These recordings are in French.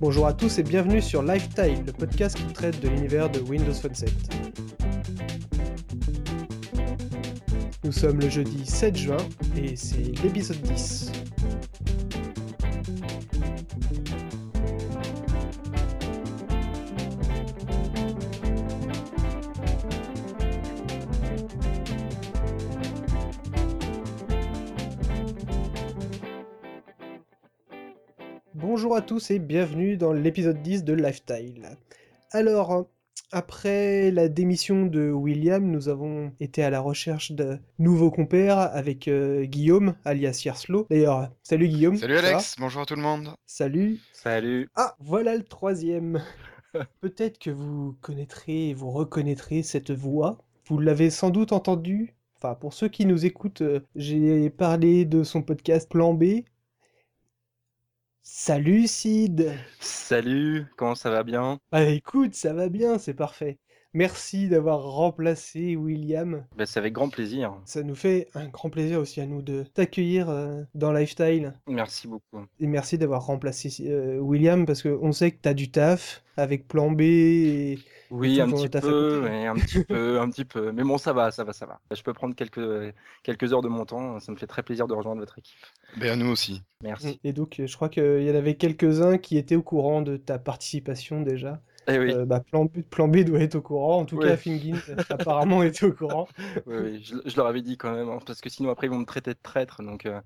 Bonjour à tous et bienvenue sur Lifetime, le podcast qui traite de l'univers de Windows Phone 7. Nous sommes le jeudi 7 juin et c'est l'épisode 10. Tous et bienvenue dans l'épisode 10 de Lifestyle. Alors, après la démission de William, nous avons été à la recherche de nouveaux compères avec euh, Guillaume, alias Yerslo. D'ailleurs, salut Guillaume. Salut Alex, bonjour à tout le monde. Salut. Salut. Ah, voilà le troisième. Peut-être que vous connaîtrez et vous reconnaîtrez cette voix. Vous l'avez sans doute entendu. Enfin, pour ceux qui nous écoutent, euh, j'ai parlé de son podcast Plan B. Salut Sid Salut, comment ça va bien? Ah écoute, ça va bien, c'est parfait. Merci d'avoir remplacé William. bah, C'est avec grand plaisir. Ça nous fait un grand plaisir aussi à nous de t'accueillir euh, dans Lifestyle. Merci beaucoup. Et merci d'avoir remplacé euh, William parce qu'on sait que t'as du taf avec Plan B et... Oui, un petit peu, ouais, un petit peu, un petit peu. Mais bon, ça va, ça va, ça va. Je peux prendre quelques, quelques heures de mon temps. Ça me fait très plaisir de rejoindre votre équipe. Ben à nous aussi. Merci. Et donc, euh, je crois qu'il y en avait quelques-uns qui étaient au courant de ta participation déjà. Eh oui, Euh, bah, plan, B, Plan B doit être au courant. En tout Ouais. cas, Fingin apparemment était au courant. oui, oui, je, je leur avais dit quand même, hein, parce que sinon après ils vont me traiter de traître, donc euh,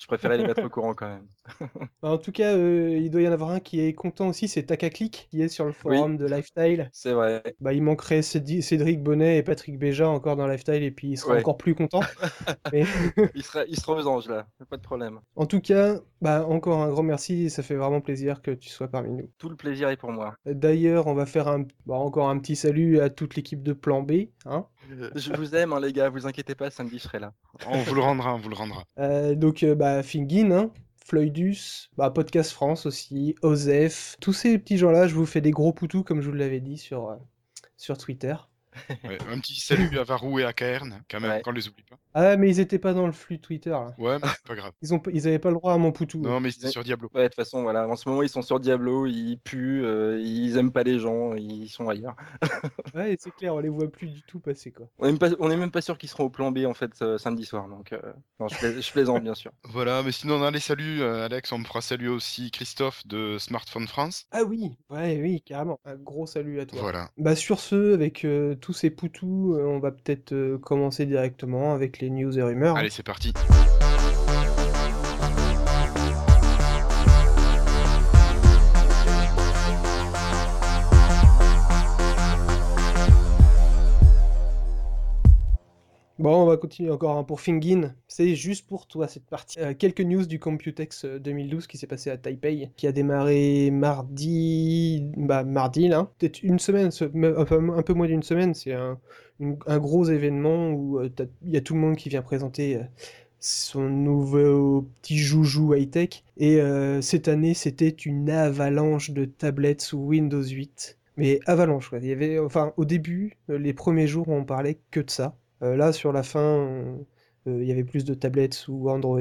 je préférais les mettre au courant quand même. En tout cas, euh, il doit y en avoir un qui est content aussi, c'est Takaclick, qui est sur le forum de Lifestyle. C'est vrai. Bah, il manquerait Cédric Bonnet et Patrick Béja encore dans Lifestyle, et puis il sera Ouais. encore plus content. Mais Il sera, il sera aux anges là, pas de problème. en tout cas, bah, encore un grand merci, ça fait vraiment plaisir que tu sois parmi nous. Tout le plaisir est pour moi. D'ailleurs, on va faire un, bah, encore un petit salut à toute l'équipe de Plan B. Hein Je vous aime, hein, les gars, vous inquiétez pas, samedi je serai là. On vous le rendra, on vous le rendra. Euh, donc, euh, bah, Fingin, hein, Floydus, bah, Podcast France aussi, Osef, tous ces petits gens-là, je vous fais des gros poutous, comme je vous l'avais dit sur, euh, sur Twitter. Ouais, un petit salut à Varou et à Cairn, quand même, Ouais. qu'on les oublie pas. Ah, mais ils étaient pas dans le flux Twitter, là. Ouais, mais c'est pas grave. Ils, ont, ils avaient pas le droit à mon poutou. Non, mais c'était sur Diablo. Ouais, de toute façon, voilà, en ce moment ils sont sur Diablo, ils puent, euh, ils aiment pas les gens, ils sont ailleurs. Ouais, c'est clair, on les voit plus du tout passer, quoi. On est même pas, on est même pas sûr qu'ils seront au plan B en fait euh, samedi soir, donc euh, non, je, plais- je plaisante bien sûr. Voilà, mais sinon, on a les saluts, euh, Alex, on me fera saluer aussi Christophe de Smartphone France. Ah oui, ouais, oui, carrément. Un gros salut à toi. Voilà. Bah sur ce, avec euh, tous ces poutous, euh, on va peut-être euh, commencer directement avec les news et rumeurs. hein. Allez, c'est parti. Bon, on va continuer encore hein, pour Fingin. C'est juste pour toi cette partie. Euh, quelques news du Computex euh, 2012 qui s'est passé à Taipei, qui a démarré mardi, bah mardi là, peut-être une semaine, un peu, moins d'une semaine. C'est un, gros événement où euh, il y a tout le monde qui vient présenter euh, son nouveau petit joujou high-tech. Et euh, cette année, c'était une avalanche de tablettes sous Windows 8. Mais avalanche, quoi. Il y avait, enfin, au début, euh, les premiers jours, on parlait que de ça. Euh, là, sur la fin, euh, euh, il y avait plus de tablettes sous Android,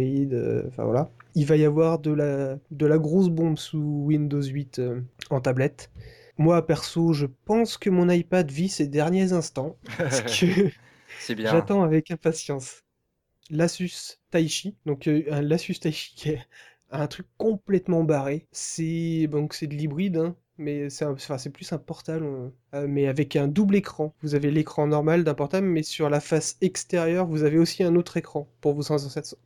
enfin voilà. Il va y avoir de la, de la grosse bombe sous Windows 8 euh, en tablette. Moi, perso, je pense que mon iPad vit ses derniers instants, parce que bien. j'attends avec impatience l'Asus Taichi. Donc, un l'Asus Taichi qui est un truc complètement barré. C'est donc c'est de l'hybride, hein, mais c'est enfin, plus un portable, euh, euh, mais avec un double écran. Vous avez l'écran normal d'un portable, mais sur la face extérieure, vous avez aussi un autre écran pour vous en,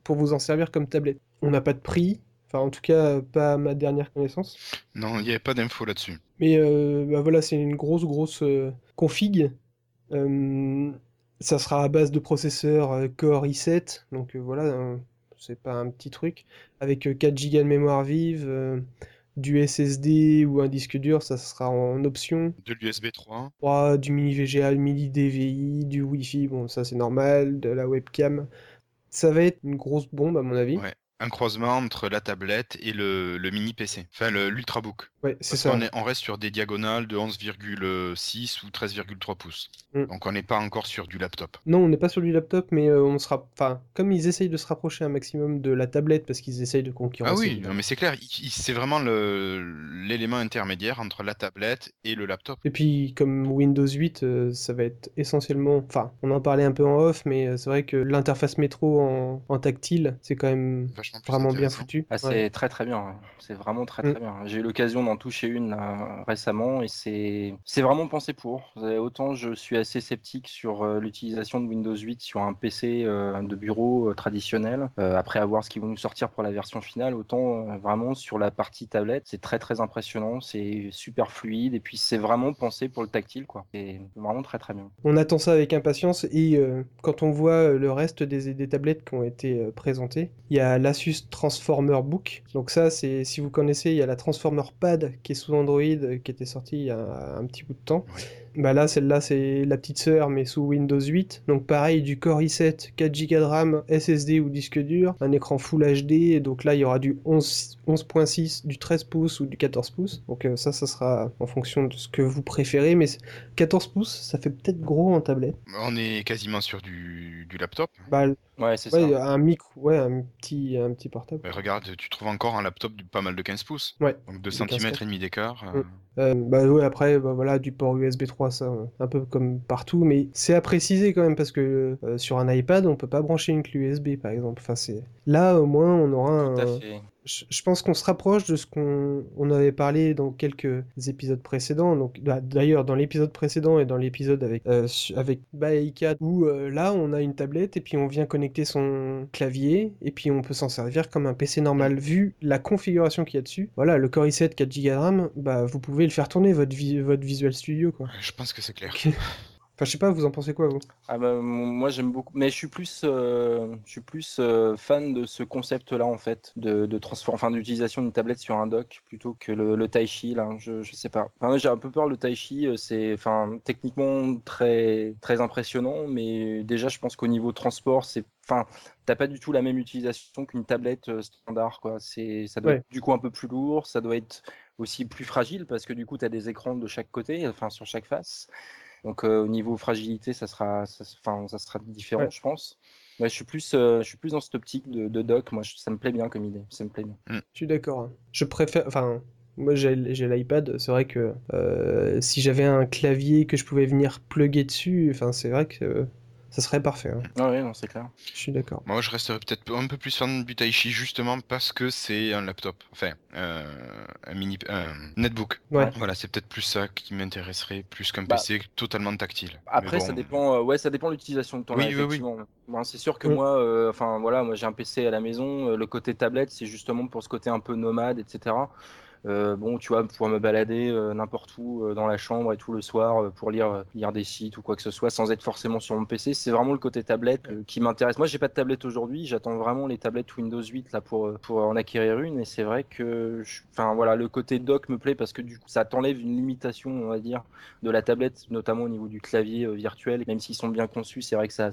pour vous en servir comme tablette. On n'a pas de prix, enfin en tout cas pas à ma dernière connaissance. Non, il n'y avait pas d'infos là-dessus. Mais euh, bah voilà, c'est une grosse, grosse euh, config. Ça sera à base de processeur Core i7, donc voilà, hein, c'est pas un petit truc. Avec euh, 4 Go de mémoire vive, du SSD ou un disque dur, ça sera en option. De l'USB 3. 3, du mini VGA, mini DVI, du Wi-Fi, bon ça c'est normal, de la webcam. Ça va être une grosse bombe à mon avis. Ouais. Un croisement entre la tablette et le, le mini PC, enfin l'Ultrabook. Ouais, c'est ça. est- on reste sur des diagonales de 11,6 ou 13,3 pouces. Mm. Donc on n'est pas encore sur du laptop. Non, on n'est pas sur du laptop, mais euh, on sera. Enfin, comme ils essayent de se rapprocher un maximum de la tablette parce qu'ils essayent de Ah concurrencer. oui, évidemment. non, mais c'est clair, c'est vraiment l'élément intermédiaire entre la tablette et le laptop. Et puis, comme Windows 8, euh, ça va être essentiellement. Enfin, on en parlait un peu en off, mais euh, c'est vrai que l'interface métro en, en tactile, c'est quand même Vachement plus vraiment bien foutu. Ah, c'est Ouais. très très bien, ouais. c'est vraiment très Mm. très bien. J'ai eu l'occasion d'en toucher une là, récemment et c'est c'est vraiment pensé pour. Autant je suis assez sceptique sur euh, l'utilisation de Windows 8 sur un PC euh, de bureau euh, traditionnel, euh, après avoir ce qu'ils vont nous sortir pour la version finale, autant euh, vraiment sur la partie tablette, c'est très très impressionnant, c'est super fluide et puis c'est vraiment pensé pour le tactile quoi. C'est vraiment très très bien. On attend ça avec impatience et euh, quand on voit le reste des, des tablettes qui ont été présentées, il y a Transformer Book. Donc ça, c'est si vous connaissez, il y a la Transformer Pad qui est sous Android, euh, qui était sortie il y a un petit bout de temps. Bah là, celle-là, c'est la petite sœur, mais sous Windows 8. Donc pareil, du Core i7, 4 Go de RAM, SSD ou disque dur, un écran Full HD. Et donc là, il y aura du 11 11.6, du 13 pouces ou du 14 pouces. Donc euh, ça, ça sera en fonction de ce que vous préférez. Mais 14 pouces, ça fait peut-être gros en tablette. On est quasiment sur du, du laptop. Bah, Ouais, c'est ouais, ça. un micro, ouais, un petit, un petit portable. Mais regarde, tu trouves encore un laptop de pas mal de 15 pouces. Ouais. Donc 2 De cm 15. et demi d'écart. euh, Mm. Euh, bah ouais, après, bah voilà, du port USB 3, ça, un peu comme partout, mais c'est à préciser quand même parce que euh, sur un iPad, on peut pas brancher une clé USB, par exemple. Enfin, c'est là au moins, on aura un. Je pense qu'on se rapproche de ce qu'on on avait parlé dans quelques épisodes précédents. Donc bah, d'ailleurs, dans l'épisode précédent et dans l'épisode avec euh, avec où euh, là, on a une tablette et puis on vient connecter son clavier et puis on peut s'en servir comme un PC normal. Vu la configuration qu'il y a dessus, voilà, le Core i7 4 Go de RAM, bah vous pouvez le faire tourner votre vi- votre Visual Studio quoi. Je pense que c'est clair. Enfin, je sais pas, vous en pensez quoi vous? Ah bah, moi j'aime beaucoup, mais je suis plus, euh, je suis plus euh, fan de ce concept-là en fait, de, de transfert, enfin d'utilisation d'une tablette sur un dock plutôt que le, le Taichi là. Je, je sais pas. Enfin, j'ai un peu peur le Taichi, euh, c'est, enfin techniquement très très impressionnant, mais déjà je pense qu'au niveau transport c'est, enfin t'as pas du tout la même utilisation qu'une tablette standard quoi. C'est, ça doit Ouais. être du coup un peu plus lourd, ça doit être aussi plus fragile parce que du coup tu as des écrans de chaque côté, enfin sur chaque face. Donc euh, au niveau fragilité, ça sera, ça, s- enfin, ça sera différent, Ouais. je pense. Ouais, je suis plus, euh, je suis plus dans cette optique de, de dock. Moi, je- ça me plaît bien comme idée. Ça me plaît bien. Je suis d'accord. hein. Je préfère. Enfin, moi j'ai j'ai l'iPad. C'est vrai que euh, si j'avais un clavier que je pouvais venir plugger dessus, enfin, c'est vrai que euh, ça serait parfait. hein. Ah ouais, non, c'est clair. Je suis d'accord. Moi, je resterais peut-être un peu plus fan du Taichi justement parce que c'est un laptop, enfin euh, un mini, un netbook. Ouais. Voilà, c'est peut-être plus ça qui m'intéresserait plus qu'un Bah, PC totalement tactile. Après, bon, ça dépend. euh, ouais, ça dépend de l'utilisation que tu Oui, oui, oui. effectivement. Moi, c'est sûr que Mm. moi, euh, enfin voilà, moi j'ai un PC à la maison. euh, le côté tablette, c'est justement pour ce côté un peu nomade, etc. Euh, bon, tu vois, pouvoir me balader euh, n'importe où euh, dans la chambre et tout le soir pour lire, lire des sites ou quoi que ce soit sans être forcément sur mon PC. C'est vraiment le côté tablette qui m'intéresse. Moi, j'ai pas de tablette aujourd'hui. J'attends vraiment les tablettes Windows 8 là pour, pour en acquérir une. Et c'est vrai que, enfin voilà, le côté dock me plaît parce que du coup, ça t'enlève une limitation, on va dire, de la tablette, notamment au niveau du clavier virtuel. Même s'ils sont bien conçus, c'est vrai que ça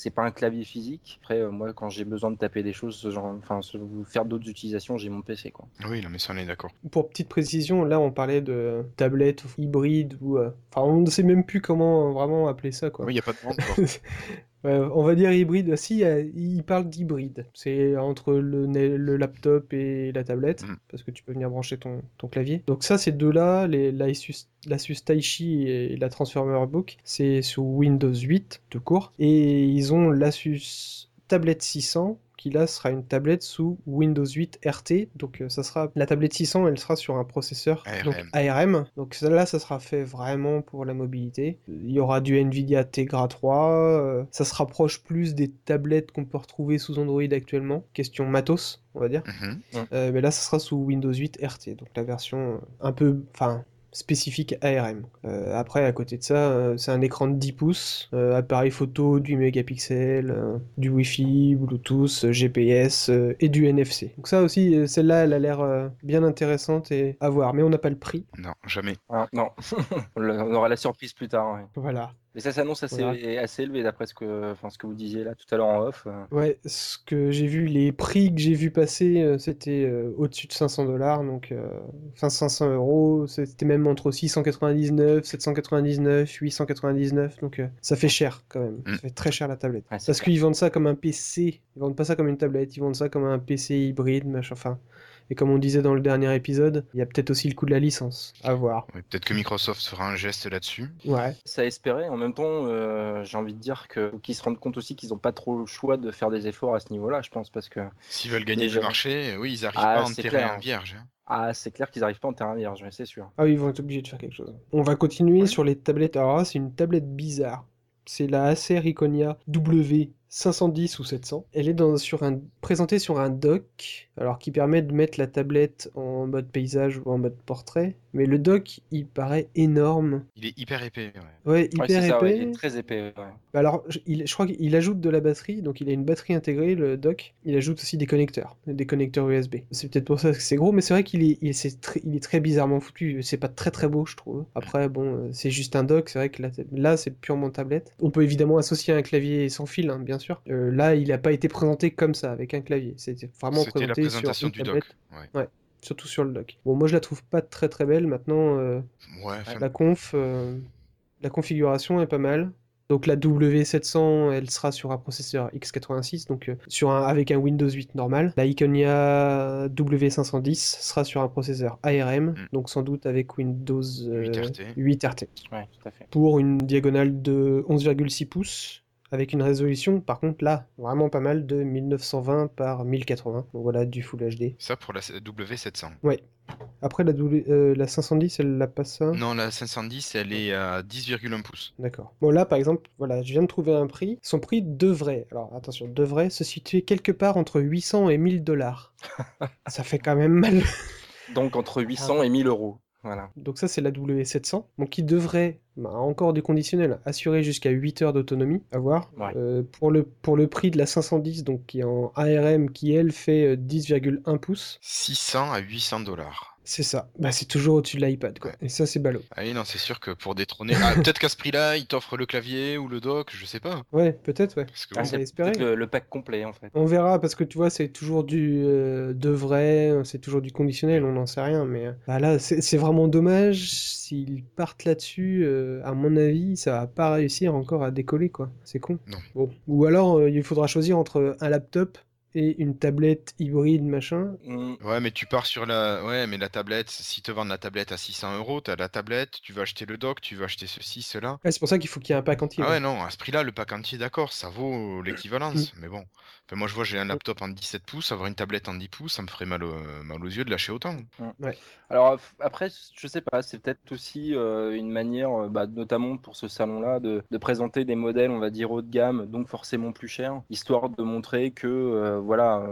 c'est pas un clavier physique. Après, euh, moi, quand j'ai besoin de taper des choses, ce genre, enfin, ce- faire d'autres utilisations, j'ai mon PC, quoi. Oui, non, mais ça, on est d'accord. Pour petite précision, là on parlait de tablette hybride ou. euh, Enfin, on ne sait même plus comment vraiment appeler ça quoi. Oui, il n'y a pas de vente. On va dire hybride. Si, il parle d'hybride. C'est entre le, le laptop et la tablette, Mm. parce que tu peux venir brancher ton, ton clavier. Donc ça, ces deux-là, les- l'Asus l'Asus Taichi et la Transformer Book, c'est sous Windows 8 de court. Et ils ont l'Asus Tablette 600 qui là sera une tablette sous Windows 8 RT. Donc euh, ça sera la tablette 600, elle sera sur un processeur donc ARM. ARM. Donc celle-là, ça sera fait vraiment pour la mobilité. Il y aura du Nvidia Tegra 3. euh, ça se rapproche plus des tablettes qu'on peut retrouver sous Android actuellement. Question matos, on va dire. Mhm. Euh, mais là, ça sera sous Windows 8 RT, donc la version un peu, enfin, spécifique ARM. Euh, après, à côté de ça, euh, c'est un écran de 10 pouces, euh, appareil photo, du mégapixel, euh, du Wi-Fi, Bluetooth, GPS euh, et du NFC. Donc ça aussi, euh, celle-là, elle a l'air euh, bien intéressante et à voir, mais on n'a pas le prix. Non, jamais. Ah, non, on aura la surprise plus tard. ouais. Voilà. Mais ça s'annonce assez, Voilà. assez élevé d'après ce que, enfin, ce que vous disiez là tout à l'heure en off. euh. Ouais, ce que j'ai vu, les prix que j'ai vu passer, euh, c'était euh, au-dessus de 500 dollars, donc euh, enfin 500 euros, c'était même entre 699, 799, 899, donc euh, ça fait cher quand même, Mm. ça fait très cher la tablette. Ouais, Parce qu'ils vendent ça comme un PC, ils vendent pas ça comme une tablette, ils vendent ça comme un PC hybride, machin, enfin. Et comme on disait dans le dernier épisode, il y a peut-être aussi le coût de la licence, à voir. Ouais, Peut-être que Microsoft fera un geste là-dessus. Ouais, Ça espérait. En même temps, euh, j'ai envie de dire que qu'ils se rendent compte aussi qu'ils n'ont pas trop le choix de faire des efforts à ce niveau-là, je pense, parce que S'ils veulent gagner Déjà. du marché, oui, ils arrivent Ah, pas en c'est terrain clair. vierge. hein. ah, c'est clair qu'ils n'arrivent pas en terrain vierge, mais c'est sûr. Ah oui, ils vont être obligés de faire quelque chose. On va continuer Ouais. sur les tablettes. Alors là, c'est une tablette bizarre. C'est la Acer Iconia W510 ou 700. Elle est dans, sur un, présentée sur un dock, alors qui permet de mettre la tablette en mode paysage ou en mode portrait. Mais le dock, il paraît énorme. Il est hyper épais. ouais. Ouais, Ouais, hyper c'est ça, ouais, épais. il est très épais. ouais. Bah Alors, je, il- je crois qu'il ajoute de la batterie, donc il a une batterie intégrée, le dock. Il ajoute aussi des connecteurs, des connecteurs USB. C'est peut-être pour ça que c'est gros, mais c'est vrai qu'il est, il, c'est très, il est très bizarrement foutu. C'est pas très très beau, je trouve. Après, bon, euh, c'est juste un dock, c'est vrai que là, là, c'est purement tablette. On peut évidemment associer un clavier sans fil, hein, bien sûr. Euh, là, il a pas été présenté comme ça, avec un clavier. C'était vraiment la présenté sur une du tablette, doc. Ouais. surtout sur le dock. Bon, moi, je la trouve pas très très belle. Maintenant, euh, Ouais, la conf, euh, la configuration est pas mal. Donc la W700, elle sera sur un processeur x86, donc euh, sur un, avec un Windows 8 normal. La Iconia W510 sera sur un processeur ARM, Mm. donc sans doute avec Windows euh, 8 RT. 8 RT. Ouais, tout à fait. Pour une diagonale de 11,6 pouces, avec une résolution, par contre là, vraiment pas mal, de 1920 par 1080. Donc voilà, du Full HD. Ça pour la W700. Après la, W- euh, la 510, elle l'a pas ça? Non, la 510, elle est à 10,1 pouces. D'accord. Bon, là, par exemple, voilà, je viens de trouver un prix. Son prix devrait, alors attention, devrait se situer quelque part entre 800 et 1000 dollars. Ça fait quand même mal. Donc entre 800 et 1000 euros. Voilà. Donc ça, c'est la W700. Donc qui devrait, bah, encore du conditionnel, assurer jusqu'à 8 heures d'autonomie, à voir. Ouais. Euh, pour, le, pour le prix de la 510, donc qui est en ARM, qui elle fait euh, 10,1 pouces. 600 à 800 dollars. C'est ça. Bah, c'est toujours au-dessus de l'iPad, quoi. Et ça, c'est ballot. Ah oui, non, c'est sûr que pour détrôner. Ah, peut-être qu'à ce prix-là, il t'offre le clavier ou le dock, je sais pas. Ouais, peut-être, ouais. Parce que Ah, bon, espérer. le, le pack complet en fait. On verra parce que tu vois, c'est toujours du euh, de vrai, c'est toujours du conditionnel, on n'en sait rien. Mais euh, bah là, c'est c'est vraiment dommage. S'ils partent là-dessus, euh, à mon avis, ça va pas réussir encore à décoller, quoi. C'est con. Non. Bon. Ou alors, euh, il faudra choisir entre un laptop et une tablette hybride, machin. Mm, Ouais, mais tu pars sur la. Ouais, mais la tablette, si te vendent la tablette à 600 euros, t'as la tablette, tu vas acheter le dock, tu vas acheter ceci, cela. Ouais, c'est pour ça qu'il faut qu'il y ait un pack entier. Ah ouais. ouais, non, à ce prix-là, le pack entier, d'accord, ça vaut l'équivalence. Mais bon. Enfin, moi, je vois, j'ai un laptop en 17 pouces, avoir une tablette en 10 pouces, ça me ferait mal, au- mal aux yeux de lâcher autant. Alors f- après, je sais pas, c'est peut-être aussi euh, une manière, euh, bah, notamment pour ce salon-là, de, de présenter des modèles, on va dire haut de gamme, donc forcément plus chers, histoire de montrer que euh, voilà,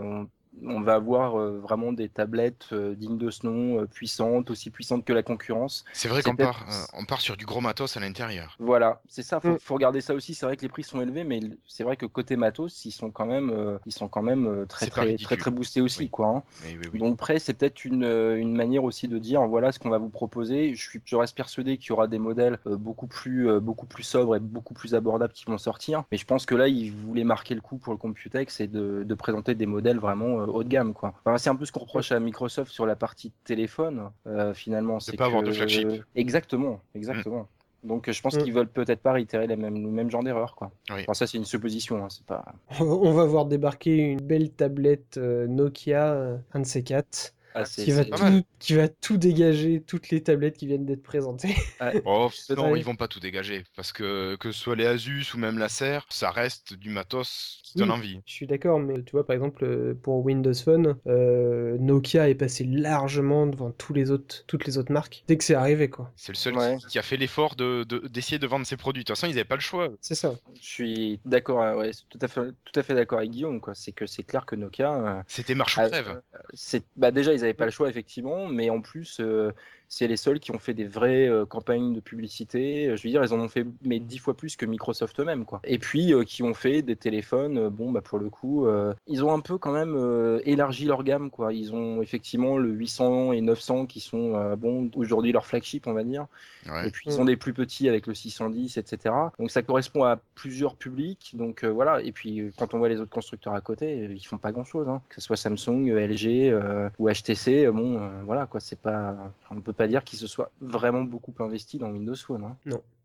on va avoir euh, vraiment des tablettes euh, dignes de ce nom, euh, puissantes, aussi puissantes que la concurrence. C'est vrai qu'on part, euh, on part sur du gros matos à l'intérieur. Voilà, c'est ça. Faut, Mm. faut regarder ça aussi. C'est vrai que les prix sont élevés, mais c'est vrai que côté matos, ils sont quand même, euh, ils sont quand même euh, très très, très très boostés aussi, Oui. quoi. hein. Mais oui, oui. Donc après, c'est peut-être une, euh, une manière aussi de dire voilà ce qu'on va vous proposer. Je, suis, je reste persuadé qu'il y aura des modèles euh, beaucoup plus euh, beaucoup plus sobres et beaucoup plus abordables qui vont sortir. Mais je pense que là, ils voulaient marquer le coup pour le Computex et de, de présenter des modèles vraiment euh, haut de gamme quoi. Enfin, c'est un peu ce qu'on reproche à Microsoft sur la partie téléphone euh, finalement. C'est pas avoir que- de flagship. Exactement, exactement. Donc euh, je pense Mm. qu'ils veulent peut-être pas réitérer les mêmes, le même genre d'erreur quoi. Oui. Enfin, ça c'est une supposition, hein, c'est pas. On va voir débarquer une belle tablette euh, Nokia, euh, un de ces quatre, Ah, qui va, tout, qui va tout dégager, toutes les tablettes qui viennent d'être présentées. Oh, non, ils vont pas tout dégager. Parce que que ce soit les Asus ou même l'Acer, ça reste du matos qui donne Oui. envie. Je suis d'accord, mais tu vois, par exemple, euh, pour Windows Phone, euh, Nokia est passé largement devant tous les autres, toutes les autres marques dès que c'est arrivé, quoi. C'est le seul Ouais. qui, qui a fait l'effort de, de- d'essayer de vendre ses produits. De toute façon, ils n'avaient pas le choix. C'est ça. Je suis d'accord, euh, ouais, tout à fait, tout à fait d'accord avec Guillaume quoi. C'est que c'est clair que Nokia, euh, C'était marche ou crève. c'est bah déjà ils n'avaient pas le choix effectivement, mais en plus, euh, c'est les seuls qui ont fait des vraies euh, campagnes de publicité. Je veux dire, ils en ont fait mais dix fois plus que Microsoft eux-mêmes, quoi. Et puis euh, qui ont fait des téléphones. euh, bon, bah pour le coup, euh, ils ont un peu quand même euh, élargi leur gamme, quoi. Ils ont effectivement le 800 et 900 qui sont euh, bon aujourd'hui leur flagship, on va dire. Ouais. Et puis ils ont des plus petits avec le 610, etc. Donc ça correspond à plusieurs publics. Donc euh, voilà. Et puis euh, quand on voit les autres constructeurs à côté, euh, ils font pas grand-chose. Hein. Que ce soit Samsung, euh, LG euh, ou HTC, euh, bon, euh, voilà quoi. C'est pas, on peut pas dire qu'ils se soient vraiment beaucoup investis dans Windows Phone. hein.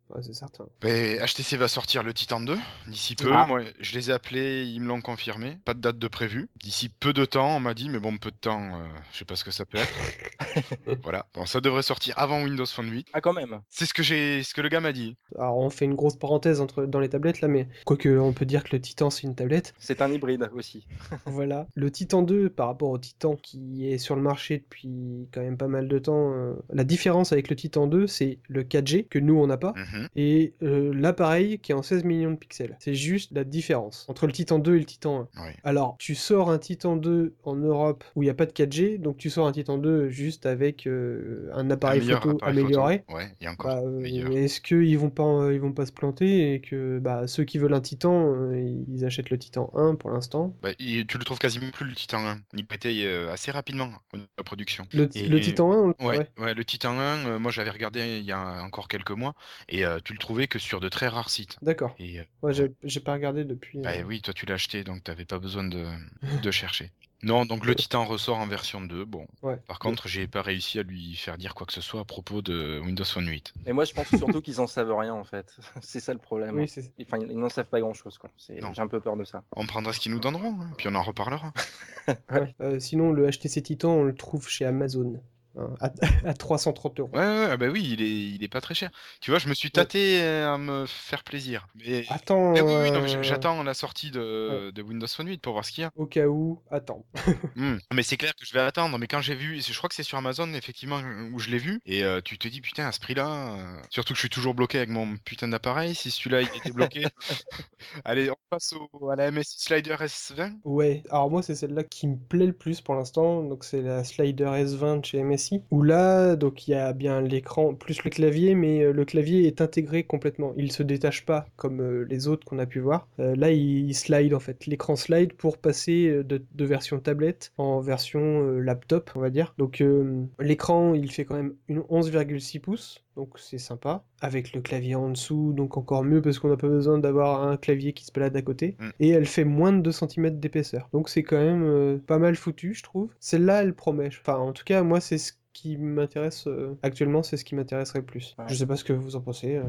Ouais, c'est certain. Ben, HTC va sortir le Titan 2 d'ici peu. Ah. Moi, je les ai appelés, ils me l'ont confirmé. Pas de date de prévu. D'ici peu de temps, on m'a dit, mais bon, peu de temps, euh, je sais pas ce que ça peut être. voilà. Bon, ça devrait sortir avant Windows Phone 8. Ah quand même. C'est ce que j'ai, ce que le gars m'a dit. Alors on fait une grosse parenthèse entre, dans les tablettes là, mais quoique on peut dire que le Titan c'est une tablette. C'est un hybride aussi. Voilà. Le Titan 2 par rapport au Titan qui est sur le marché depuis quand même pas mal de temps, euh, la différence avec le Titan 2 c'est le 4G que nous on n'a pas. Mhm. Et euh, l'appareil qui est en 16 millions de pixels. C'est juste la différence entre le Titan 2 et le Titan 1. Ouais. Alors, tu sors un Titan 2 en Europe où il n'y a pas de 4G, donc tu sors un Titan 2 juste avec euh, un appareil Un photo appareil amélioré. photo. Ouais, et encore Bah, euh. Est-ce qu'ils vont pas, ils vont pas se planter et que bah, ceux qui veulent un Titan, ils achètent le Titan 1 pour l'instant. Bah, tu le trouves quasiment plus le Titan 1. Il pétait euh, assez rapidement la production. Le, Et- le Titan 1, on le- Ouais, ouais. ouais, le Titan 1, euh, moi j'avais regardé il y a encore quelques mois et euh, tu le trouvais que sur de très rares sites. D'accord. Et euh, Ouais, j'ai pas regardé depuis. bah euh, oui, toi tu l'as acheté donc t'avais pas besoin de, de chercher. Non, donc le Titan ressort en version 2. Bon, Ouais. par contre, j'ai pas réussi à lui faire dire quoi que ce soit à propos de Windows Phone 8. Et moi je pense surtout qu'ils en savent rien en fait. C'est ça le problème. Oui, c'est Enfin, ils n'en savent pas grand chose quoi. C'est- Non. J'ai un peu peur de ça. On prendra ce qu'ils nous donneront, hein, puis on en reparlera. ouais. Euh, sinon, le HTC Titan, on le trouve chez Amazon hein, à, à 330 euros. Ouais, ouais, ah bah oui, il est, il est pas très cher. Tu vois, je me suis tâté euh, à me faire plaisir. Mais, Attends, mais oui, oui, non, mais euh, j'attends la sortie de, de Windows Phone 8 pour voir ce qu'il y a. au cas où, attends. Hmm. Mais c'est clair que je vais attendre. Mais quand j'ai vu, je crois que c'est sur Amazon effectivement où je l'ai vu, et euh, tu te dis putain à ce prix-là, euh, surtout que je suis toujours bloqué avec mon putain d'appareil. Si celui-là il était bloqué, allez, on passe au, à la MSI Slider S20. Ouais, alors moi c'est celle-là qui me plaît le plus pour l'instant, donc c'est la Slider S20 de chez MSI, où là, donc il y a bien l'écran plus le clavier, mais euh, le clavier est intégré complètement, il se détache pas comme euh, les autres qu'on a pu voir. Euh, là il, il slide en fait, l'écran slide pour passer de, de version tablette en version euh, laptop, on va dire. Donc euh, l'écran il fait quand même une 11,6 pouces, donc c'est sympa, avec le clavier en dessous, donc encore mieux parce qu'on n'a pas besoin d'avoir un clavier qui se balade à côté. Mm. Et elle fait moins de 2 cm d'épaisseur. Donc c'est quand même pas mal foutu, je trouve. Celle-là, elle promet. Enfin, en tout cas, moi, c'est ce qui m'intéresse euh, actuellement, c'est ce qui m'intéresserait le plus. Ouais. Je sais pas ce que vous en pensez. euh.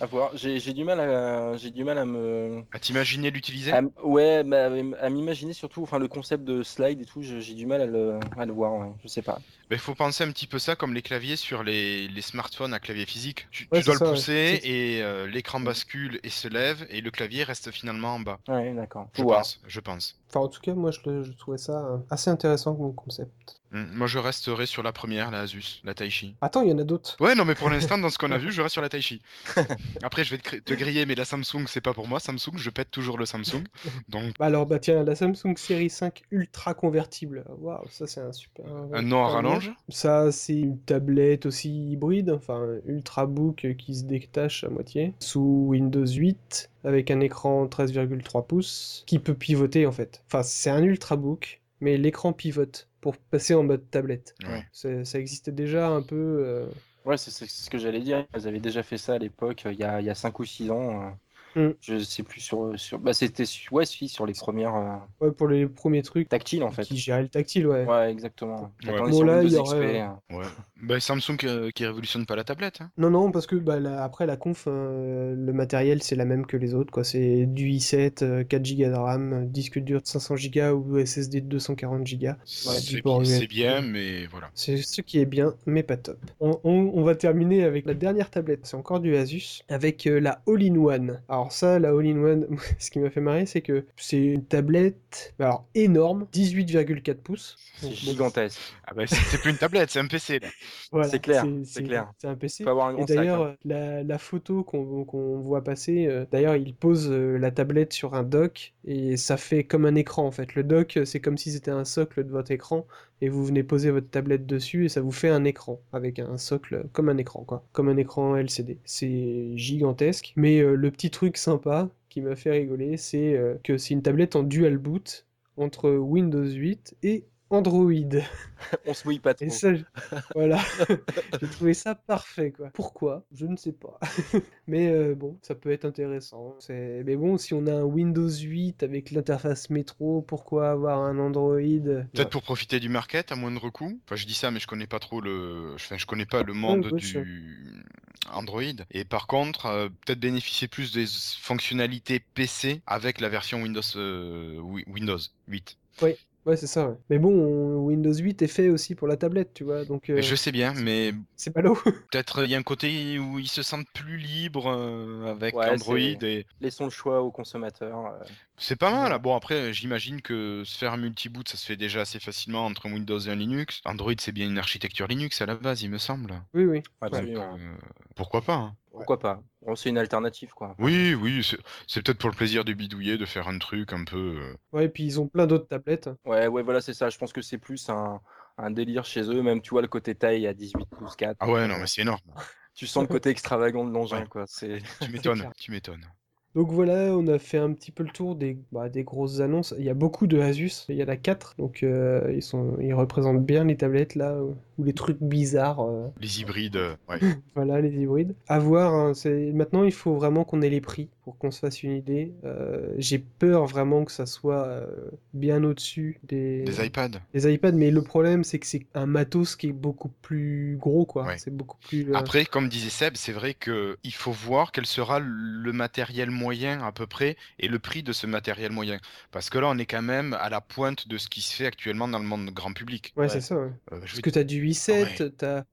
À voir. J'ai j'ai du mal à, j'ai du mal à me, À t'imaginer l'utiliser ouais, bah, à m'imaginer surtout, enfin le concept de slide et tout. J'ai du mal à le, à le voir. ouais. Je sais pas. Il faut penser un petit peu ça comme les claviers sur les, les smartphones à clavier physique. Tu, Ouais, tu dois le ouais. pousser et euh, l'écran bascule et se lève et le clavier reste finalement en bas. Ouais, d'accord. Je pense, je pense. Enfin, en tout cas, moi, je, le- je trouvais ça euh, assez intéressant comme concept. Hmm, Moi je resterai sur la première, la Asus, la Taichi. Attends, il y en a d'autres. Ouais, non, mais pour l'instant, dans ce qu'on a vu, je reste sur la Taichi. Après, je vais te, gr- te griller, mais la Samsung, c'est pas pour moi. Samsung, je pète toujours le Samsung. Donc, Bah alors, bah tiens, la Samsung Série 5 ultra convertible. Waouh, ça c'est un super. un nom à super Ça, c'est une tablette aussi hybride, enfin ultrabook qui se détache à moitié, sous Windows 8, avec un écran 13,3 pouces, qui peut pivoter en fait. Enfin, c'est un ultrabook, mais l'écran pivote pour passer en mode tablette. Ouais. C'est- Ça existait déjà un peu. euh, Ouais, c'est ce que j'allais dire. Ils avaient déjà fait ça à l'époque, euh, il y a, il y a 5 ou 6 ans. euh. Mm. Je sais plus sur. sur... Bah, c'était sur... ouais, si, sur les premières euh, ouais, pour les premiers trucs tactiles en fait. qui géraient le tactile, ouais. Ouais, exactement. Ouais. Bon, là, il y aurait, euh. Ouais. Bah, Samsung euh, qui révolutionne pas la tablette. hein. Non, non, parce que bah, la- après la conf, euh, le matériel c'est la même que les autres, quoi. C'est du i7, euh, 4 Go de RAM, disque dur de 500 Go ou SSD de 240 Go. C'est bien, mais voilà. C'est ce qui est bien, mais pas top. On, on- on va terminer avec la dernière tablette. C'est encore du Asus, avec euh, la All-in-One. Alors Alors ça, la all-in-one, ce qui m'a fait marrer, c'est que c'est une tablette, alors énorme, 18,4 pouces. C'est gigantesque. Ah bah, c'est plus une tablette, c'est un PC voilà, C'est clair, c'est clair. C'est un PC. Faut avoir un Et grand d'ailleurs, hein. euh, la, la photo qu'on voit passer, euh, d'ailleurs, il pose euh, la tablette sur un dock et ça fait comme un écran en fait. Le dock, c'est comme si c'était un socle de votre écran et vous venez poser votre tablette dessus et ça vous fait un écran avec un socle comme un écran quoi, comme un écran LCD. C'est gigantesque, mais euh, le petit truc sympa qui m'a fait rigoler, c'est euh, que c'est une tablette en dual boot entre Windows 8 et Android. On se mouille pas trop. Et ça, je- voilà, j'ai trouvé ça parfait, quoi. Pourquoi? Je ne sais pas. Mais euh, bon, ça peut être intéressant. C'est... Mais bon, si on a un Windows 8 avec l'interface métro, pourquoi avoir un Android? Peut-être pour profiter du market à moindre coût. Enfin, je dis ça, mais je connais pas trop le. Enfin, je connais pas le monde ouais, du Android. Et par contre, euh, peut-être bénéficier plus des fonctionnalités PC avec la version Windows euh, Wi- Windows 8. Ouais, c'est ça, ouais. Mais bon, on- Windows 8 est fait aussi pour la tablette, tu vois, donc euh, Je sais bien, mais c'est pas l'eau. peut-être il y a un côté où ils se sentent plus libres euh, avec Ouais, Android et Laissons le choix aux consommateurs. euh. c'est pas mal. Voilà. Bon après, j'imagine que se faire un multi-boot, ça se fait déjà assez facilement entre un Windows et un Linux. Android, c'est bien une architecture Linux à la base, il me semble. Oui, oui. Donc, euh, pourquoi pas hein. Pourquoi pas Bon, C'est une alternative, quoi. Oui, oui, c'est peut-être pour le plaisir de bidouiller, de faire un truc un peu. euh, Ouais, et puis ils ont plein d'autres tablettes. Ouais, ouais, voilà, c'est ça. Je pense que c'est plus un, un délire chez eux. Même, tu vois, le côté taille à 18 pouces 4. Ah ouais, non, mais c'est énorme. Tu sens le côté extravagant de l'engin, Ouais. quoi. Tu m'étonnes, tu m'étonnes. Donc voilà, on a fait un petit peu le tour des, bah, des grosses annonces. Il y a beaucoup de Asus, il y en a quatre, donc euh, ils sont, ils représentent bien les tablettes là, ou les trucs bizarres, euh, Les hybrides, euh, ouais. voilà, les hybrides. À voir, hein, c'est... maintenant il faut vraiment qu'on ait les prix pour qu'on se fasse une idée. Euh, j'ai peur vraiment que ça soit euh, bien au-dessus des... Des iPads. des iPads, mais le problème c'est que c'est un matos qui est beaucoup plus gros, quoi. Ouais. C'est beaucoup plus... euh, Après, comme disait Seb, c'est vrai que il faut voir quel sera le matériel moyen à peu près et le prix de ce matériel moyen. Parce que là, on est quand même à la pointe de ce qui se fait actuellement dans le monde grand public. Ouais, Ouais. c'est ça, ouais. Euh, je Parce que t'as du i7, t'as...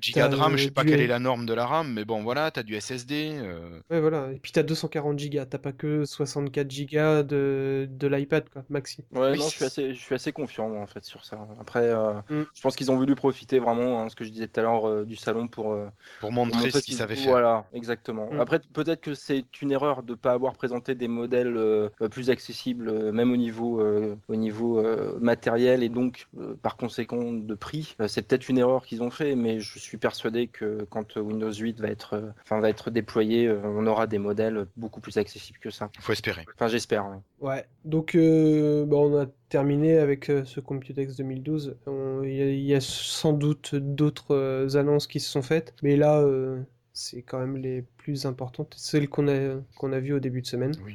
4 t'as, Go de RAM, je sais pas du quelle est la norme de la RAM, mais bon, voilà, t'as du SSD. euh, Ouais, voilà. Et puis t'as 240 Go, t'as pas que 64 Go de, de l'iPad, quoi, maxi. Ouais, Oui, non, je suis assez, je suis assez confiant, moi, en fait, sur ça. Après, euh, Mm. je pense qu'ils ont voulu profiter vraiment, hein, ce que je disais tout à l'heure, euh, du salon pour, euh, pour pour montrer ce qu'ils savaient faire. Voilà, exactement. Mm. Après, peut-être que c'est une erreur de ne pas avoir présenté des modèles euh, plus accessibles, euh, même au niveau, euh, au niveau euh, matériel et donc, euh, par conséquent, de prix. Euh, c'est peut-être une erreur qu'ils ont fait, mais je suis persuadé que quand Windows 8 va être, euh, enfin, va être déployé, euh, on aura des modèles beaucoup plus accessibles que ça. Faut espérer. Enfin, j'espère. ouais. Ouais. Donc, euh, bah, on a terminé avec ce Computex 2012. On- Il y, a- il y a sans doute d'autres annonces qui se sont faites, mais là, euh, c'est quand même les plus importantes, celles qu'on a, qu'on a vues au début de semaine. Oui.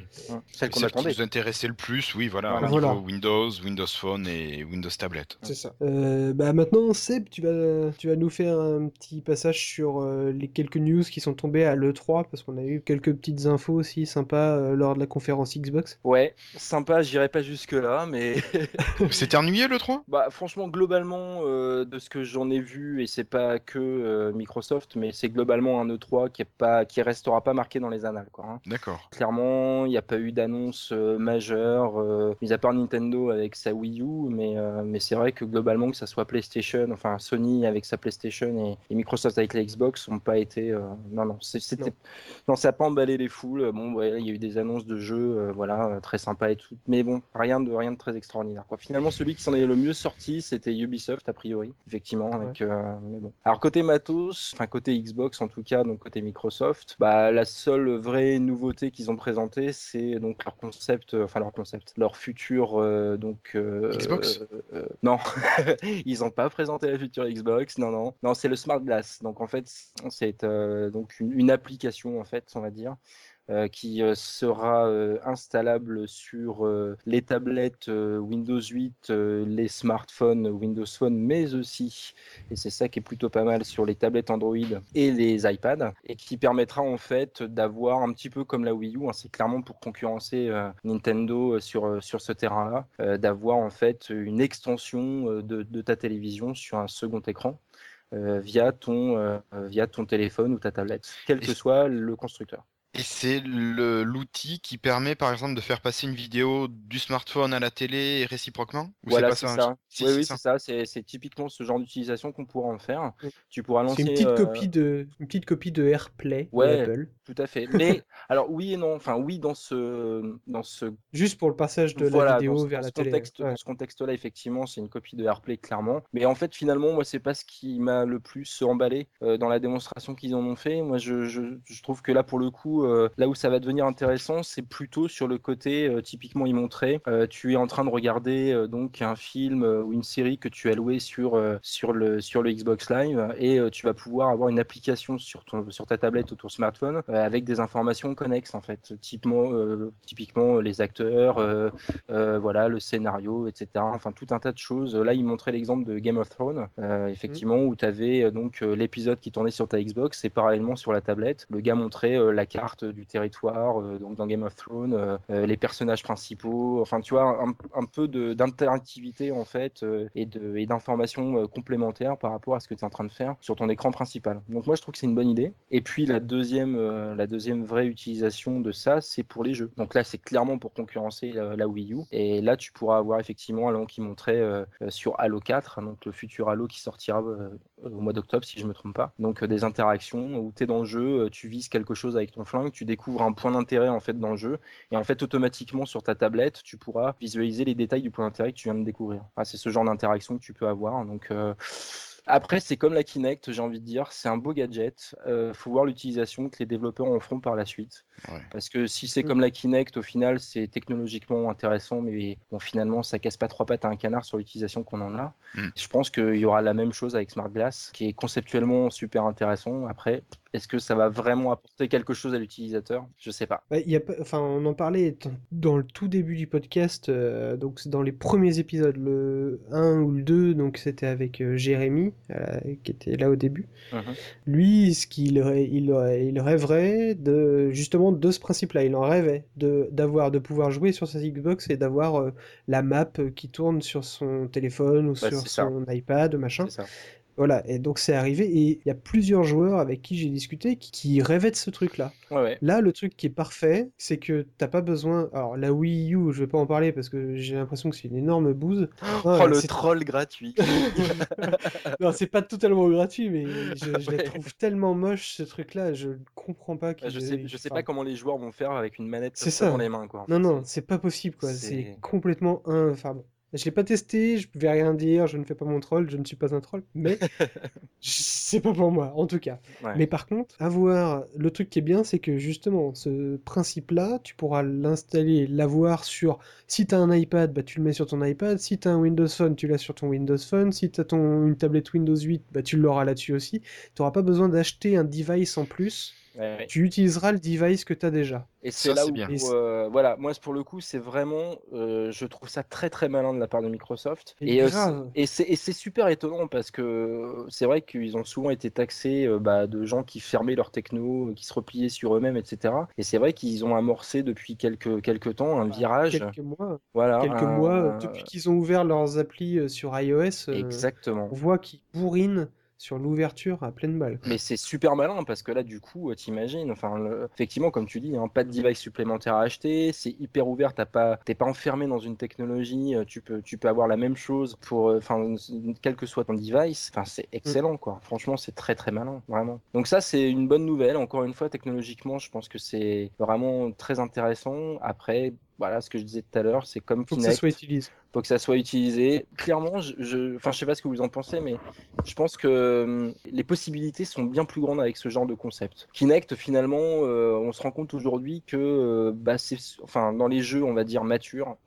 Celle qu'on Celle qui attendait. nous intéressait le plus, oui, voilà, Voilà. Windows, Windows Phone et Windows Tablet. C'est ça. Euh, bah maintenant, Seb, tu vas, tu vas nous faire un petit passage sur euh, les quelques news qui sont tombées à l'E3, parce qu'on a eu quelques petites infos aussi sympas euh, lors de la conférence Xbox. Ouais, sympa, j'irai pas jusque-là, mais C'était ennuyé le 3 Bah, franchement, globalement, euh, de ce que j'en ai vu, et c'est pas que euh, Microsoft, mais c'est globalement un E3 qui est pas, qui restera pas marqué dans les annales, quoi. hein. D'accord. Clairement, il n'y a pas eu d'annonce euh, majeure, euh, mis à part Nintendo avec sa Wii U, mais, euh, mais c'est vrai que globalement, que ça soit PlayStation, enfin Sony avec sa PlayStation et, et Microsoft avec la Xbox, n'ont pas été. euh, non, non, c'était. Non. Non, ça n'a pas emballé les foules. Bon, ouais, il y a eu des annonces de jeux, euh, voilà, très sympa et tout. Mais bon, rien de, rien de très extraordinaire. Quoi. Finalement, celui qui s'en est le mieux sorti, c'était Ubisoft, a priori, effectivement. Avec, euh, mais bon. Alors, côté matos, enfin, côté Xbox en tout cas, donc côté Microsoft, bah, la seule vraie nouveauté qu'ils ont présentée, c'est donc leur concept, euh, enfin, leur concept, leur futur, euh, donc. euh, Xbox euh, Non, ils n'ont pas présenté la future Xbox, non, non. Non, c'est le Smart Glass. Donc, en fait, c'est donc une, une application, en fait, on va dire, euh, qui euh, sera euh, installable sur euh, les tablettes Windows 8, euh, les smartphones Windows Phone, mais aussi, et c'est ça qui est plutôt pas mal, sur les tablettes Android et les iPads, et qui permettra en fait d'avoir un petit peu comme la Wii U, hein, c'est clairement pour concurrencer Nintendo sur, sur ce terrain-là, d'avoir en fait une extension de, de ta télévision sur un second écran. euh, via ton, euh, via ton téléphone ou ta tablette, quel que soit le constructeur. Et c'est l'outil qui permet, par exemple, de faire passer une vidéo du smartphone à la télé et réciproquement Ou Voilà, c'est un- ça. Si, oui, c'est oui, ça. c'est ça. C'est typiquement ce genre d'utilisation qu'on pourra en faire. Oui. Tu pourras lancer. C'est une petite euh, copie de une petite copie de AirPlay Ouais. d'Apple, Tout à fait. Mais alors oui et non. Enfin oui dans ce dans ce juste pour le passage de voilà, la vidéo ce, vers dans la télé. contexte, ouais. dans ce contexte-là, effectivement, c'est une copie de AirPlay clairement. Mais en fait, finalement, moi, c'est pas ce qui m'a le plus emballé euh, dans la démonstration qu'ils en ont fait. Moi, je, je, je trouve que là, pour le coup, euh, là où ça va devenir intéressant, c'est plutôt sur le côté euh, typiquement y montrer. Euh, tu es en train de regarder euh, donc un film ou une série que tu as loué sur sur le sur le Xbox Live et tu vas pouvoir avoir une application sur ton sur ta tablette ou ton smartphone avec des informations connexes en fait. Typiquement, typiquement les acteurs. voilà, le scénario, etc. Enfin, tout un tas de choses. Là, il montrait l'exemple de Game of Thrones, effectivement, où tu avais donc l'épisode qui tournait sur ta Xbox et parallèlement sur la tablette, le gars montrait la carte du territoire, euh, donc dans Game of Thrones, euh, euh, les personnages principaux, enfin, tu vois, un, un peu d'interactivité en fait et et d'informations euh, complémentaires par rapport à ce que tu es en train de faire sur ton écran principal. Donc, moi, je trouve que c'est une bonne idée. Et puis, la deuxième, la deuxième vraie utilisation de ça, c'est pour les jeux. Donc là, c'est clairement pour concurrencer la Wii U. Et là, tu pourras avoir effectivement un qui montrait sur Halo 4, hein, donc le futur Halo qui sortira au mois d'octobre, si je me trompe pas. Donc des interactions où tu es dans le jeu, tu vises quelque chose avec ton flingue, tu découvres un point d'intérêt en fait dans le jeu, et en fait automatiquement sur ta tablette, tu pourras visualiser les détails du point d'intérêt que tu viens de découvrir. Ah, c'est ce genre d'interaction que tu peux avoir. Donc euh, après, c'est comme la Kinect, j'ai envie de dire, c'est un beau gadget. Euh, faut voir l'utilisation que les développeurs en feront par la suite. Ouais. Parce que si c'est Mm. comme la Kinect, au final, c'est technologiquement intéressant, mais bon, finalement, ça casse pas trois pattes à un canard sur l'utilisation qu'on en a. Mm. Je pense qu'il y aura la même chose avec Smart Glass, qui est conceptuellement super intéressant. Après, est-ce que ça va vraiment apporter quelque chose à l'utilisateur? Je sais pas. Il y a enfin, on en parlait dans- le tout début du podcast, euh, donc c'est dans les premiers épisodes, le 1 ou le 2, donc c'était avec euh, Jérémy, euh, qui était là au début. Mhm. Lui, ce qu'il il, il rêverait de justement de ce principe-là, il en rêvait de d'avoir de pouvoir jouer sur sa Xbox et d'avoir la map qui tourne sur son téléphone ou Bah, sur ça. son iPad, machin. C'est ça. Voilà, et donc c'est arrivé et il y a plusieurs joueurs avec qui j'ai discuté qui, qui rêvaient de ce truc-là. Ouais, ouais. Là, le truc qui est parfait, c'est que t'as pas besoin. Alors, la Wii U, je vais pas en parler parce que j'ai l'impression que c'est une énorme bouse. Oh, Ouais, le c'est- troll gratuit. Non, c'est pas totalement gratuit, mais je, je Ouais. la trouve tellement moche ce truc-là, je comprends pas je sais, je sais enfin, pas comment les joueurs vont faire avec une manette C'est comme ça ça. dans les mains, quoi. Non, non, c'est pas possible, quoi. c'est- C'est complètement un. Enfin bon. Je l'ai pas testé, je vais rien dire, je ne fais pas mon troll, je ne suis pas un troll, mais c'est pas pour moi, en tout cas. Ouais. Mais par contre, avoir le truc qui est bien, c'est que justement, ce principe-là, tu pourras l'installer, l'avoir sur. Si tu as un iPad, bah, tu le mets sur ton iPad. Si tu as un Windows Phone, tu l'as sur ton Windows Phone. Si tu as ton... une tablette Windows 8, bah, tu l'auras là-dessus aussi. Tu n'auras pas besoin d'acheter un device en plus. Ouais. Tu utiliseras le device que tu as déjà. Et c'est là où, bien. Euh, voilà, moi pour le coup, c'est vraiment, euh, je trouve ça très très malin de la part de Microsoft. Et euh, c'est- et super étonnant parce que c'est vrai qu'ils ont souvent été taxés euh, bah, de gens qui fermaient leur techno, qui se repliaient sur eux-mêmes, etc. Et c'est vrai qu'ils ont amorcé depuis quelques quelques temps un virage. Quelques mois, Voilà, quelques un- mois depuis qu'ils ont ouvert leurs applis sur iOS, euh, Exactement. on voit qu'ils bourrinent sur l'ouverture à pleine balle. Mais c'est super malin parce que là, du coup, t'imagines, enfin, le- effectivement, comme tu dis, hein, pas de device supplémentaire à acheter, c'est hyper ouvert, t'as pas, t'es pas enfermé dans une technologie, euh, tu peux, tu peux avoir la même chose pour, euh, enfin, quel que soit ton device, enfin, c'est excellent, quoi. Franchement, c'est très très malin, vraiment. Donc ça, c'est une bonne nouvelle. Encore une fois, technologiquement, je pense que c'est vraiment très intéressant. Après. Voilà, ce que je disais tout à l'heure, c'est comme Faut que Kinect ça soit utilisé. faut que ça soit utilisé. Clairement, je, je, enfin, je sais pas ce que vous en pensez, mais je pense que hum, les possibilités sont bien plus grandes avec ce genre de concept. Kinect, finalement, euh, on se rend compte aujourd'hui que, euh, bah, c'est, enfin, dans les jeux, on va dire matures.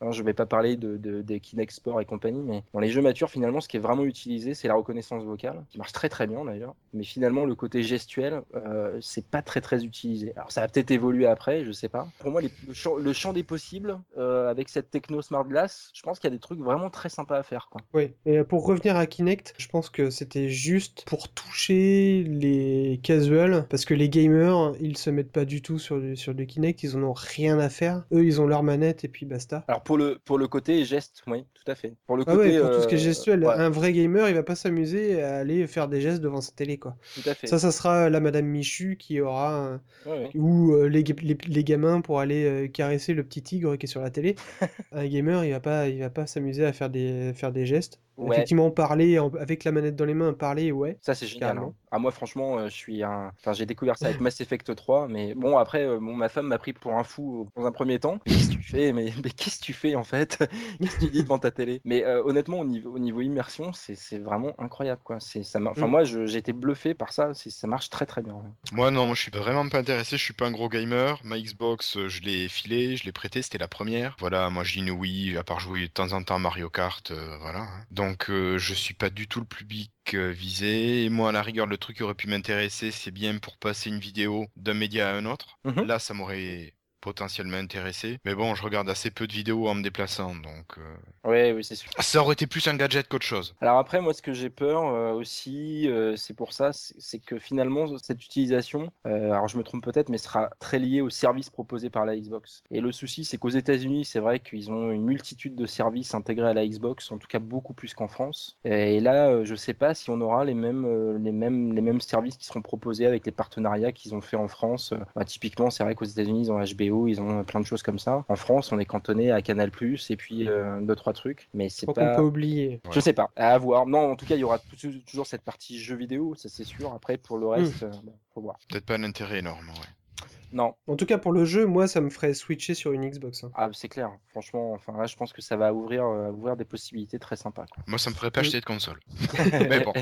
Hein, je vais pas parler de, de- des Kinect Sport et compagnie, mais dans les jeux matures, finalement, ce qui est vraiment utilisé, c'est la reconnaissance vocale, qui marche très très bien d'ailleurs. Mais finalement, le côté gestuel, euh, c'est pas très très utilisé. Alors, ça va peut-être évoluer après, je sais pas. Pour moi, les- le, champ, le champ des possibles, euh, avec cette techno Smart Glass, je pense qu'il y a des trucs vraiment très sympas à faire, quoi. Oui, et euh, pour revenir à Kinect, je pense que c'était juste pour toucher les casuals, parce que les gamers, ils se mettent pas du tout sur du, sur du Kinect, ils en ont rien à faire. Eux, ils ont leur manette et puis basta. Alors pour le, pour le côté geste, oui, tout à fait. Pour le Ah côté. ouais, pour tout ce qui est euh, gestuel, ouais, un vrai gamer, il va pas s'amuser à aller faire des gestes devant sa télé, quoi. tout à fait. Ça, ça sera la Madame Michu qui aura, Ouais, ou euh, les, ga- les, les gamins pour aller euh, caresser le petit tigre qui est sur la télé. Un gamer, il va pas, il va pas s'amuser à faire des, faire des gestes. Ouais. Effectivement, parler avec la manette dans les mains, parler, ouais. Ça c'est génial. Hein. Ah moi franchement, euh, je suis un. Enfin j'ai découvert ça avec Mass Effect 3, mais bon après, euh, bon, ma femme m'a pris pour un fou euh, dans un premier temps. Mais qu'est-ce que tu fais? Mais, mais qu'est-ce que tu fais en fait? Qu'est-ce que tu dis devant ta télé? Mais euh, honnêtement au niveau, au niveau immersion, c'est c'est vraiment incroyable quoi. C'est ça. Enfin Mm. moi j'ai été bluffé par ça. Ça marche très très bien. ouais. Moi non, moi je suis vraiment pas intéressé, je suis pas un gros gamer. Ma Xbox, je l'ai filé, je l'ai prêté, c'était la première. Voilà, moi j'ai une Wii, à part jouer de temps en temps à Mario Kart, euh, voilà. hein. Donc euh, je suis pas du tout le public euh, visé. Et moi à la rigueur, le truc qui aurait pu m'intéresser, c'est bien pour passer une vidéo d'un média à un autre. Mhm. Là, ça m'aurait potentiellement intéressé. Mais bon, je regarde assez peu de vidéos en me déplaçant, donc euh, Ouais oui c'est sûr. ça aurait été plus un gadget qu'autre chose. Alors après, moi, ce que j'ai peur euh, aussi, euh, c'est pour ça, c'est que finalement, cette utilisation, alors je me trompe peut-être, mais sera très liée aux services proposés par la Xbox. Et le souci, c'est qu'aux États-Unis, c'est vrai qu'ils ont une multitude de services intégrés à la Xbox, en tout cas beaucoup plus qu'en France. Et là, je sais pas si on aura les mêmes, les mêmes, les mêmes services qui seront proposés avec les partenariats qu'ils ont fait en France. Bah, typiquement, c'est vrai qu'aux États-Unis, ils ont HBO, ils ont plein de choses comme ça. En France, on est cantonné à Canal+, et puis euh, deux trois trucs, mais c'est Faut qu'on pas. peut oublier. Je sais pas, à voir. Non, en tout cas, il y aura tou- toujours cette partie jeux vidéo, ça c'est sûr. Après, pour le reste, euh, bon, faut voir. Peut-être pas un intérêt énorme, ouais. Non, En tout cas, pour le jeu, moi, ça me ferait switcher sur une Xbox. hein. ah, c'est clair. Franchement, enfin là, je pense que ça va ouvrir, euh, ouvrir des possibilités très sympas. quoi. Moi, ça me ferait pas Oui. acheter de console. Mais bon.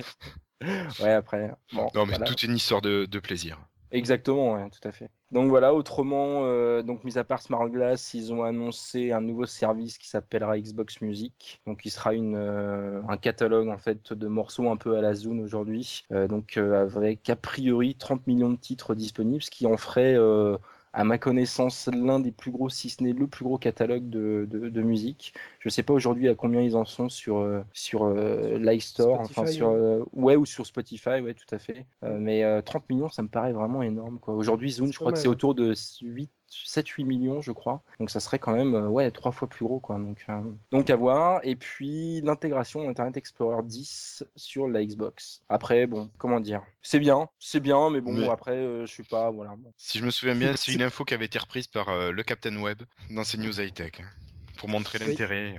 ouais, après, bon, Non, mais voilà. tout est une histoire de, de plaisir. Exactement, tout à fait. Donc voilà, autrement, euh, donc mis à part Smart Glass, ils ont annoncé un nouveau service qui s'appellera Xbox Music. Donc il sera une, euh, un catalogue en fait de morceaux un peu à la Zune aujourd'hui. Euh, donc avec a priori 30 millions de titres disponibles, ce qui en ferait à ma connaissance, l'un des plus gros, si ce n'est le plus gros catalogue de, de, de musique. Je sais pas aujourd'hui à combien ils en sont sur, euh, sur euh, l'iStore, enfin Spotify, sur, euh, ouais, ou sur Spotify, ouais, tout à fait. Euh, mais euh, 30 millions, ça me paraît vraiment énorme. quoi. Aujourd'hui, C'est je crois que c'est autour de 8, 7-8 millions, je crois. Donc ça serait quand même euh, ouais, trois fois plus gros. Quoi. Donc, euh, donc à voir. Et puis l'intégration d'Internet Explorer 10 sur la Xbox. Après, bon, comment dire? C'est bien, c'est bien, mais bon, Mais- après, euh, je suis pas. Voilà. Si je me souviens bien, c'est une info qui avait été reprise par euh, le Captain Web dans ses news high-tech. hein, Pour montrer Oui. l'intérêt.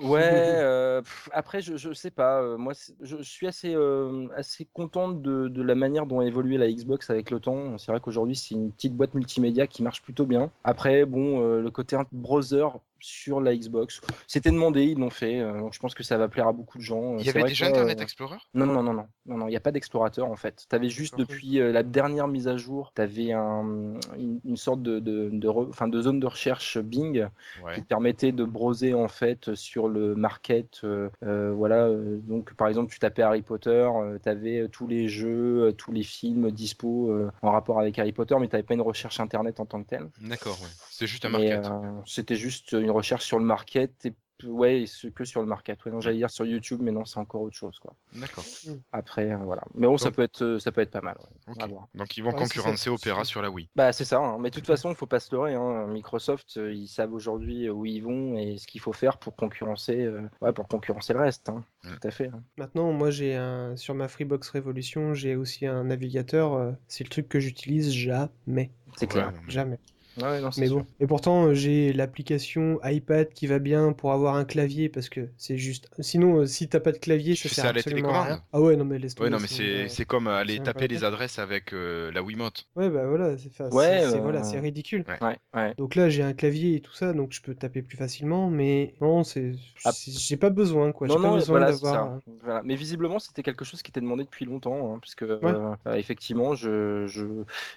Ouais, euh, pff, après, je, je sais pas. euh, moi, c'est- je, je suis assez, euh, assez contente de, de la manière dont a évolué la Xbox avec le temps. C'est vrai qu'aujourd'hui, c'est une petite boîte multimédia qui marche plutôt bien. Après, bon, euh, le côté browser sur la Xbox, c'était demandé, ils l'ont fait. euh, je pense que ça va plaire à beaucoup de gens. Il y avait déjà Internet euh, Explorer? Non, non, non, non, non, non, il n'y a pas d'explorateur en fait. Tu avais juste D'accord. depuis euh, la dernière mise à jour, tu avais un, une, sorte de, de, zone de recherche Bing qui te permettait de browser en fait sur le market. voilà, donc par exemple, tu tapais Harry Potter, tu avais tous les jeux, tous les films dispo en rapport avec Harry Potter, mais tu n'avais pas une recherche internet en tant que telle. D'accord. C'est juste un market. C'était juste une recherche sur le market et ouais, ce que sur le market. Ouais, non, j'allais dire sur YouTube, mais non, c'est encore autre chose quoi. D'accord. Après, euh, voilà. Mais bon, ça peut être, euh, ça peut être pas mal. ouais. Donc ils vont Ouais, concurrencer. Opera sur la Wii. Bah, c'est ça. hein. Mais de toute façon, il faut pas se leurrer. hein. Microsoft, euh, ils savent aujourd'hui où ils vont et ce qu'il faut faire pour concurrencer, euh, ouais, pour concurrencer le reste. hein. Mm. Tout à fait. hein. Maintenant, moi, j'ai un sur ma Freebox Revolution, j'ai aussi un navigateur. euh, c'est le truc que j'utilise jamais, C'est clair. Ouais, mais-. Ouais, non, sûr. bon. Et pourtant, euh, j'ai l'application iPad qui va bien pour avoir un clavier parce que c'est juste. Sinon, euh, si t'as pas de clavier, Tu ça fais sert ça à la rien. Ah ouais, non mais laisse Ouais, non, mais c'est- c'est comme aller taper les adresses avec euh, la Wiimote. Ouais, bah voilà, c'est Ouais, euh, voilà, c'est ridicule. Ouais, ouais. Donc là, j'ai un clavier et tout ça, donc je peux taper plus facilement, mais non, c'est, Ah. j'ai pas besoin, quoi. Non, pas non, besoin voilà, d'avoir. Mais visiblement, c'était quelque chose qui était demandé depuis longtemps, hein, puisque euh, Ouais. euh, effectivement, je, je,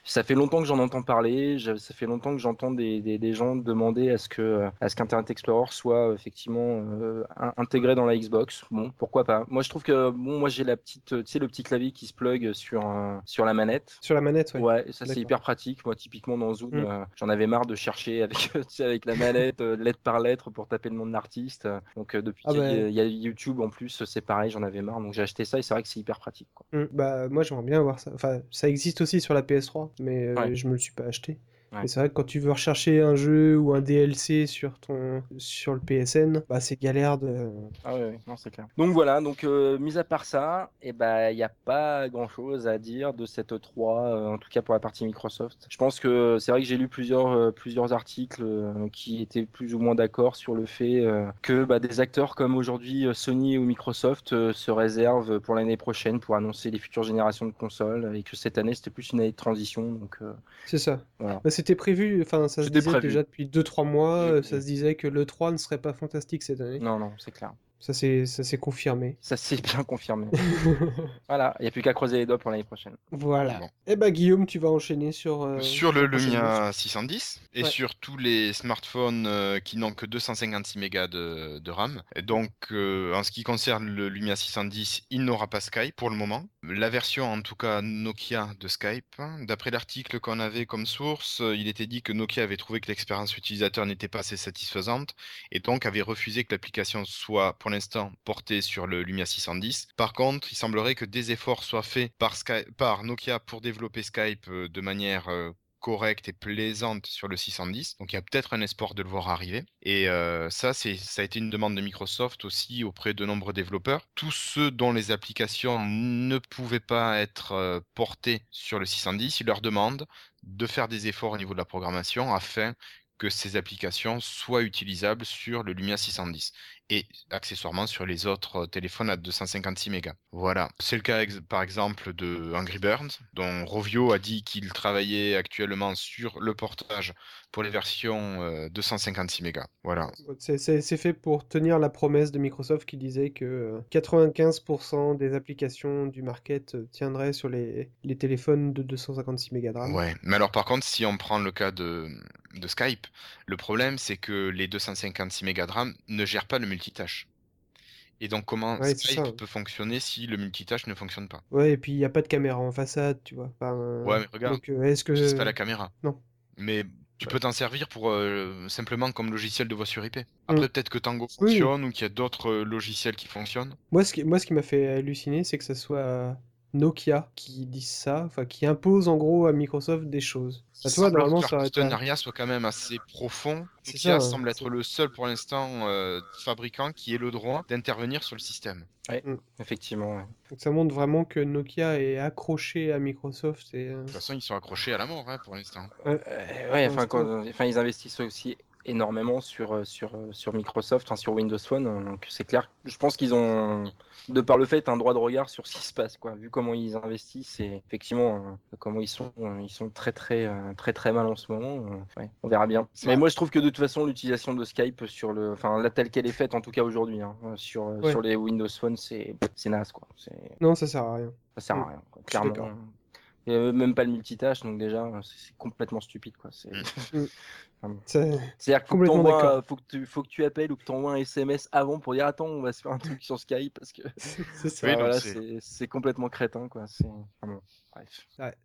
ça fait longtemps que j'en entends parler. ça fait longtemps que j'entends des, des, des gens demander à ce que, à ce qu'Internet Explorer soit euh, effectivement euh, in- intégré dans la Xbox. Bon, pourquoi pas. Moi, je trouve que bon, moi j'ai la petite, tu sais, le petit clavier qui se plug sur sur la manette. Sur la manette, ouais. Ouais, ça c'est hyper pratique. Moi, typiquement dans Zoom, Mm. euh, j'en avais marre de chercher avec, avec la manette, lettre par lettre, pour taper le nom de l'artiste. Donc, depuis Ah qu'il y a- bah. il y a YouTube en plus, c'est pareil, j'en avais marre. Donc, j'ai acheté ça et c'est vrai que c'est hyper pratique. Quoi. Mm, Bah, moi, j'aimerais bien avoir ça. Enfin, ça existe aussi sur la PS3, mais Ouais. je me le suis pas acheté. Mais c'est vrai que quand tu veux rechercher un jeu ou un DLC sur ton sur le PSN, bah c'est galère de. Ah ouais, ouais, non c'est clair. Donc voilà, donc euh, mis à part ça, et eh ben il n'y a pas grand chose à dire de cette 3, euh, en tout cas pour la partie Microsoft. Je pense que c'est vrai que j'ai lu plusieurs euh, plusieurs articles qui étaient plus ou moins d'accord sur le fait que bah, des acteurs comme aujourd'hui Sony ou Microsoft se réservent pour l'année prochaine pour annoncer les futures générations de consoles et que cette année c'était plus une année de transition. Donc C'est ça. voilà. Bah, c'était prévu, enfin ça se disait prévu. déjà depuis 2-3 mois, euh, ça se disait que le 3 ne serait pas fantastique cette année. Non, non, c'est clair. Ça c'est ça s'est confirmé. Ça c'est bien confirmé. voilà, il n'y a plus qu'à croiser les doigts pour l'année prochaine. Voilà. Bon. Et bah Guillaume, tu vas enchaîner sur euh, sur le Lumia 610 et Ouais. sur tous les smartphones euh, qui n'ont que 256 mégas de, de RAM. Et donc, euh, en ce qui concerne le Lumia 610, il n'aura pas Skype pour le moment. La version, en tout cas Nokia de Skype, hein, d'après l'article qu'on avait comme source, il était dit que Nokia avait trouvé que l'expérience utilisateur n'était pas assez satisfaisante et donc avait refusé que l'application soit pour l'instant portée sur le Lumia 610. Par contre, il semblerait que des efforts soient faits par, Sky- par Nokia pour développer Skype euh, de manière euh, correcte et plaisante sur le 610. Donc il y a peut-être un espoir de le voir arriver. Et euh, ça, ça a été une demande de Microsoft aussi auprès de nombreux développeurs. Tous ceux dont les applications ne pouvaient pas être portées sur le 610, ils leur demandent de faire des efforts au niveau de la programmation afin que ces applications soient utilisables sur le Lumia 610 et accessoirement sur les autres euh, téléphones à 256 mégas. Voilà, c'est le cas par exemple de Angry Birds, dont Rovio a dit qu'il travaillait actuellement sur le portage pour les versions euh, 256 mégas. Voilà. C'est- fait pour tenir la promesse de Microsoft qui disait que euh, 95% des applications du market euh, tiendraient sur les, les téléphones de 256 mégas de RAM. Ouais, mais alors par contre, si on prend le cas de, de Skype, le problème c'est que les 256 mégas de RAM ne gèrent pas le multitâche. Et donc comment Ouais, Skype ça. peut fonctionner si le multitâche ne fonctionne pas? Ouais, et puis il n'y a pas de caméra en façade, tu vois. Enfin, Ouais, mais regarde, donc, euh, est-ce que... C'est pas la caméra. non. Mais tu Ouais. peux t'en servir pour euh, simplement comme logiciel de voix sur IP. Après, peut-être que Tango Oui. fonctionne ou qu'il y a d'autres euh, logiciels qui fonctionnent. Moi, ce qui, moi, ce qui m'a fait halluciner, c'est que ce soit Nokia qui dise ça, enfin, qui impose en gros à Microsoft des choses. Bah, tu vois, semblerait normalement, que ça leur partenariat soit quand même assez profond. Nokia ça, semble être le seul pour l'instant euh, fabricant qui ait le droit d'intervenir sur le système. Effectivement, ouais. Donc ça montre vraiment que Nokia est accroché à Microsoft et... euh, De toute façon, ils sont accrochés à la mort hein, pour l'instant. Euh, ouais, l'instant. quand- enfin, ils investissent aussi énormément sur, euh, sur, euh, sur Microsoft, enfin, sur Windows Phone. hein, Donc c'est clair, je pense qu'ils ont, de par le fait, un droit de regard sur ce qui se passe, quoi. Vu comment ils investissent et effectivement euh, comment ils sont, euh, ils sont très très euh, très très mal en ce moment. euh, ouais, on verra bien. Mais moi, je trouve que de toute façon, l'utilisation de Skype sur le, enfin, là telle qu'elle est faite, en tout cas aujourd'hui, hein, sur Ouais. sur les Windows Phone, c'est c'est naze, quoi. C'est Non, ça sert à rien. ça sert à Mm. rien, quoi, clairement. Il a même pas le multitâche, donc déjà, c'est c'est complètement stupide, quoi. C'est. C'est- C'est-à-dire qu'il faut, que Complètement un- faut, que tu- faut que tu appelles ou que tu envoies un SMS avant pour dire attends, on va se faire un truc sur Skype parce que C'est. Oui, voilà, complètement crétin quoi. Enfin. Ouais,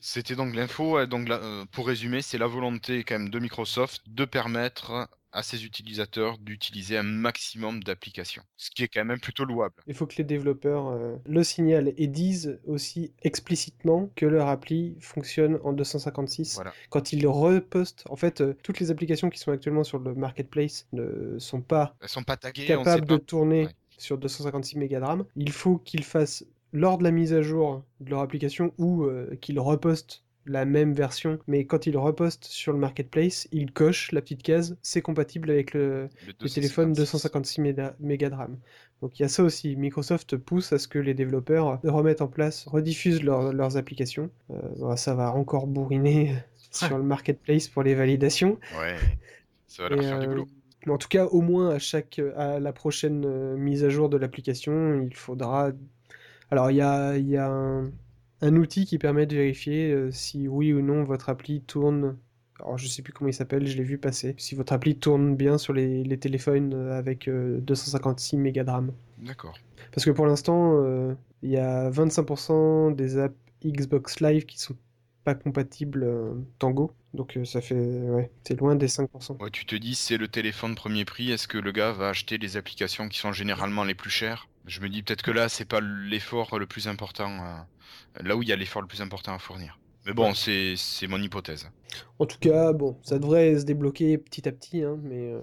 C'était donc l'info. Donc, là, euh, pour résumer, c'est la volonté quand même de Microsoft de permettre à ses utilisateurs d'utiliser un maximum d'applications. Ce qui est quand même plutôt louable. Il faut que les développeurs euh, le signalent et disent aussi explicitement que leur appli fonctionne en 256 Voilà. quand ils le repostent. En fait, euh, toutes les applications qui sont actuellement sur le marketplace ne sont pas Elles sont pas taguées, capables de tourner Ouais. sur 256 mégas de RAM. Il faut qu'ils fassent lors de la mise à jour de leur application ou euh, qu'ils repostent la même version, mais quand ils repostent sur le marketplace, ils cochent la petite case, c'est compatible avec le, téléphones 256 méga, de RAM. Donc il y a ça aussi. Microsoft pousse à ce que les développeurs remettent en place, rediffusent leur- leurs applications. Euh, ça va encore bourriner sur le marketplace pour les validations. Ouais. Ça va leur Et, faire du euh, boulot. mais en tout cas, au moins à chaque à la prochaine euh, mise à jour de l'application, il faudra. Alors il y a, il y a un, un outil qui permet de vérifier euh, si oui ou non votre appli tourne. Alors je sais plus comment il s'appelle, je l'ai vu passer. Si votre appli tourne bien sur les, les téléphones euh, avec euh, 256 mégas de RAM. D'accord. Parce que pour l'instant, euh, il y a 25% des apps Xbox Live qui sont pas compatibles euh, Tango. Donc euh, ça fait ouais, c'est loin des 5%. Ouais, tu te dis, c'est le téléphone premier prix. Est-ce que le gars va acheter les applications qui sont généralement les plus chères? Je me dis peut-être que là, c'est pas l'effort le plus important. euh, Là où il y a l'effort le plus important à fournir. Mais bon, c'est c'est mon hypothèse. En tout cas, bon, ça devrait se débloquer petit à petit, hein, mais euh,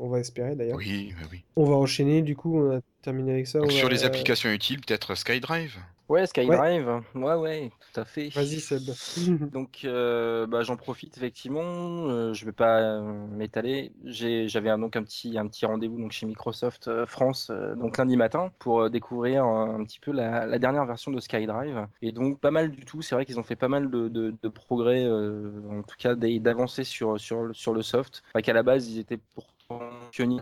on va espérer d'ailleurs. Oui, oui, oui. On va enchaîner, du coup, on a terminé avec ça. Donc, on sur va- les applications utiles, peut-être SkyDrive. Ouais, SkyDrive, ouais, ouais, tout à fait. Vas-y, Seb. Donc, euh, bah, j'en profite effectivement. euh, je vais pas euh, m'étaler. J'ai- J'avais un- donc un petit, un petit rendez-vous donc chez Microsoft euh, France euh, donc lundi matin pour euh, découvrir euh, un petit peu la, la dernière version de SkyDrive. Et donc pas mal du tout. C'est vrai qu'ils ont fait pas mal de, de- de progrès, euh, en tout cas des- d'avancées sur, sur, le- sur le soft. Enfin, qu'à la base ils étaient pourtant pionniers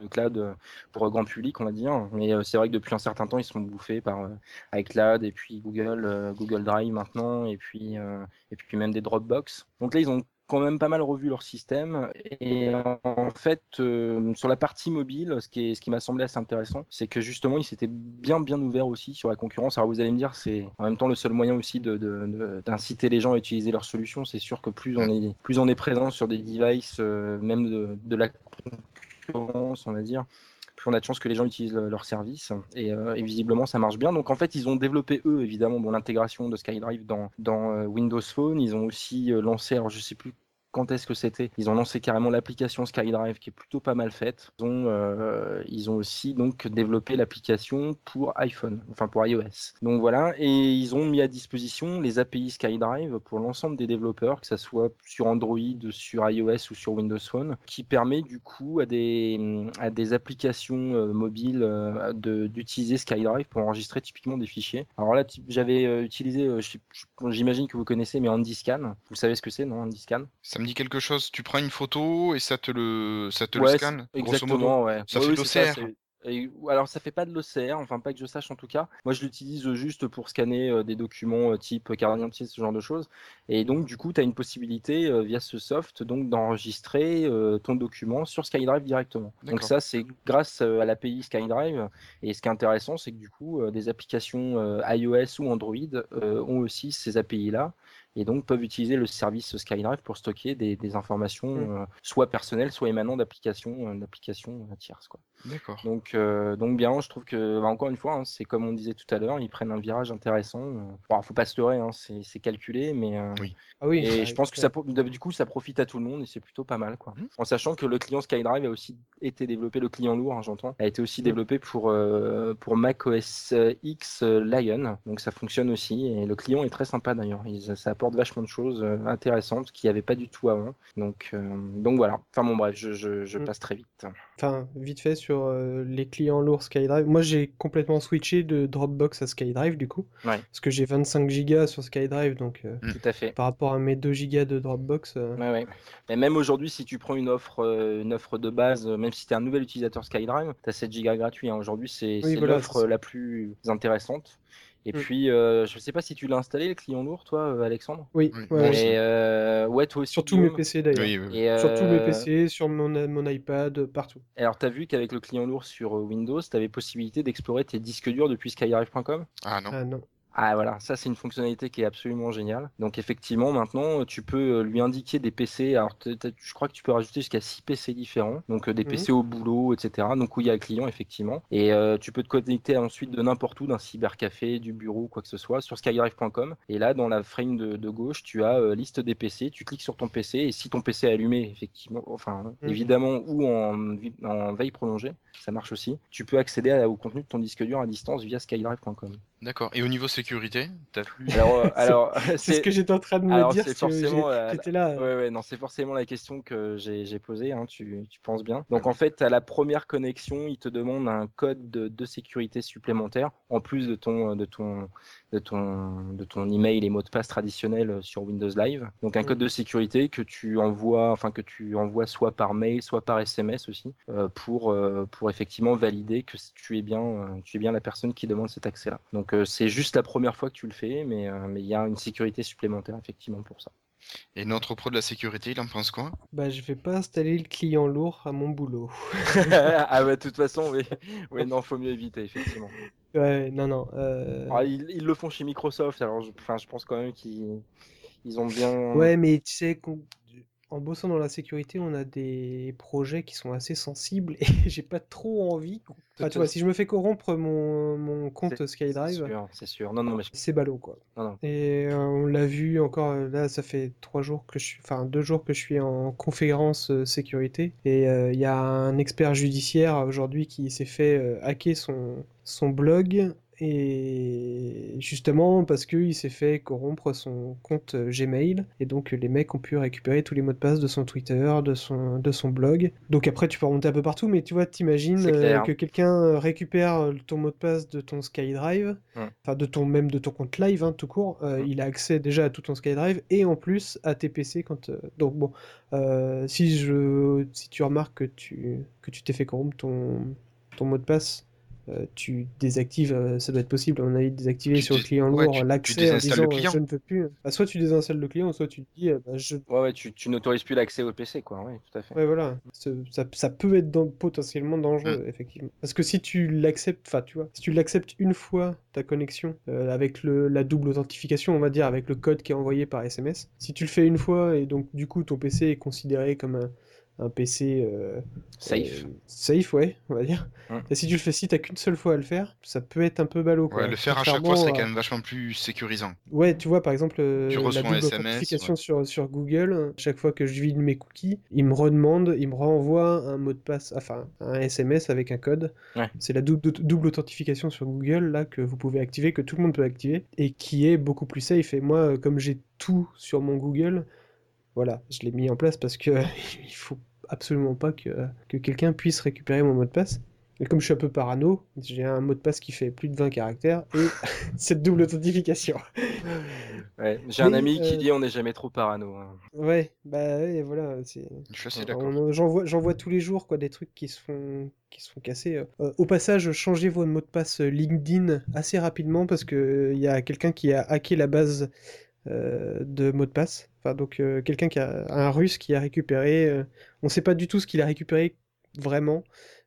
le cloud euh, pour grand public on va dire. Mais euh, c'est vrai que depuis un certain temps ils sont bouffés par euh, iCloud et puis Google, Google Drive maintenant, et puis, et puis même des Dropbox. Donc là, ils ont quand même pas mal revu leur système. Et en fait, euh, sur la partie mobile, ce qui, est, ce qui m'a semblé assez intéressant, c'est que justement, ils s'étaient bien, bien ouverts aussi sur la concurrence. Alors vous allez me dire, c'est en même temps le seul moyen aussi d'inciter les gens à utiliser leur solution. C'est sûr que plus on est, plus on est présent sur des devices, euh, même de, la concurrence, on va dire, on a de chances que les gens utilisent le- leur service. Et, euh, et visiblement, ça marche bien. Donc en fait, ils ont développé eux, évidemment, bon, l'intégration de SkyDrive dans, dans euh, Windows Phone. Ils ont aussi euh, lancé, alors je sais plus quand est-ce que c'était Ils ont lancé carrément l'application SkyDrive qui est plutôt pas mal faite. Ils ont, euh, ils ont aussi donc développé l'application pour iPhone, enfin pour iOS. Donc voilà, et ils ont mis à disposition les API SkyDrive pour l'ensemble des développeurs, que ce soit sur Android, sur iOS ou sur Windows Phone, qui permet du coup à des, applications euh, mobiles euh, d'utiliser SkyDrive pour enregistrer typiquement des fichiers. Alors là, j'avais utilisé, j'imagine que vous connaissez, mais HandyScan. Vous savez ce que c'est, non HandyScan? Ça me dit quelque chose. Tu prends une photo et ça te le, ça te Ouais, le scanne, grosso modo. Ouais. Ça Ouais, fait oui, l'OCR. c'est- et- ou alors ça fait pas de l'OCR, enfin pas que je sache en tout cas. Moi je l'utilise juste pour scanner euh, des documents euh, type carte d'identité, ce genre de choses. Et donc du coup tu as une possibilité euh, via ce soft donc d'enregistrer euh, ton document sur SkyDrive directement. Donc ça c'est grâce euh, à l'API SkyDrive. Et ce qui est intéressant c'est que du coup euh, des applications euh, iOS ou Android euh, ont aussi ces API là et donc peuvent utiliser le service SkyDrive pour stocker des, des informations Mm. euh, soit personnelles, soit émanant d'applications euh, d'applications euh, tierces. Quoi. D'accord. Donc, euh, donc bien, je trouve que, bah, encore une fois, hein, c'est comme on disait tout à l'heure, ils prennent un virage intéressant. Bon, faut pas se leurrer, hein, c'est c'est calculé, mais euh, Oui. Ah oui. et je pense que ça, du coup, ça profite à tout le monde et c'est plutôt pas mal, quoi. Mhm. En sachant que le client SkyDrive a aussi été développé, le client lourd, hein, j'entends, a été aussi Mhm. développé pour euh, pour Mac OS X Lion, donc ça fonctionne aussi et le client est très sympa d'ailleurs. Il- Ça apporte vachement de choses euh, intéressantes qu'il n'y avait pas du tout avant. Donc euh, donc voilà. Enfin bon bref, je, je, je Mhm. passe très vite. Enfin, vite fait sur euh, les clients lourds SkyDrive. Moi, j'ai complètement switché de Dropbox à SkyDrive, du coup. Ouais. Parce que j'ai 25 gigas sur SkyDrive, donc euh, Mm. Tout à fait. par rapport à mes 2 gigas de Dropbox. euh, Ouais, ouais. Et même aujourd'hui, si tu prends une offre, euh, une offre de base, même si tu es un nouvel utilisateur SkyDrive, tu as 7 Go gratuits. hein. Aujourd'hui, c'est Oui, c'est voilà, l'offre la plus intéressante. Et Mm. puis, euh, je sais pas si tu l'as installé, le client lourd, toi, euh, Alexandre. Oui, ouais. Et euh, ouais, toi aussi. Surtout mes Guillaume. PC d'ailleurs. Oui, oui. Et, Surtout mes euh, PC, sur mon, mon iPad, partout. Alors, tu as vu qu'avec le client lourd sur euh, Windows, tu avais possibilité d'explorer tes disques durs depuis skydrive.com Ah non. Ah non. Ah voilà, ça c'est une fonctionnalité qui est absolument géniale. Donc effectivement, maintenant tu peux euh, lui indiquer des PC. Alors je crois que tu peux rajouter jusqu'à 6 PC différents, donc euh, des. PC au boulot, etc. Donc où il y a le client effectivement. Et euh, tu peux te connecter ensuite de n'importe où, d'un cybercafé, du bureau, quoi que ce soit, sur skydrive.com. Et là, dans la frame de, de gauche, tu as euh, liste des PC. Tu cliques sur ton PC et si ton PC est allumé, effectivement, enfin Mhm. évidemment, ou en, en veille prolongée, ça marche aussi. Tu peux accéder à- au contenu de ton disque dur à distance via skydrive.com. D'accord. Et au niveau sécurité, t'as plus. Alors, euh, alors C'est ce que j'étais en train de me alors, dire. c'est forcément, j'ai- euh, là. Ouais, ouais, non, c'est forcément la question que j'ai j'ai posée, hein, tu, tu penses bien. Donc, en fait, à la première connexion, il te demande un code de, de sécurité supplémentaire, en plus de ton, de, ton, de, ton, de ton email et mot de passe traditionnel sur Windows Live. Donc, un Mm. code de sécurité que tu envoies, enfin, que tu envoies soit par mail, soit par SMS aussi, euh, pour, euh, pour effectivement valider que tu es bien, euh, tu es bien la personne qui demande cet accès-là. Donc, euh, c'est juste la première fois que tu le fais, mais euh, mais il y a une sécurité supplémentaire, effectivement, pour ça. Et notre pro de la sécurité, il en pense quoi? Bah, je vais pas installer le client lourd à mon boulot. ah ouais, de toute façon, oui. oui, non, faut mieux éviter, effectivement. Ouais, non, non. euh, Alors, ils, ils le font chez Microsoft, alors je, enfin, je pense quand même qu'ils ils ont bien. Ouais, mais tu sais, qu'on- en bossant dans la sécurité, on a des projets qui sont assez sensibles et j'ai pas trop envie. Enfin, tu vois, si je me fais corrompre mon, mon compte C'est SkyDrive, sûr, c'est sûr. Non, non, mais c'est ballot quoi. non, non. Et euh, on l'a vu encore, là ça fait trois jours que je suis, enfin deux jours que je suis en conférence euh, sécurité et euh, il y a un expert judiciaire aujourd'hui qui s'est fait hacker son, son blog et justement parce qu'il s'est fait corrompre son compte euh, Gmail et donc euh, les mecs ont pu récupérer tous les mots de passe de son Twitter, de son, de son blog. Donc après tu peux remonter un peu partout mais tu vois t'imagines euh, que quelqu'un récupère ton mot de passe de ton SkyDrive enfin de ton même de ton compte live hein, tout court euh, il a accès déjà à tout ton SkyDrive et en plus à tes PC quand euh, donc bon si je si tu remarques que tu que tu t'es fait corrompre ton ton mot de passe tu désactives, euh, ça doit être possible à mon avis de désactiver Tu sur le client lourd l'accès en disant euh, je ne peux plus. Bah, soit tu désinstalles le client, soit tu te dis euh, bah, je Ouais, ouais, tu, tu n'autorises plus l'accès au PC, quoi. Ouais, tout à fait. Ouais, voilà. Ce- Ça, ça peut être potentiellement dangereux, effectivement. Parce que si tu l'acceptes, enfin, tu vois, si tu l'acceptes une fois, ta connexion, euh, avec le, la double authentification, on va dire, avec le code qui est envoyé par SMS, si tu le fais une fois et donc, du coup, ton PC est considéré comme un, un PC euh, Safe. euh, safe, ouais, on va dire. Et si tu le fais, si t'as qu'une seule fois à le faire, ça peut être un peu ballot, quoi. Ouais, le faire à chaque fois, à- quand même vachement plus sécurisant. Ouais, tu vois, par exemple, euh, Tu la reçois un double SMS, authentification sur, sur Google, chaque fois que je vide mes cookies, il me redemande, il me renvoie un mot de passe, enfin, un SMS avec un code. Ouais. C'est la double, double authentification sur Google, là, que vous pouvez activer, que tout le monde peut activer, et qui est beaucoup plus safe. Et moi, comme j'ai tout sur mon Google, voilà, je l'ai mis en place parce que il faut absolument pas que, que quelqu'un puisse récupérer mon mot de passe. Et comme je suis un peu parano, j'ai un mot de passe qui fait plus de 20 caractères et cette double authentification. Ouais. J'ai un ami qui euh, dit on n'est jamais trop parano. hein. Ouais, bah ouais, voilà, c'est. Je suis assez d'accord. on- J'en vois, j'en vois tous les jours quoi, des trucs qui se font, qui se font casser. euh. Euh, au passage, changez votre mot de passe LinkedIn assez rapidement parce que il y a quelqu'un qui a hacké la base euh, de mots de passe. Enfin, donc euh, quelqu'un qui a un Russe qui a récupéré. euh, on sait pas du tout ce qu'il a récupéré vraiment,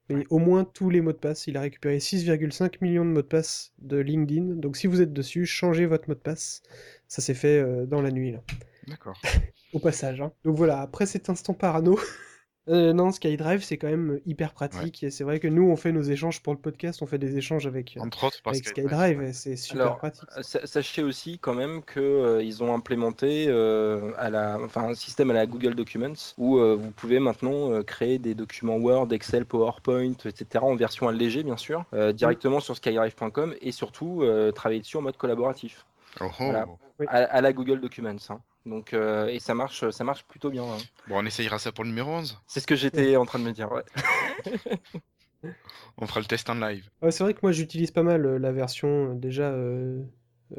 mais au moins tous les mots de passe. Il a récupéré 6,5 millions de mots de passe de LinkedIn. Donc si vous êtes dessus, changez votre mot de passe. Ça s'est fait euh, dans la nuit là D'accord. au passage. hein. Donc voilà, après cet instant parano, euh, non, SkyDrive c'est quand même hyper pratique. Et c'est vrai que nous on fait nos échanges pour le podcast, on fait des échanges avec, euh, Entre autres, parce avec que SkyDrive c'est super Alors, pratique. Sa- Sachez aussi quand même que euh, ils ont implémenté euh, à la, enfin, un système à la Google Documents où euh, vous pouvez maintenant euh, créer des documents Word, Excel, PowerPoint, etc. en version allégée bien sûr, euh, directement sur skydrive.com et surtout euh, travailler dessus en mode collaboratif Oh, oh. Voilà. Oui. à, à la Google Documents. hein. Donc euh, et ça marche, ça marche plutôt bien. hein. Bon, on essayera ça pour le numéro 11. C'est ce que j'étais en train de me dire. ouais. On fera le test en live. Ouais, c'est vrai que moi j'utilise pas mal euh, la version euh, déjà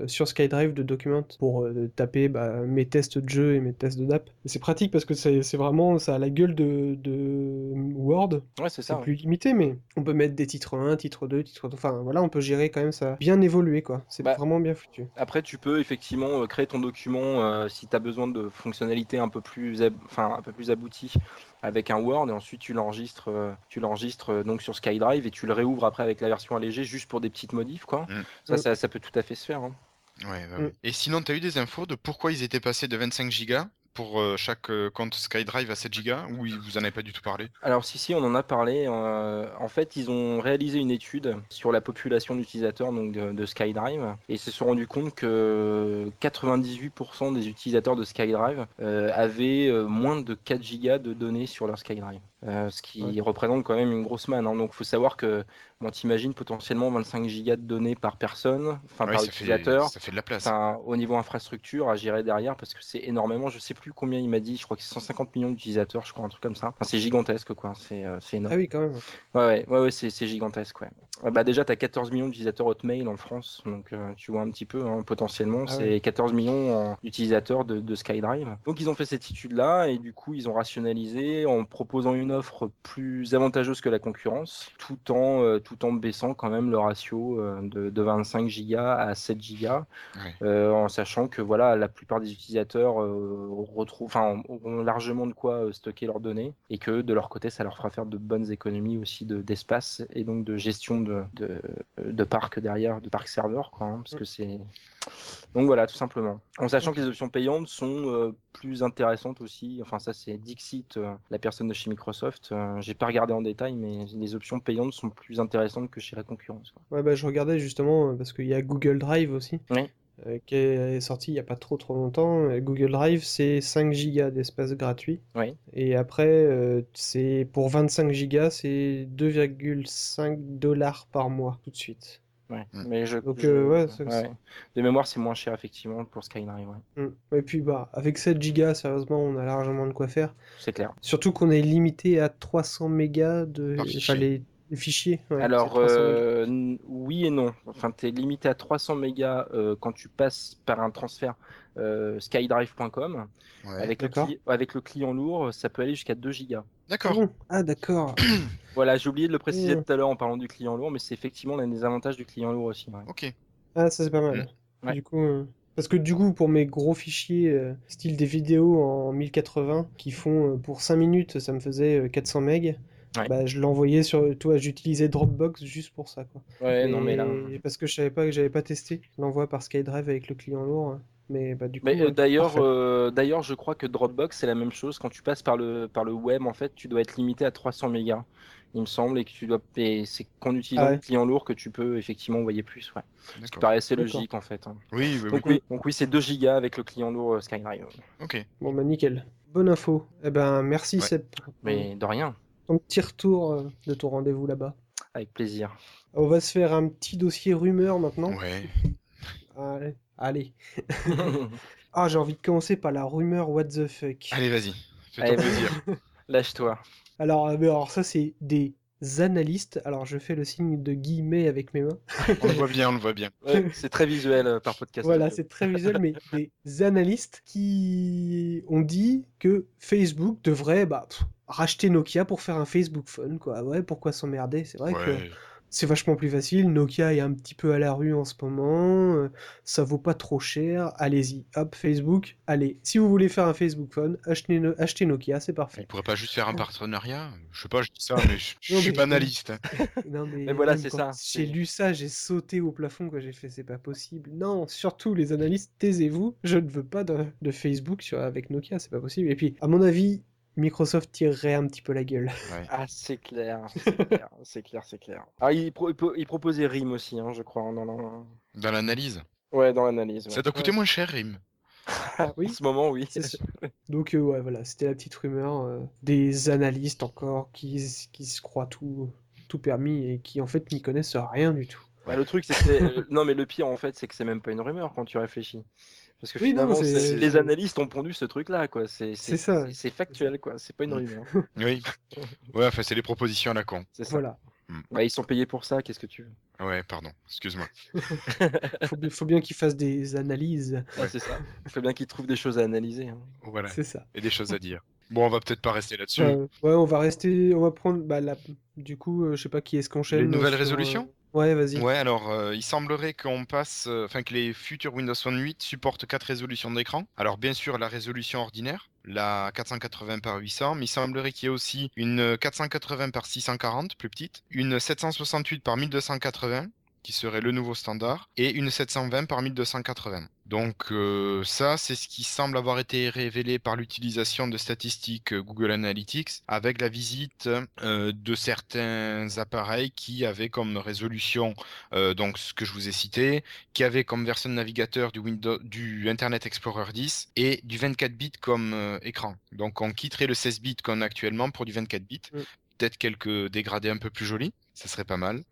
sur SkyDrive de Document pour euh, taper bah, mes tests de jeu et mes tests de DAP. C'est pratique parce que c'est vraiment ça a la gueule de, de Word. Ouais, c'est ouais. plus limité, mais on peut mettre des titres 1, titre 2, titre 2. Enfin voilà, on peut gérer quand même ça. Bien évolué quoi. C'est Bah, vraiment bien foutu. Après, tu peux effectivement euh, créer ton document euh, si tu as besoin de fonctionnalités un peu plus, enfin, un peu plus abouties avec un Word et ensuite tu l'enregistres, euh, tu l'enregistres euh, donc sur SkyDrive et tu le réouvres après avec la version allégée juste pour des petites modifs quoi. Mm. Ça, Mm. ça, ça peut tout à fait se faire. hein. Ouais, bah Mm. oui. Et sinon, tu as eu des infos de pourquoi ils étaient passés de 25 gigas pour euh, chaque euh, compte SkyDrive à 7 gigas ou vous en avez pas du tout parlé? Alors si si, on en a parlé. euh, en fait, ils ont réalisé une étude sur la population d'utilisateurs de, de SkyDrive et se sont rendus compte que 98% des utilisateurs de SkyDrive avaient moins de 4 gigas de données sur leur SkyDrive. Euh, ce qui Ouais. représente quand même une grosse manne. hein. Donc, faut savoir que, bon, t'imagines potentiellement 25 gigas de données par personne, enfin Ouais, par ça, fait, utilisateur. ça fait de la place. Au niveau infrastructure à gérer derrière parce que c'est énormément. Je sais plus combien il m'a dit. Je crois que c'est 150 millions d'utilisateurs, je crois un truc comme ça. Enfin, c'est gigantesque quoi. C'est euh, énorme. Ah oui, quand même. Ouais ouais ouais, c'est gigantesque ouais. Euh, Bah déjà t'as 14 millions d'utilisateurs Hotmail en France donc euh, tu vois un petit peu hein, potentiellement Ah c'est 14 millions d'utilisateurs de, de SkyDrive. Donc ils ont fait cette étude là et du coup ils ont rationalisé en proposant une une offre plus avantageuse que la concurrence, tout en, euh, tout en baissant quand même le ratio euh, de, de 25 Go à 7 Go, Ouais. euh, en sachant que voilà, la plupart des utilisateurs retrouvent, ont largement de quoi stocker leurs données et que de leur côté, ça leur fera faire de bonnes économies aussi de- d'espace et donc de gestion de, de, de parc derrière, de parc serveur, quoi, hein, parce que c'est donc voilà, tout simplement. En sachant que les options payantes sont euh, plus intéressantes aussi. Enfin, ça, c'est Dixit, euh, la personne de chez Microsoft. Euh, J'ai pas regardé en détail, mais les options payantes sont plus intéressantes que chez la concurrence. quoi. Ouais, bah, je regardais justement parce qu'il y a Google Drive aussi, Oui. qui est sorti il n'y a pas trop trop longtemps. Google Drive, c'est 5 gigas d'espace gratuit. Oui. Et après, c'est pour 25 gigas, c'est 2,5 dollars par mois tout de suite. Ouais. Mm. Mais je, Donc, je- euh, ouais, De mémoire, c'est moins cher effectivement pour Skyline. Ouais. Mm. Et puis, bah, avec 7 gigas, sérieusement, on a largement de quoi faire. C'est clair. Surtout qu'on est limité à 300 mégas de Par enfin, fichier. les, les fichiers. ouais, Alors, c'est 300 mégas. euh, oui et non. Enfin, tu es limité à 300 mégas euh, quand tu passes par un transfert euh, skydrive.com. Ouais. Avec, le avec le client lourd, ça peut aller jusqu'à 2 gigas. D'accord. Bon. Ah, d'accord. Voilà, j'ai oublié de le préciser tout à l'heure en parlant du client lourd, mais c'est effectivement l'un des avantages du client lourd aussi. ouais. Ok. Ah, ça c'est pas mal. Ouais. Du coup, euh, parce que du coup, pour mes gros fichiers, euh, style des vidéos en 1080, qui font euh, pour 5 minutes, ça me faisait euh, 400 MB. Ouais. Bah, je l'envoyais sur, toi, j'utilisais Dropbox juste pour ça, quoi. Ouais, non, mais là. Et- Parce que je savais pas que j'avais pas testé l'envoi par SkyDrive avec le client lourd. hein. Mais bah, du coup, Mais euh, d'ailleurs, euh, d'ailleurs, je crois que Dropbox c'est la même chose. Quand tu passes par le par le web, en fait, tu dois être limité à 300 mégas, il me semble, et que tu dois. et c'est qu'en utilisant Ah ouais. le client lourd que tu peux effectivement envoyer plus. Ouais. Ce qui paraissait logique en fait. hein. Oui, oui, oui. Donc oui, donc oui, c'est 2 gigas avec le client lourd euh, Skyline. Ok. Bon, bah nickel. Bonne info. Eh ben, merci Ouais. Seb Mais de rien, ton petit retour euh, de ton rendez-vous là-bas. avec plaisir. On va se faire un petit dossier rumeur maintenant. Ouais. Allez. Allez. Ah, j'ai envie de commencer par la rumeur what the fuck. Allez, vas-y. Fais-toi Allez, plaisir. Lâche-toi. Alors, euh, mais alors ça, c'est des analystes. Alors, je fais le signe de guillemets avec mes mains. On le voit bien, on le voit bien. Ouais, c'est très visuel euh, par podcast. Voilà, c'est très visuel, mais des analystes qui ont dit que Facebook devrait bah, pff, racheter Nokia pour faire un Facebook Phone, quoi. Ouais, pourquoi s'emmerder? C'est vrai que. C'est vachement plus facile. Nokia est un petit peu à la rue en ce moment. euh, ça vaut pas trop cher. Allez-y, hop, Facebook. Allez, si vous voulez faire un Facebook Phone, achetez, No- achetez Nokia, c'est Il parfait. pourrait pas juste faire un partenariat? Je sais pas, je dis ça, mais je, je Non, suis mais- pas analyste. hein. Non, mais, Mais voilà, c'est ça, J'ai c'est- lu ça, j'ai sauté au plafond quand j'ai fait c'est pas possible. Non, surtout les analystes, taisez-vous. Je ne veux pas de, de Facebook sur, avec Nokia, c'est pas possible. Et puis, à mon avis, Microsoft tirerait un petit peu la gueule. Ouais. Ah, c'est clair, c'est clair, c'est clair. Ah, il, pro- il pro- il proposait RIM aussi, hein, je crois, dans la- Dans l'analyse. Ouais, dans l'analyse. ouais. Ça doit coûter Ouais. moins cher, Rim. oui. En ce moment, oui. C'est sûr. Donc, euh, ouais, voilà, c'était la petite rumeur euh, des analystes encore qui, qui se croient tout, tout permis et qui en fait n'y connaissent rien du tout. Bah, le truc, c'est que c'est- euh, non, mais le pire, en fait, c'est que c'est même pas une rumeur quand tu réfléchis. Parce que Oui, non, finalement, les analystes ont pondu ce truc-là, quoi. C'est ça. c'est- factuel, quoi. C'est pas une rumeur. Oui. Ouais, enfin, c'est les propositions à la con. C'est ça. Voilà. Bah, ils sont payés pour ça, qu'est-ce que tu veux? Ouais, pardon, excuse-moi. Faut, bien- faut bien qu'ils fassent des analyses. Ah, C'est ça. Il faut bien qu'ils trouvent des choses à analyser. hein. Voilà, C'est ça. et des choses à dire. Bon, on va peut-être pas rester là-dessus. Euh, ouais, on va rester, on va prendre, bah, la- du coup, euh, je sais pas qui est-ce qu'on Les nouvelles sur, euh, résolutions? Ouais, vas-y. Ouais, alors euh, il semblerait qu'on passe, euh, enfin que les futurs Windows Phone 8 supportent quatre résolutions d'écran. Alors bien sûr la résolution ordinaire, la 480 par 800, mais il semblerait qu'il y ait aussi une 480 par 640 plus petite, une 768 par 1280 qui serait le nouveau standard, et une 720 par 1280. Donc euh, ça, c'est ce qui semble avoir été révélé par l'utilisation de statistiques euh, Google Analytics avec la visite euh, de certains appareils qui avaient comme résolution euh, donc ce que je vous ai cité, qui avaient comme version de navigateur du Windows, du Internet Explorer 10 et du 24 bits comme écran. Donc on quitterait le 16 bits qu'on a actuellement pour du 24 bits. Mm. Peut-être quelques dégradés un peu plus jolis, ça serait pas mal.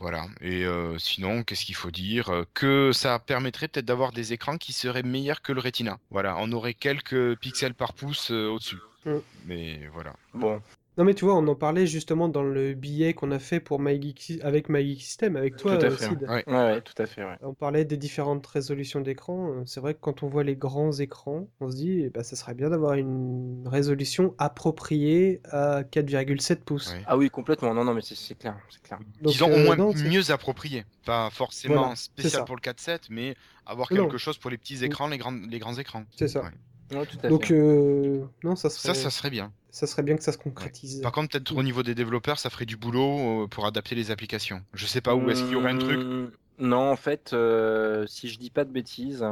Voilà. Et euh, sinon, qu'est-ce qu'il faut dire Que ça permettrait peut-être d'avoir des écrans qui seraient meilleurs que le Retina. Voilà, on aurait quelques pixels par pouce euh, au-dessus. Mm. Mais voilà. Bon. Non mais tu vois, on en parlait justement dans le billet qu'on a fait pour avec MyGeek System, avec toi, Tout à fait, Sid. Ouais. Ouais, ouais, tout à fait. Ouais. On parlait des différentes résolutions d'écran. euh, C'est vrai que quand on voit les grands écrans, on se dit, eh ben, ça serait bien d'avoir une résolution appropriée à 4,7 pouces. Ouais. Ah oui, complètement. Non, non, mais c'est clair, c'est clair. Donc, Disons au euh, moins non, mieux approprié. Pas forcément Voilà, spécial pour le 4.7, mais avoir Non. quelque chose pour les petits écrans, les grands, les grands écrans. C'est ça. Ouais. Ouais, tout à Donc fait. euh, non, ça serait, Ça, ça serait bien. ça serait bien que ça se concrétise. Par contre, peut-être au niveau des développeurs, ça ferait du boulot euh, pour adapter les applications. Je sais pas où est-ce qu'il y aurait un truc. Hum, Non, en fait, euh, si je dis pas de bêtises,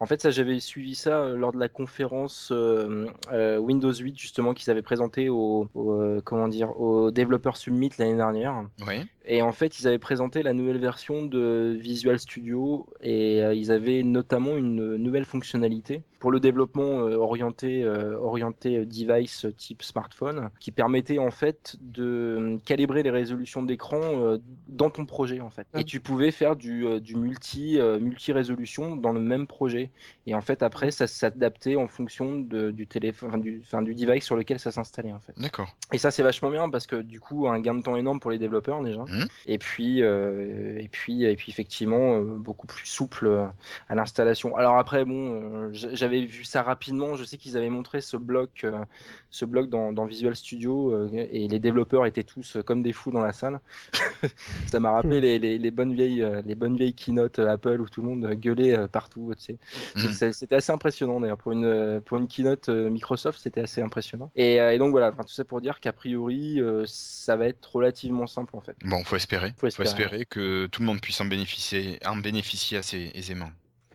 en fait, ça j'avais suivi ça euh, lors de la conférence euh, euh, Windows 8 justement qu'ils avaient présenté au, au, euh, comment dire au Developer Summit l'année dernière. Ouais. Et en fait, ils avaient présenté la nouvelle version de Visual Studio et euh, ils avaient notamment une nouvelle fonctionnalité pour le développement euh, orienté, euh, orienté device type smartphone qui permettait en fait de calibrer les résolutions d'écran dans ton projet en fait. Ah. Et tu pouvais faire du, du multi, multi-résolution dans le même projet. Et en fait, après, ça s'adaptait en fonction de, du téléphone, du, enfin, du device sur lequel ça s'installait en fait. D'accord. Et ça, c'est vachement bien parce que du coup, un gain de temps énorme pour les développeurs déjà. Mhm. Et puis, euh, et puis, et puis effectivement, euh, beaucoup plus souple euh, à l'installation. Alors après, bon, j'avais vu ça rapidement. Je sais qu'ils avaient montré ce bloc, ce bloc dans, dans Visual Studio euh, et les développeurs étaient tous euh, comme des fous dans la salle. ça m'a rappelé les, les, les bonnes vieilles, euh, les bonnes vieilles keynote euh, Apple où tout le monde gueulait partout. Tu sais. C'est- C'était assez impressionnant d'ailleurs pour une pour une keynote Microsoft, c'était assez impressionnant. Et, et donc voilà, enfin, tout ça pour dire qu'a priori, euh, ça va être relativement simple en fait. Bon, faut espérer. Faut Faut espérer. espérer que tout le monde puisse en bénéficier, en bénéficier assez aisément.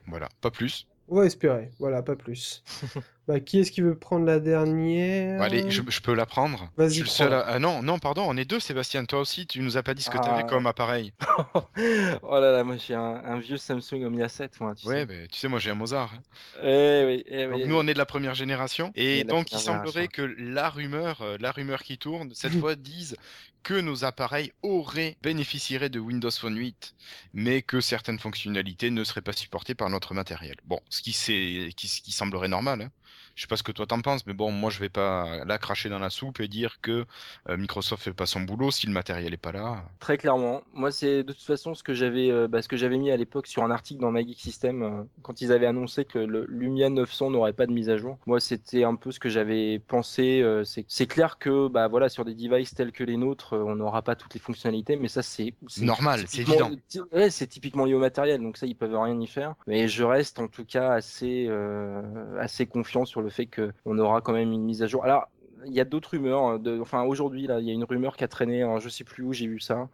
Voilà, pas plus. On va espérer. Voilà, pas plus. bah, qui est-ce qui veut prendre la dernière Bon, allez, je, je peux la prendre. Vas-y, Je suis le seul prends-la. à- Ah non, non, pardon, on est deux, Sébastien. Toi aussi, tu nous as pas dit ce que Ah. t'avais comme appareil. oh là là, moi j'ai un, un vieux Samsung Omnia 7, moi. Tu Ouais, sais. ben, tu sais, moi j'ai un Mozart. hein. Eh oui, eh oui. Donc nous, on est de la première génération. Et donc, il semblerait que la rumeur, euh, la rumeur qui tourne, cette fois, dise que nos appareils auraient bénéficieraient de Windows Phone 8, mais que certaines fonctionnalités ne seraient pas supportées par notre matériel. Bon, ce qui, c'est, qui, ce qui semblerait normal. Hein. Je sais pas ce que toi t'en penses, mais bon, moi je vais pas la cracher dans la soupe et dire que euh, Microsoft fait pas son boulot si le matériel est pas là. Très clairement. Moi, c'est de toute façon ce que j'avais euh, bah, ce que j'avais mis à l'époque sur un article dans My Geek System euh, quand ils avaient annoncé que le Lumia 900 n'aurait pas de mise à jour. Moi, c'était un peu ce que j'avais pensé. euh, c'est clair que bah voilà sur des devices tels que les nôtres, on n'aura pas toutes les fonctionnalités, mais ça c'est Normal, c'est évident. Ouais, c'est typiquement lié au matériel, donc ça ils peuvent rien y faire. Mais je reste en tout cas assez assez confiant sur le fait que on aura quand même une mise à jour. Alors il y a d'autres rumeurs. hein, De... Enfin, aujourd'hui, là, il y a une rumeur qui a traîné. hein, je sais plus où j'ai vu ça.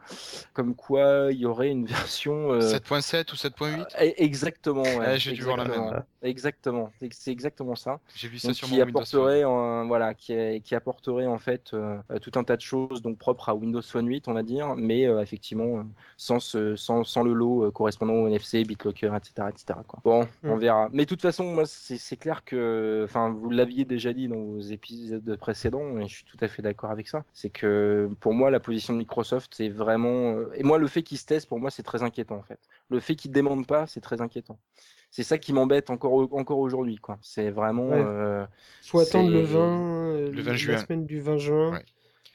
Comme quoi, il y aurait une version. euh, 7.7 ou 7.8 eh, Exactement. ouais, Ouais, j'ai dû voir la exactement. même. Exactement. C'est- exactement ça. J'ai vu ça Donc, sur qui mon Windows Phone. apporterait, un- voilà, qui, est- qui apporterait en fait euh, euh, tout un tas de choses donc propres à Windows Phone 8, on va dire, mais euh, effectivement euh, sans, ce- sans, sans le lot euh, correspondant au NFC, BitLocker, etc., etc. Quoi. Bon, on Mm. verra. Mais de toute façon, moi, c'est c'est clair que, enfin, vous l'aviez déjà dit dans vos épisodes précédents, et je suis tout à fait d'accord avec ça. C'est que pour moi, la position de Microsoft, c'est vraiment, euh, et moi, le fait qu'ils se testent, pour moi, c'est très inquiétant en fait. Le fait qu'ils démandent pas, c'est très inquiétant. C'est ça qui m'embête encore, encore aujourd'hui, quoi. C'est vraiment. Ouais. euh, Faut attendre le c'est- 20, euh, Le 20 la juin. semaine du 20 juin. Ouais.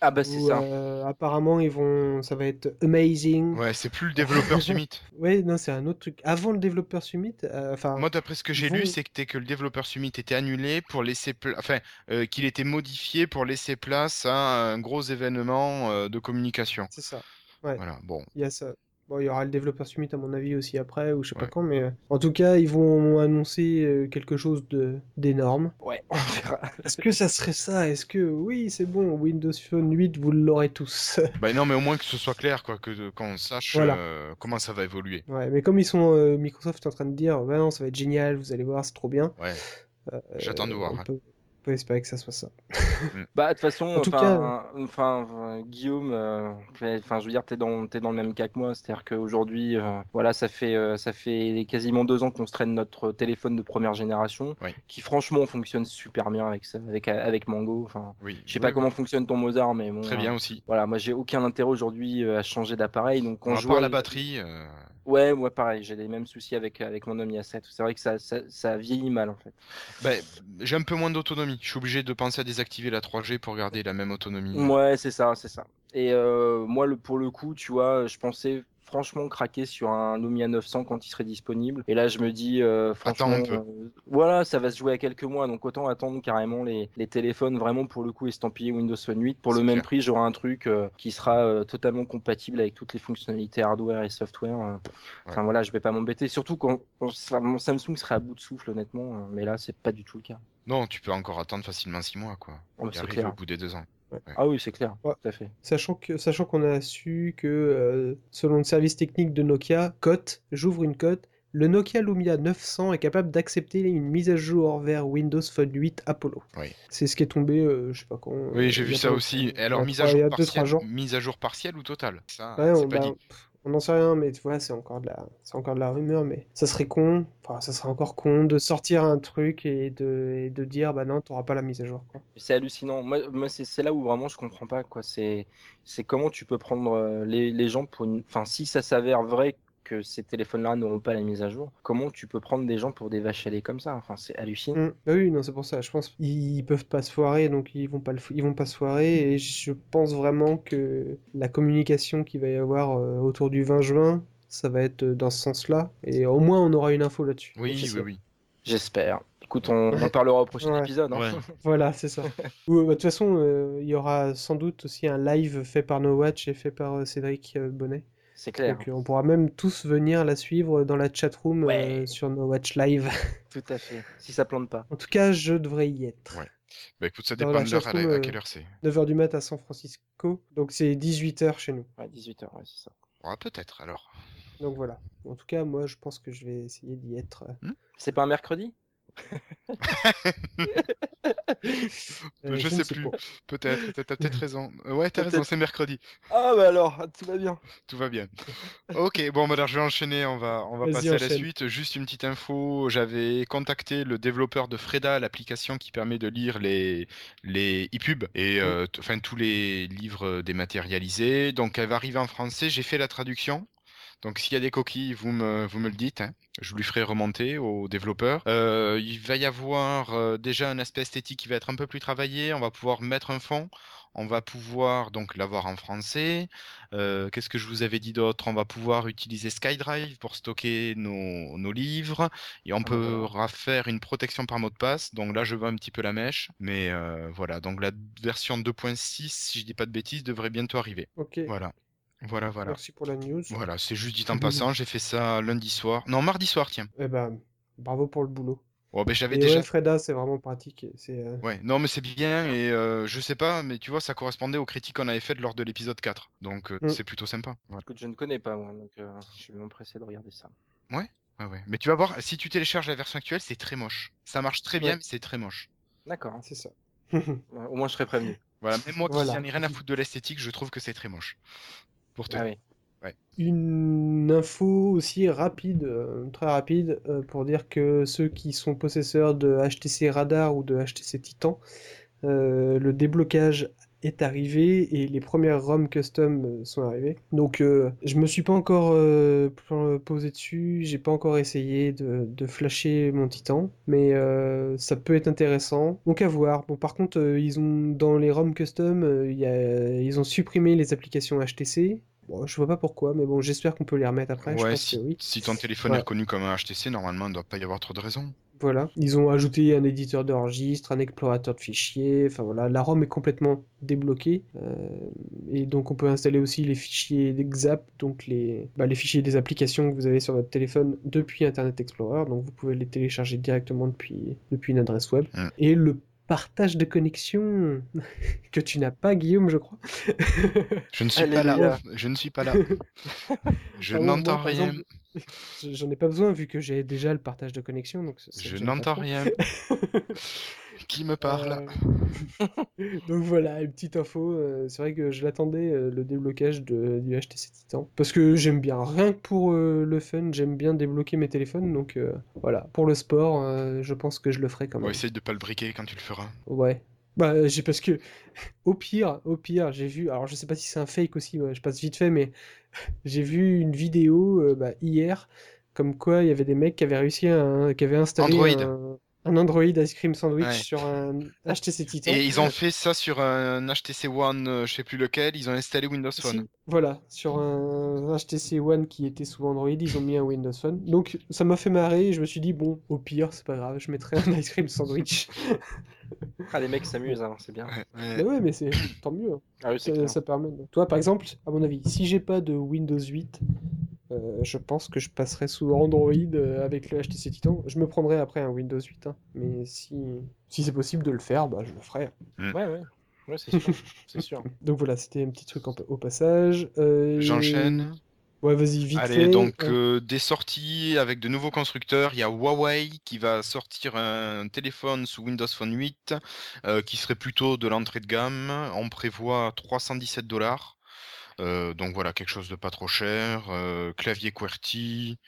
Ah bah c'est où, ça. euh, apparemment, ils vont, ça va être amazing. Ouais, c'est plus le développeur Summit. Ouais, non, c'est un autre truc. Avant le développeur Summit, euh, enfin, Moi, d'après ce que j'ai lu, c'était que le développeur Summit était annulé pour laisser, pla- enfin, euh, qu'il était modifié pour laisser place à un gros événement euh, de communication. c'est ça. Ouais. Voilà. Bon, Il y a ça. Bon, il y aura le développeur Summit à mon avis aussi après, ou je sais pas quand, mais euh, en tout cas, ils vont annoncer euh, quelque chose de d'énorme. Ouais, on verra. Est-ce que ça serait ça? Est-ce que oui, c'est bon, Windows Phone 8, vous l'aurez tous. bah non, mais au moins que ce soit clair, quoi, que qu'on sache Voilà. euh, comment ça va évoluer. ouais, mais comme ils sont Microsoft est en train de dire, ouais, non, ça va être génial, vous allez voir, c'est trop bien. Ouais. J'attends de voir, On hein. peut, on peut espérer que ça soit ça. Bah de toute façon, En tout enfin, enfin, euh, Guillaume, euh, enfin je veux dire, t'es dans, t'es dans le même cas que moi, c'est-à-dire qu'aujourd'hui, euh, voilà, ça fait, euh, ça fait quasiment deux ans qu'on se traîne notre téléphone de première génération, Oui. qui franchement fonctionne super bien avec ça, avec avec Mango. Enfin, Oui. je sais Oui, pas oui. comment fonctionne ton Mozart, mais bon. Très euh, bien aussi. Voilà, moi j'ai aucun intérêt aujourd'hui à changer d'appareil, donc quand À je part vois la batterie. Euh, Ouais, moi pareil, j'ai les mêmes soucis avec, avec mon Omnia 7. C'est vrai que ça, ça, ça vieillit mal en fait. Ben, j'ai un peu moins d'autonomie. Je suis obligé de penser à désactiver la 3G pour garder la même autonomie. Ouais, c'est ça, c'est ça. Et euh, moi, le, pour le coup, tu vois, je pensais franchement craquer sur un Lumia 900 quand il serait disponible. Et là, je me dis, euh, franchement, Attends un peu. euh, voilà, ça va se jouer à quelques mois, donc autant attendre carrément les, les téléphones vraiment pour le coup estampillés Windows Phone 8. Pour le même clair. prix, j'aurai un truc euh, qui sera totalement compatible avec toutes les fonctionnalités hardware et software. Enfin voilà, je vais pas m'embêter. Surtout quand, mon Samsung serait à bout de souffle, honnêtement. Mais là, c'est pas du tout le cas. Non, tu peux encore attendre facilement 6 mois, quoi. Oh, c'est clair. au bout des deux ans. Ah oui, c'est clair, Ouais. tout à fait. Sachant que sachant qu'on a su que euh, selon le service technique de Nokia, cote, j'ouvre une cote, le Nokia Lumia 900 est capable d'accepter une mise à jour vers Windows Phone 8 Apollo. Oui. C'est ce qui est tombé, euh, je sais pas quand. Oui, j'ai vu a ça aussi. alors, mise à jour partielle, mise à jour partielle ou totale? Ça, Ouais, c'est on, pas bah, dit. pff, on n'en sait rien, mais tu vois, c'est encore de la, c'est encore de la rumeur, mais ça serait con, enfin, ça serait encore con de sortir un truc et de, dire, bah non, t'auras pas la mise à jour. C'est hallucinant. Moi, moi c'est c'est là où vraiment je comprends pas quoi. C'est c'est comment tu peux prendre euh, les, les gens pour une. Enfin, si ça s'avère vrai que ces téléphones-là n'auront pas la mise à jour, comment tu peux prendre des gens pour des vaches à lait comme ça? Enfin, c'est hallucinant. Mm. Bah oui, non, c'est pour ça. Je pense qu'ils peuvent pas se foirer, donc ils vont pas le, f- ils vont pas se foirer. Et je pense vraiment que la communication qu'il va y avoir euh, autour du 20 juin, ça va être euh, dans ce sens-là. Et au moins, on aura une info là-dessus. Oui, oui, oui. J'espère. Écoute, on en parlera au prochain Ouais. épisode. hein. Ouais. Voilà, c'est ça. Ou, bah, De toute façon, euh, il y aura sans doute aussi un live fait par No Watch et fait par euh, Cédric euh, Bonnet. C'est clair. Donc euh, on pourra même tous venir la suivre dans la chatroom Ouais. euh, sur No Watch Live. Tout à fait. Si ça plante pas. En tout cas, je devrais y être. Ouais. Bah écoute, ça dépend de l'heure, à, à euh, quelle heure c'est. 9h du mat à San Francisco, donc c'est 18h chez nous. Ouais, 18h, ouais, c'est ça. Ah, peut-être alors. Donc voilà. En tout cas, moi, je pense que je vais essayer d'y être. C'est pas un mercredi? Euh, je sais plus. Peut-être, t'as peut-être raison. Euh, Ouais, t'as raison, c'est mercredi. Ah bah alors, tout va bien. Tout va bien. Ok, bon, bah, alors je vais enchaîner, on va, on va passer à la suite. Juste une petite info, j'avais contacté le développeur de Freda, l'application qui permet de lire les, les e-pubs et euh, enfin tous les livres dématérialisés. Donc elle va arriver en français, j'ai fait la traduction. Donc s'il y a des coquilles, vous me, vous me le dites. hein. Je lui ferai remonter au développeur. Euh, il va y avoir euh, déjà un aspect esthétique qui va être un peu plus travaillé. On va pouvoir mettre un fond. On va pouvoir donc l'avoir en français. Euh, Qu'est-ce que je vous avais dit d'autre? On va pouvoir utiliser SkyDrive pour stocker nos, nos livres et on Ah, pourra faire une protection par mot de passe. Donc là, je vois un petit peu la mèche, mais euh, voilà. Donc la version 2.6, si je dis pas de bêtises, devrait bientôt arriver. Ok. Voilà, voilà, voilà. Merci pour la news. Voilà, c'est juste dit en passant. J'ai fait ça lundi soir. Non, mardi soir, tiens. Eh ben, bravo pour le boulot. Oh, ben j'avais déjà. ouais, Freda, c'est vraiment pratique. C'est euh, Ouais, non, mais c'est bien et euh, je sais pas, mais tu vois, ça correspondait aux critiques qu'on avait faites lors de l'épisode 4. Donc euh, Mm. c'est plutôt sympa. Voilà. Écoute, je ne connais pas, moi, donc euh, je suis pressé de regarder ça. Ouais, ouais. Mais tu vas voir, si tu télécharges la version actuelle, c'est très moche. Ça marche très bien, Ouais. mais c'est très moche. D'accord. c'est ça. Ouais, Au moins, je serai prévenu. Voilà, même moi qui Voilà. n'en ai rien à foutre de l'esthétique, je trouve que c'est très moche. Pour te Ah. Une info aussi rapide, euh, très rapide, euh, pour dire que ceux qui sont possesseurs de HTC Radar ou de HTC Titan, euh, le déblocage est arrivé et les premières ROM custom sont arrivées. Donc euh, je me suis pas encore euh, posé dessus, j'ai pas encore essayé de, de flasher mon Titan, mais euh, ça peut être intéressant. Donc à voir. Bon par contre euh, ils ont dans les ROM custom, euh, il y a- ils ont supprimé les applications HTC. Bon, je vois pas pourquoi, mais bon, j'espère qu'on peut les remettre après. je Ouais, pense si, que oui. si ton téléphone Ouais. est reconnu comme un HTC, normalement, il ne doit pas y avoir trop de raisons. Voilà. Ils ont ajouté un éditeur de registre, un explorateur de fichiers. Enfin voilà, la ROM est complètement débloquée. Euh, et donc on peut installer aussi les fichiers d'Exap, donc les, bah, les fichiers des applications que vous avez sur votre téléphone depuis Internet Explorer. Donc vous pouvez les télécharger directement depuis, depuis une adresse web. Mm. Et le partage de connexion que tu n'as pas, Guillaume, je crois. Je ne suis pas là. Je ne suis pas là. Je Ah n'entends rien. exemple, J'en ai pas besoin vu que j'ai déjà le partage de connexion. Donc Je n'entends rien. Qui me parle Euh, Donc voilà, une petite info. euh, c'est vrai que je l'attendais, euh, le déblocage de, du HTC Titan. Parce que j'aime bien, rien que pour le fun, j'aime bien débloquer mes téléphones. Donc voilà, pour le sport, je pense que je le ferai quand même. essaye de pas le briquer quand tu le feras. Ouais. Bah, j'ai parce que au pire, au pire, j'ai vu. Alors, je sais pas si c'est un fake aussi. ouais, je passe vite fait, mais j'ai vu une vidéo euh, bah, hier, comme quoi il y avait des mecs qui avaient réussi à, qui avaient installé Android. un, un Android Ice Cream Sandwich Ouais. sur un HTC Titan. Et ils ont fait ça sur un HTC One, euh, je sais plus lequel, ils ont installé Windows Si, Phone. Voilà, sur un HTC One qui était sous Android, ils ont mis un Windows Phone. Donc ça m'a fait marrer et je me suis dit, bon, au pire, c'est pas grave, je mettrai un Ice Cream Sandwich. Ah, les mecs s'amusent, hein, c'est bien. Ouais, ouais. Mais ouais, mais c'est tant mieux. hein. Ah oui, Ça, ça permet. Toi, par exemple, à mon avis, si j'ai pas de Windows 8, euh, je pense que je passerai sous Android euh, avec le HTC Titan. Je me prendrai après un Windows 8, hein. mais si, si c'est possible de le faire, bah, je le ferai. Ouais, ouais. Ouais, c'est sûr. Donc voilà, c'était un petit truc en- au passage. Euh, J'enchaîne. Ouais, vas-y, vite Allez, fait. donc euh, des sorties avec de nouveaux constructeurs. Il y a Huawei qui va sortir un téléphone sous Windows Phone 8 euh, qui serait plutôt de l'entrée de gamme. On prévoit 317 dollars. Donc voilà, quelque chose de pas trop cher. Clavier QWERTY.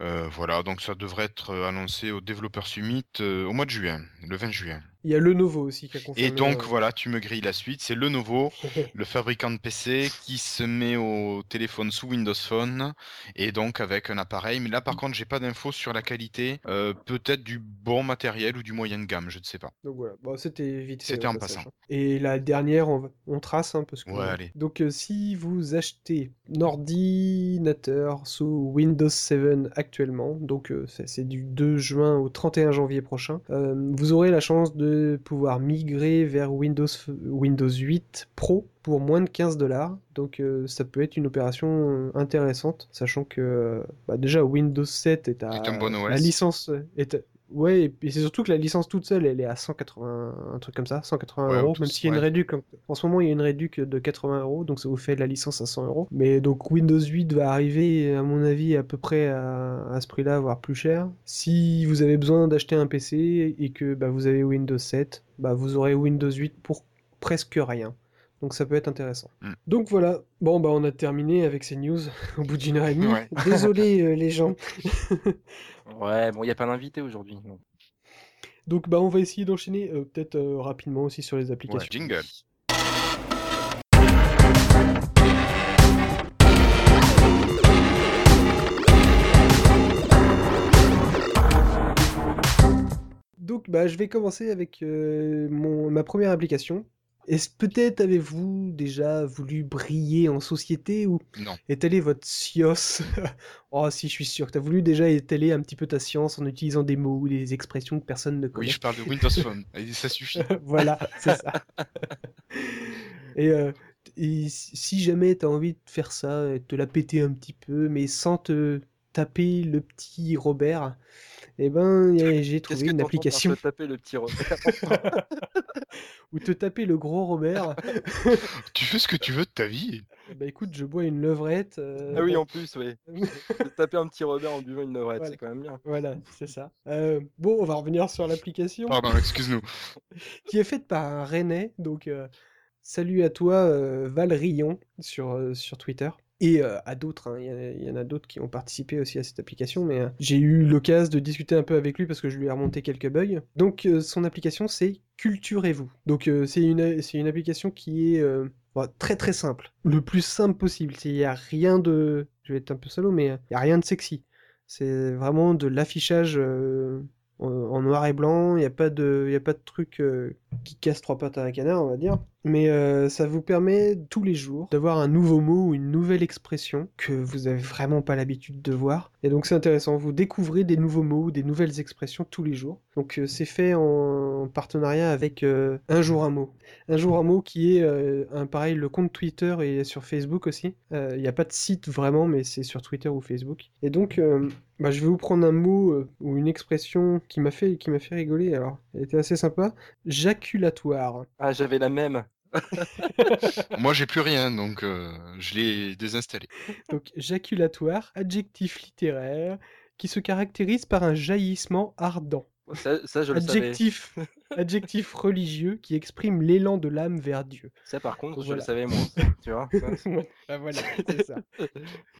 voilà, donc ça devrait être annoncé au Developer Summit au mois de juin, le 20 juin. Il y a Lenovo aussi qui a Et confirmé. donc euh, voilà, tu me grilles la suite. C'est Lenovo, le fabricant de PC qui se met au téléphone sous Windows Phone et donc avec un appareil. Mais là, par contre, j'ai pas d'infos sur la qualité. euh, Peut-être du bon matériel ou du moyen de gamme, je ne sais pas. Donc voilà, bon, c'était vite. C'était en passant. hein. Et la dernière, on, on trace, hein, parce que. Ouais, allez. Donc euh, si vous achetez un ordinateur sous Windows 7 actuellement, donc c'est du 2 juin au 31 janvier prochain, vous aurez la chance de pouvoir migrer vers Windows, Windows 8 Pro pour moins de 15 dollars. Donc euh, ça peut être une opération euh, intéressante, sachant que euh, bah, déjà Windows 7 est à Est un bon OS. la licence est Ouais, et puis c'est surtout que la licence toute seule, elle est à 180, un truc comme ça, 180 Ouais, en euros, même s'il y a une réduc. En, en ce moment, il y a une réduc de 80 euros, donc ça vous fait la licence à 100 euros. Mais donc Windows 8 va arriver, à mon avis, à peu près à, à ce prix-là, voire plus cher. Si vous avez besoin d'acheter un PC et que bah, vous avez Windows 7, bah, vous aurez Windows 8 pour presque rien. Donc ça peut être intéressant. Mm. Donc voilà, bon bah on a terminé avec ces news au bout d'une heure et demie. Ouais. Désolé euh, les gens. Ouais, bon, il n'y a pas d'invité aujourd'hui. donc. Bah on va essayer d'enchaîner euh, peut-être euh, rapidement aussi sur les Ouais, applications. jingle. Donc bah je vais commencer avec mon, ma première application. Est-ce peut-être avez-vous déjà voulu briller en société ou Non. étaler votre science? Oh si je suis sûr que tu as voulu déjà étaler un petit peu ta science en utilisant des mots ou des expressions que personne ne Oui, connaît. je parle de Windows Phone. Ça suffit. Voilà, c'est ça. Et, euh, et si jamais tu as envie de faire ça, et de te la péter un petit peu, mais sans te taper le petit Robert, eh ben, j'ai trouvé que une application te taper le petit Robert? Où te taper le gros Robert. tu fais ce que tu veux de ta vie. Bah écoute, je bois une levrette. euh, Ah oui, en plus, oui. Taper un petit Robert en buvant une levrette, Voilà. c'est quand même bien. Voilà, c'est ça. Euh, bon, on va revenir sur l'application Pardon, excuse-nous. qui est faite par un Rennais. Donc, euh, salut à toi, euh, Val Rion, sur, euh, sur Twitter. Et euh, à d'autres, hein. il y, en a d'autres qui ont participé aussi à cette application, mais euh, j'ai eu l'occasion de discuter un peu avec lui parce que je lui ai remonté quelques bugs. Donc, euh, son application, c'est Culturez-vous. Donc, c'est une, une application qui est bon, très très simple, le plus simple possible. Il n'y a rien de. Je vais être un peu solo, mais il n'y a rien de sexy. C'est vraiment de l'affichage en, noir et blanc. Il n'y a pas de, de truc qui casse trois pattes à un canard, on va dire. Mais euh, ça vous permet tous les jours d'avoir un nouveau mot ou une nouvelle expression que vous avez vraiment pas l'habitude de voir. Et donc c'est intéressant, vous découvrez des nouveaux mots ou des nouvelles expressions tous les jours. Donc euh, c'est fait en partenariat avec euh, Un jour un mot. Un jour un mot qui est un pareil le compte Twitter et sur Facebook aussi. Il n'y a pas de site vraiment, mais c'est sur Twitter ou Facebook. Et donc bah, je vais vous prendre un mot ou une expression qui m'a fait qui m'a fait rigoler. Alors elle était assez sympa. Jaculatoire. Ah, j'avais la même. Moi, j'ai plus rien, donc euh, je l'ai désinstallé. Donc, jaculatoire, adjectif littéraire qui se caractérise par un jaillissement ardent. Ça, ça, je le savais. Adjectif, adjectif religieux qui exprime l'élan de l'âme vers Dieu. Ça, par contre, je le savais, moi. Tu vois ça, bah voilà, c'est ça.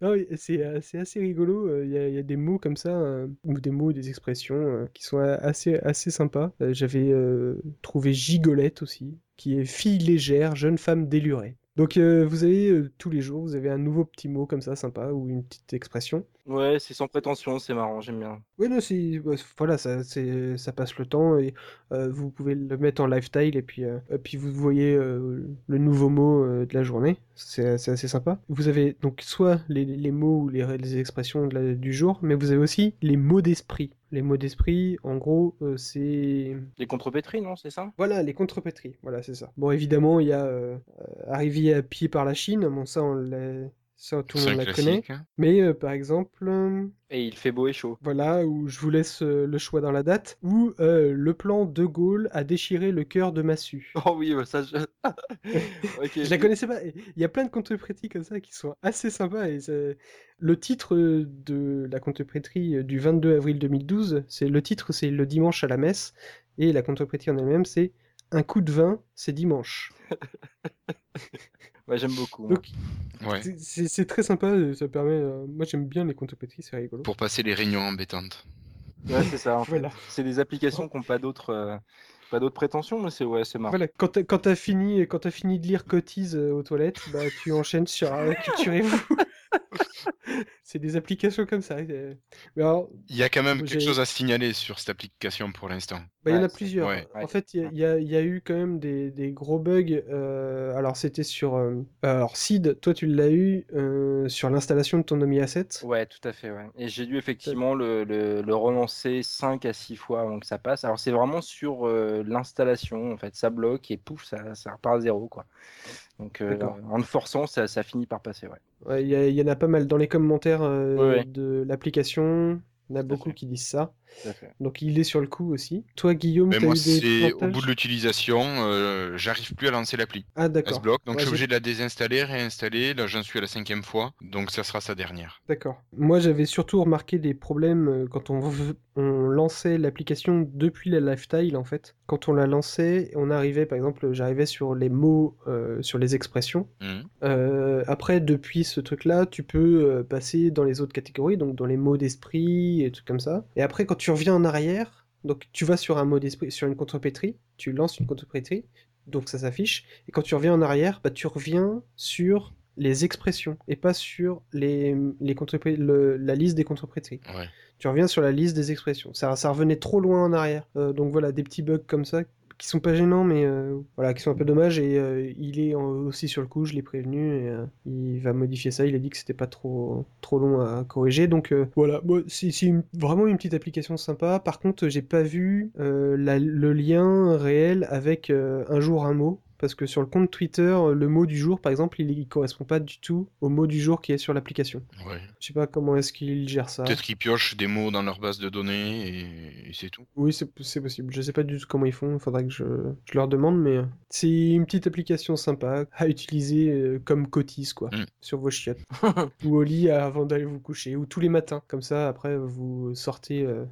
Non, oui, c'est euh, c'est assez rigolo. euh, Il y, a- il y a des mots comme ça, euh, ou des mots, des expressions euh, qui sont assez, assez sympas. Euh, J'avais euh, trouvé gigolette aussi, qui est fille légère, jeune femme délurée. Donc euh, vous avez euh, tous les jours, vous avez un nouveau petit mot comme ça, sympa, ou une petite expression. Ouais, c'est sans prétention, c'est marrant, j'aime bien. Oui, non, c'est bah, voilà, ça, c'est, ça passe le temps et euh, vous pouvez le mettre en lifestyle et puis, et puis vous voyez le nouveau mot de la journée. C'est, c'est assez sympa. Vous avez donc soit les, les mots ou les, les expressions de la- du jour, mais vous avez aussi les mots d'esprit. Les mots d'esprit, en gros, euh, c'est Les contrepétries, non, c'est ça? Voilà, les contrepétries, voilà, c'est ça. Bon, évidemment, il y a euh, arrivé à pied par la Chine, bon, ça, on l'a- ça tout le monde la connaît. hein. Mais euh, par exemple, euh, Et il fait beau et chaud. voilà, où je vous laisse euh, le choix dans la date, où euh, le plan De Gaulle a déchiré le cœur de Massu. Oh oui, bah, ça je. ok. Je la connaissais pas. Il y a plein de contrepétries comme ça qui sont assez sympas. Et le titre de la contrepétrie du 22 avril 2012, c'est le titre, c'est le dimanche à la messe, et la contrepétrie en elle-même, c'est un coup de vin, c'est dimanche. Ouais, j'aime beaucoup. Donc Ouais. c'est- très sympa. euh, Ça permet. euh, Moi j'aime bien les contrepétries, c'est rigolo. Pour passer les réunions embêtantes. Ouais, c'est ça. en fait. Voilà. C'est des applications qui n'ont pas d'autres euh, pas d'autres prétentions, mais c'est ouais, c'est marrant. Voilà, quand t'as quand t'as fini, quand t'as fini de lire Cotise euh, aux toilettes, bah tu enchaînes sur euh, Culturez-vous. C'est des applications comme ça. euh. Mais alors, Il y a quand même quelque chose à signaler sur cette application pour l'instant. bah, il y en a plusieurs. ouais. En fait, il y a- y, y eu quand même des, des gros bugs. euh, alors, c'était sur. euh, alors, Sid, toi, tu l'as eu euh, sur l'installation de ton Omi Asset. Ouais, tout à fait. Ouais. Et j'ai dû effectivement le, le, le relancer 5 à 6 fois avant que ça passe. Alors, c'est vraiment sur euh, l'installation, en fait. Ça bloque et pouf, ça, ça repart à zéro, quoi. Donc, euh, D'accord. en le forçant, ça, ça finit par passer, ouais. Ouais, Il y, il en a pas mal dans les commentaires euh, Ouais, ouais. de l'application. Il y en a beaucoup qui disent ça. Tout. Donc, il est sur le coup aussi. Toi, Guillaume, Mais moi, c'est au bout de l'utilisation, euh, j'arrive plus à lancer l'appli. Ah, Elle se d'accord. bloque, donc Ouais, je suis obligé de la désinstaller, réinstaller. Là, j'en suis à la cinquième fois, donc ça sera sa dernière. D'accord. Moi, j'avais surtout remarqué des problèmes euh, quand on, lançait l'application depuis la lifestyle, en fait. Quand on la lançait, on arrivait, par exemple, j'arrivais sur les mots, euh, sur les expressions. Euh, après, depuis ce truc-là, tu peux passer dans les autres catégories, donc dans les mots d'esprit et trucs comme ça. Et après, quand tu reviens en arrière, donc tu vas sur un mot d'esprit, sur une contrepétrie, tu lances une contrepétrie, donc ça s'affiche. Et quand tu reviens en arrière, bah, tu reviens sur les expressions et pas sur les, les le- la liste des contrepétries. Ouais. Tu reviens sur la liste des expressions. Ça, ça revenait trop loin en arrière. Euh, donc voilà, des petits bugs comme ça qui sont pas gênants, mais euh, voilà, qui sont un peu dommages. Et euh, il est aussi sur le coup, je l'ai prévenu, et euh, il va modifier ça. Il a dit que c'était pas trop, trop long à corriger. Donc voilà, c'est vraiment une petite application sympa. Par contre, j'ai pas vu le lien réel avec un jour un mot. Parce que sur le compte Twitter, le mot du jour, par exemple, il, il correspond pas du tout au mot du jour qui est sur l'application. Ouais. Je sais pas comment est-ce qu'il gère ça. Peut-être qu'ils piochent des mots dans leur base de données et, et c'est tout. Oui, c'est possible. Je sais pas du tout comment ils font. Il faudrait que je, je leur demande, mais euh, c'est une petite application sympa à utiliser euh, comme cotise, quoi, Mm. sur vos chiottes. ou au lit avant d'aller vous coucher, ou tous les matins. Comme ça, après, vous sortez, euh,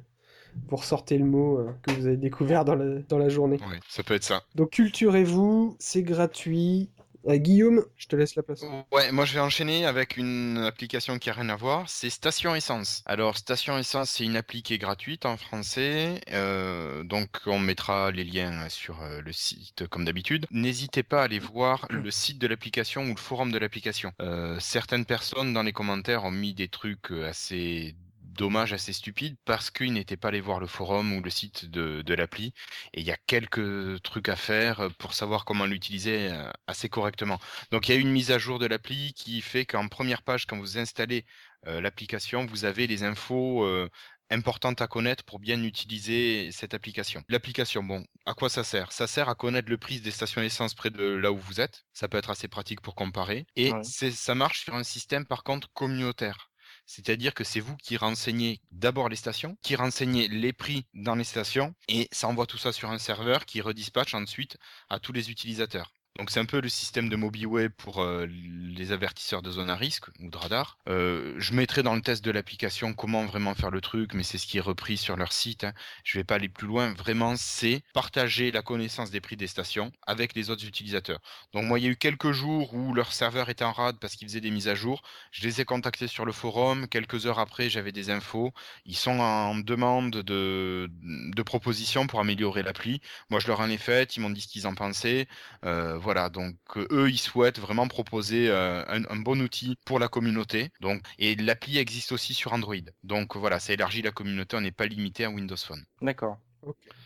vous ressortez le mot euh, que vous avez découvert dans la, dans la journée. Ouais, ça peut être ça. Donc, culturez-vous, c'est gratuit. Euh, Guillaume, je te laisse la place. Ouais, moi je vais enchaîner avec une application qui a rien à voir, c'est Station Essence. Alors Station Essence, c'est une appli qui est gratuite en français, euh, donc on mettra les liens sur euh, le site comme d'habitude. N'hésitez pas à aller voir le site de l'application ou le forum de l'application. Euh, certaines personnes dans les commentaires ont mis des trucs assez dommages, assez stupides, parce qu'ils n'étaient pas allés voir le forum ou le site de, de l'appli. Et il y a quelques trucs à faire pour savoir comment l'utiliser euh, assez correctement. Donc il y a une mise à jour de l'appli qui fait qu'en première page, quand vous installez euh, l'application, vous avez les infos euh, importantes à connaître pour bien utiliser cette application. L'application, bon, à quoi ça sert? Ça sert à connaître le prix des stations essence près de là où vous êtes. Ça peut être assez pratique pour comparer. Et Ouais. ça marche sur un système par contre communautaire. C'est-à-dire que c'est vous qui renseignez d'abord les stations, qui renseignez les prix dans les stations, et ça envoie tout ça sur un serveur qui redispatche ensuite à tous les utilisateurs. Donc c'est un peu le système de MobiWeb pour euh, les avertisseurs de zone à risque ou de radar. Euh, je mettrai dans le test de l'application comment vraiment faire le truc, mais c'est ce qui est repris sur leur site. hein. Je vais pas aller plus loin. Vraiment, c'est partager la connaissance des prix des stations avec les autres utilisateurs. Donc moi, il y a eu quelques jours où leur serveur était en rade parce qu'ils faisaient des mises à jour. Je les ai contactés sur le forum. Quelques heures après, j'avais des infos. Ils sont en demande de, de propositions pour améliorer l'appli. Moi, je leur en ai fait. Ils m'ont dit ce qu'ils en pensaient. Euh, voilà, donc eux, ils souhaitent vraiment proposer un, un, bon outil pour la communauté. Donc, et l'appli existe aussi sur Android. Donc voilà, ça élargit la communauté, on n'est pas limité à Windows Phone. D'accord.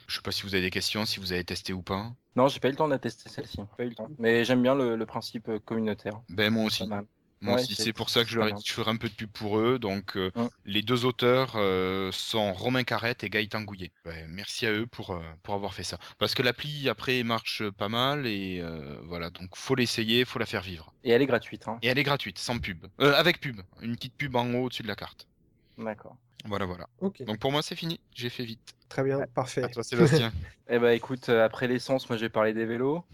Je sais pas si vous avez des questions, si vous avez testé ou pas. Non, j'ai pas eu le temps de tester celle-ci. Pas eu le temps. Mais j'aime bien le, principe communautaire. Ben moi aussi. Moi aussi, c'est pour ça que je leur ai dit je ferai un peu de pub pour eux. Donc, euh, les deux auteurs euh, sont Romain Carrette et Gaëtan Gouillet. Merci à eux pour, euh, pour avoir fait ça. Parce que l'appli, après, marche pas mal. Et voilà, donc faut l'essayer, faut la faire vivre. Et elle est gratuite. Hein. Et elle est gratuite, sans pub. avec pub. Une petite pub en haut au-dessus de la carte. D'accord. Voilà, voilà. Donc pour moi, c'est fini. J'ai fait vite. Très bien, parfait. À toi, Sébastien. eh ben, écoute, après l'essence, moi, je vais parler des vélos.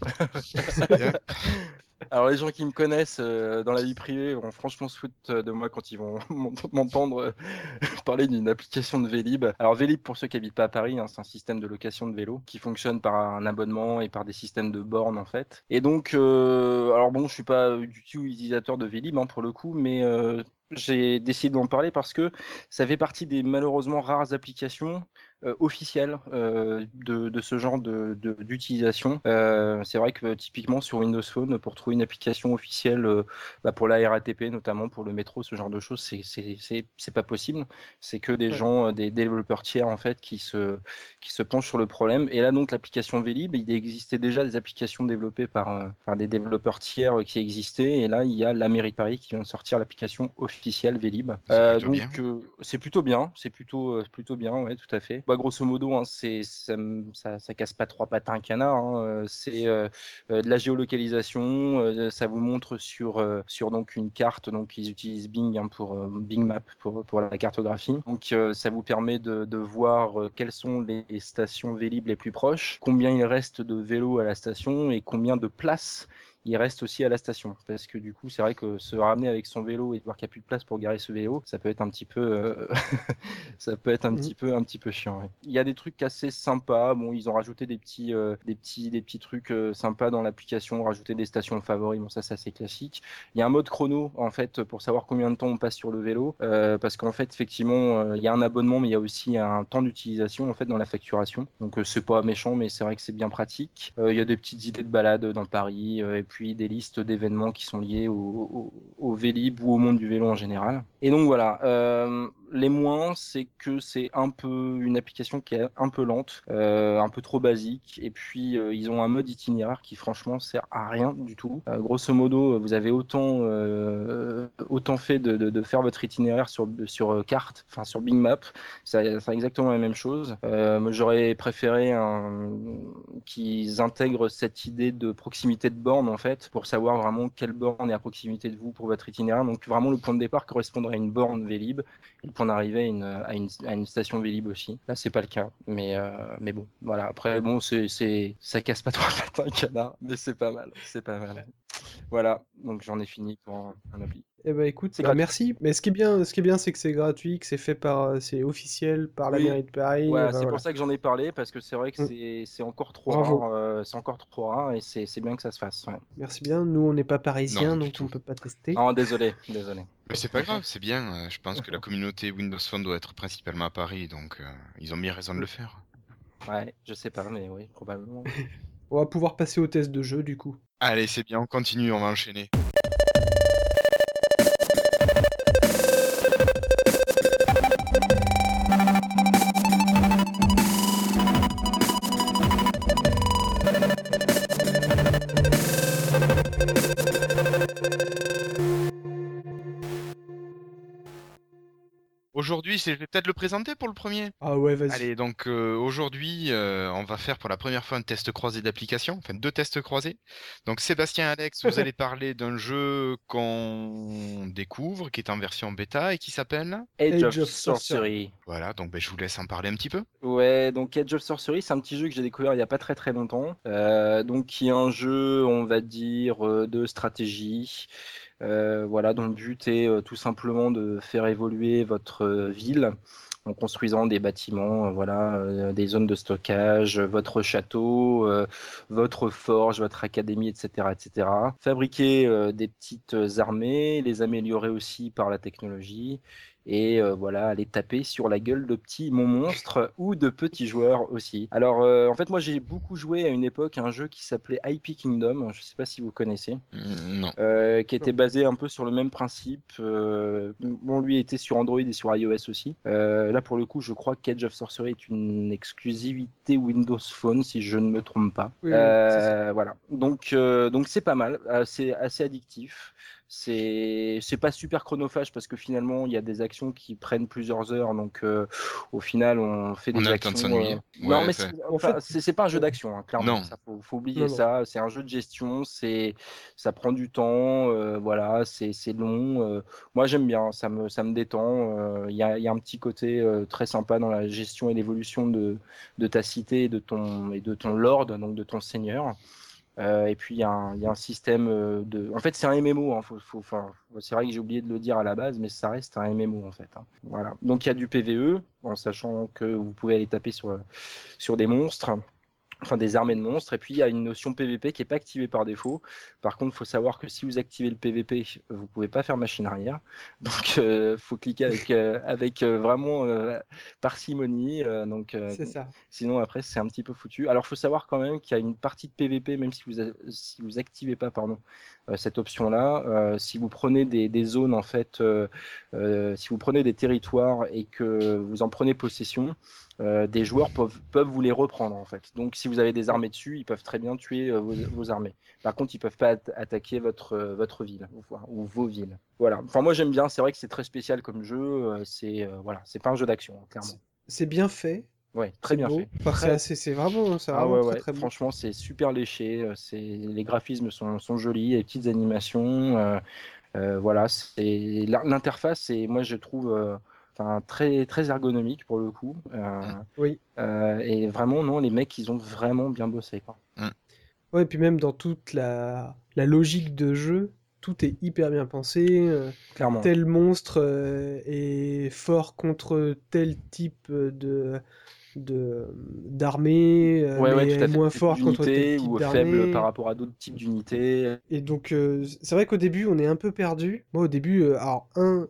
Alors les gens qui me connaissent euh, dans la vie privée vont franchement se foutre euh, de moi quand ils vont m'entendre euh, parler d'une application de Vélib. Alors Vélib, pour ceux qui habitent pas à Paris, hein, c'est un système de location de vélo qui fonctionne par un abonnement et par des systèmes de bornes en fait. Et donc, alors bon, je suis pas du tout utilisateur de Vélib hein, pour le coup, mais j'ai décidé d'en parler parce que ça fait partie des malheureusement rares applications euh, officiel euh, de, de, ce genre d'utilisation. De, euh, c'est vrai que typiquement sur Windows Phone, pour trouver une application officielle bah, pour la RATP, notamment pour le métro, ce genre de choses, c'est pas possible. C'est que des gens, des développeurs tiers en fait, qui se, qui se penchent sur le problème. Et là donc l'application Vélib, il existait déjà des applications développées par, des développeurs tiers qui existaient. Et là il y a la mairie de Paris qui vient de sortir l'application officielle Vélib. donc c'est plutôt bien, c'est plutôt plutôt bien, ouais, tout à fait. Grosso modo, hein, ça, ça, casse pas trois pattes à un canard. Hein, euh, c'est euh, euh, de la géolocalisation. ça vous montre sur, donc une carte. Donc, ils utilisent Bing hein, pour Bing Map pour, pour la cartographie. Donc, ça vous permet de, de voir quelles sont les stations Vélib les plus proches, combien il reste de vélos à la station et combien de places il reste aussi à la station. Parce que du coup, c'est vrai que se ramener avec son vélo et voir qu'il n'y a plus de place pour garer ce vélo, ça peut être un petit peu, euh, ça peut être un mmh. petit peu, un petit peu chiant. Il y a des trucs assez sympas. Bon, ils ont rajouté des petits, euh, des petits, des petits trucs euh, sympas dans l'application, rajouter des stations favoris. Bon, ça, c'est assez classique. Il y a un mode chrono en fait pour savoir combien de temps on passe sur le vélo, parce qu'en fait, effectivement, il y a un abonnement, mais il y a aussi un temps d'utilisation en fait dans la facturation. Donc, c'est pas méchant, mais c'est vrai que c'est bien pratique. Il y a des petites idées de balade dans Paris et puis des listes d'événements qui sont liés au, Vélib ou au monde du vélo en général. Et donc voilà, euh, les moins, c'est que c'est un peu une application qui est un peu lente, euh, un peu trop basique. Et puis, euh, ils ont un mode itinéraire qui, franchement, sert à rien du tout. Euh, grosso modo, vous avez autant, autant fait de, de, faire votre itinéraire sur, sur carte, enfin sur Bing Map. C'est exactement la même chose. j'aurais préféré qu'ils intègrent cette idée de proximité de borne, en fait, pour savoir vraiment quelle borne est à proximité de vous pour votre itinéraire. Donc, vraiment, le point de départ correspondrait à une borne Vélib pour arriver à une, à une, station Vélib aussi. Là, c'est pas le cas, mais, euh, mais bon, voilà. Après, bon, c'est, ça casse pas trop la tête un canard, mais c'est pas mal, c'est pas mal. Voilà, donc j'en ai fini pour un, un appli. Eh ben écoute, bah, merci. Mais ce qui est bien, ce qui est bien, c'est que c'est gratuit, que c'est fait par, euh, c'est officiel par la mairie de Paris. Ouais, c'est pour ça que j'en ai parlé parce que c'est vrai que mm. c'est encore trop rare, euh, c'est encore trop rare et c'est bien que ça se fasse. Merci bien. Nous, on n'est pas parisiens, donc on peut pas tester. Non, désolé, désolé. Mais c'est pas grave, c'est bien. Euh, je pense que la communauté Windows Phone doit être principalement à Paris, donc ils ont mis raison de le faire. Ouais, je sais pas, mais oui, probablement. on va pouvoir passer au test de jeu du coup. Allez, c'est bien, on continue, on va enchaîner. Aujourd'hui, je vais peut-être le présenter pour le premier. Ah ouais, vas-y. Allez, donc euh, aujourd'hui, euh, on va faire pour la première fois un test croisé d'application, enfin deux tests croisés. Donc Sébastien Alex, vous allez parler d'un jeu qu'on découvre, qui est en version bêta et qui s'appelle Age, of, Sorcery. Voilà, donc ben, je vous laisse en parler un petit peu. Ouais, donc Age of Sorcery, c'est un petit jeu que j'ai découvert il n'y a pas très très longtemps. Euh, donc qui est un jeu, on va dire, de stratégie. Euh, voilà, dont le but est euh, tout simplement de faire évoluer votre euh, ville en construisant des bâtiments, voilà, des zones de stockage, votre château, votre forge, votre académie, etc., etc. Fabriquer des petites armées, les améliorer aussi par la technologie et voilà, aller taper sur la gueule de petits monstres ou de petits joueurs aussi. Alors, en fait, moi, j'ai beaucoup joué à une époque un jeu qui s'appelait IP Kingdom. Je ne sais pas si vous connaissez. Mm, non. qui était basé un peu sur le même principe. bon, lui était sur Android et sur iOS aussi. là, pour le coup, je crois qu'Edge of Sorcery est une exclusivité Windows Phone, si je ne me trompe pas. voilà. Donc, donc c'est pas mal. c'est assez addictif. C'est c'est pas super chronophage parce que finalement il y a des actions qui prennent plusieurs heures donc euh, au final on fait des actions. Euh, non mais en fait c'est pas un jeu d'action hein, clairement. Ça, faut, faut, oublier ça. C'est un jeu de gestion. C'est ça prend du temps. Euh, voilà c'est long. moi j'aime bien. Ça me ça me détend. Il y a, y, a, un petit côté très sympa dans la gestion et l'évolution de de ta cité et de ton et de ton lord donc de ton seigneur. Euh, et puis il y, a un système euh, de. En fait, c'est un MMO. Hein, c'est vrai que j'ai oublié de le dire à la base, mais ça reste un MMO en fait. Hein. Voilà. Donc il y a du PVE, en sachant que vous pouvez aller taper sur, sur des monstres enfin des armées de monstres. Et puis il y a une notion PVP qui n'est pas activée par défaut. Par contre, il faut savoir que si vous activez le PVP, vous pouvez pas faire machine arrière. Donc il euh, faut cliquer avec, euh, avec euh, vraiment parcimonie. donc ça. Sinon après c'est un petit peu foutu. Alors il faut savoir quand même qu'il y a une partie de PVP, même si vous si vous activez pas pardon cette option là, si vous prenez des, des zones en fait, si vous prenez des territoires et que vous en prenez possession. Euh, des joueurs peuvent, peuvent vous les reprendre en fait. Donc si vous avez des armées dessus, ils peuvent très bien tuer euh, vos, armées. Par contre, ils peuvent pas attaquer votre, euh, votre ville ou, vos villes. Voilà. Enfin moi j'aime bien. C'est vrai que c'est très spécial comme jeu. c'est voilà, c'est pas un jeu d'action hein, clairement. C'est bien fait. Ouais, très bien fait. c'est vraiment, ça ah ouais, très, Franchement, c'est super léché. C'est les graphismes sont, sont, jolis, les petites animations. voilà, c'est l'interface. Et moi je trouve très, très ergonomique pour le coup. Euh, oui. Euh, et vraiment, non, les mecs, ils ont vraiment bien bossé. Quoi. Mm. Ouais, et puis même dans toute la, la logique de jeu, tout est hyper bien pensé. Euh, Clairement. Tel monstre est fort contre tel type de d'armée ouais, moins fort contre tel type ou faible par rapport à d'autres types d'unités. Et donc c'est vrai qu'au début on est un peu perdu. Moi au début alors un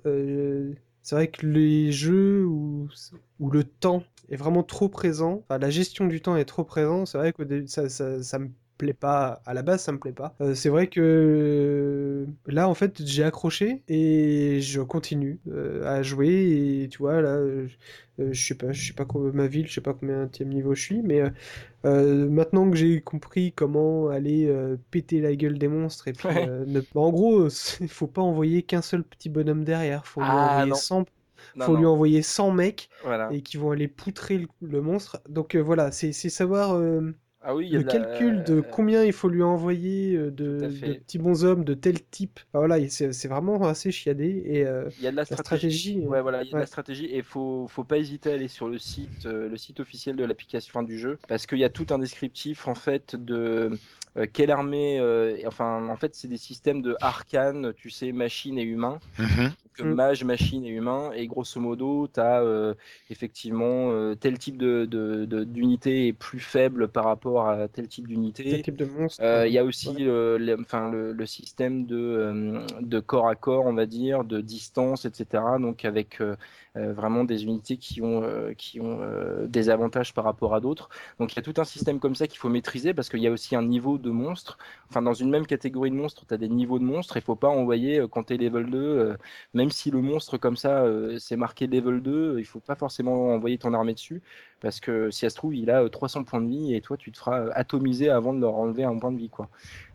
c'est vrai que les jeux où, où le temps est vraiment trop présent, enfin, la gestion du temps est trop présent, c'est vrai que ça, ça, ça me plaît pas à la base ça me plaît pas. Euh, c'est vrai que là en fait j'ai accroché et je continue euh, à jouer et tu vois là euh, je sais pas je sais pas ma ville je sais pas combien de niveau je suis mais maintenant que j'ai compris comment aller péter la gueule des monstres et puis ne... Bah, en gros il faut pas envoyer qu'un seul petit bonhomme derrière faut lui ah, envoyer 100 faut lui envoyer 100 mecs et qui vont aller poutrer le, monstre. Donc voilà c'est savoir ah oui, le calcul de combien il faut lui envoyer euh, de, petits bonshommes de tel type. voilà, c'est vraiment assez chiadé. Et euh, il y a de la stratégie. ouais, voilà, il y a de la stratégie et faut faut pas hésiter à aller sur le site euh, le site officiel de l'application du jeu parce qu'il y a tout un descriptif en fait de quelle armée. enfin, en fait, c'est des systèmes de arcane, tu sais, machine et humain. Mhm. Mm. mage, machine et humain. Et grosso modo, tu as euh, effectivement euh, tel type d'unité de, de, est plus faible par rapport à tel type d'unité. type de monstre. Euh, il y a aussi le, enfin, le, le, système de, de corps à corps, on va dire, de distance, etc. Donc avec euh, vraiment des unités qui ont, euh, qui ont euh, des avantages par rapport à d'autres. Donc il y a tout un système comme ça qu'il faut maîtriser parce qu'il y a aussi un niveau de monstre. Enfin, dans une même catégorie de monstres, tu as des niveaux de monstres. Il faut pas envoyer quand tu es level 2, même si le monstre comme ça, c'est marqué level 2, il faut pas forcément envoyer ton armée dessus parce que si ça se trouve, il a 300 points de vie et toi, tu te feras atomiser avant de leur enlever un point de vie. quoi.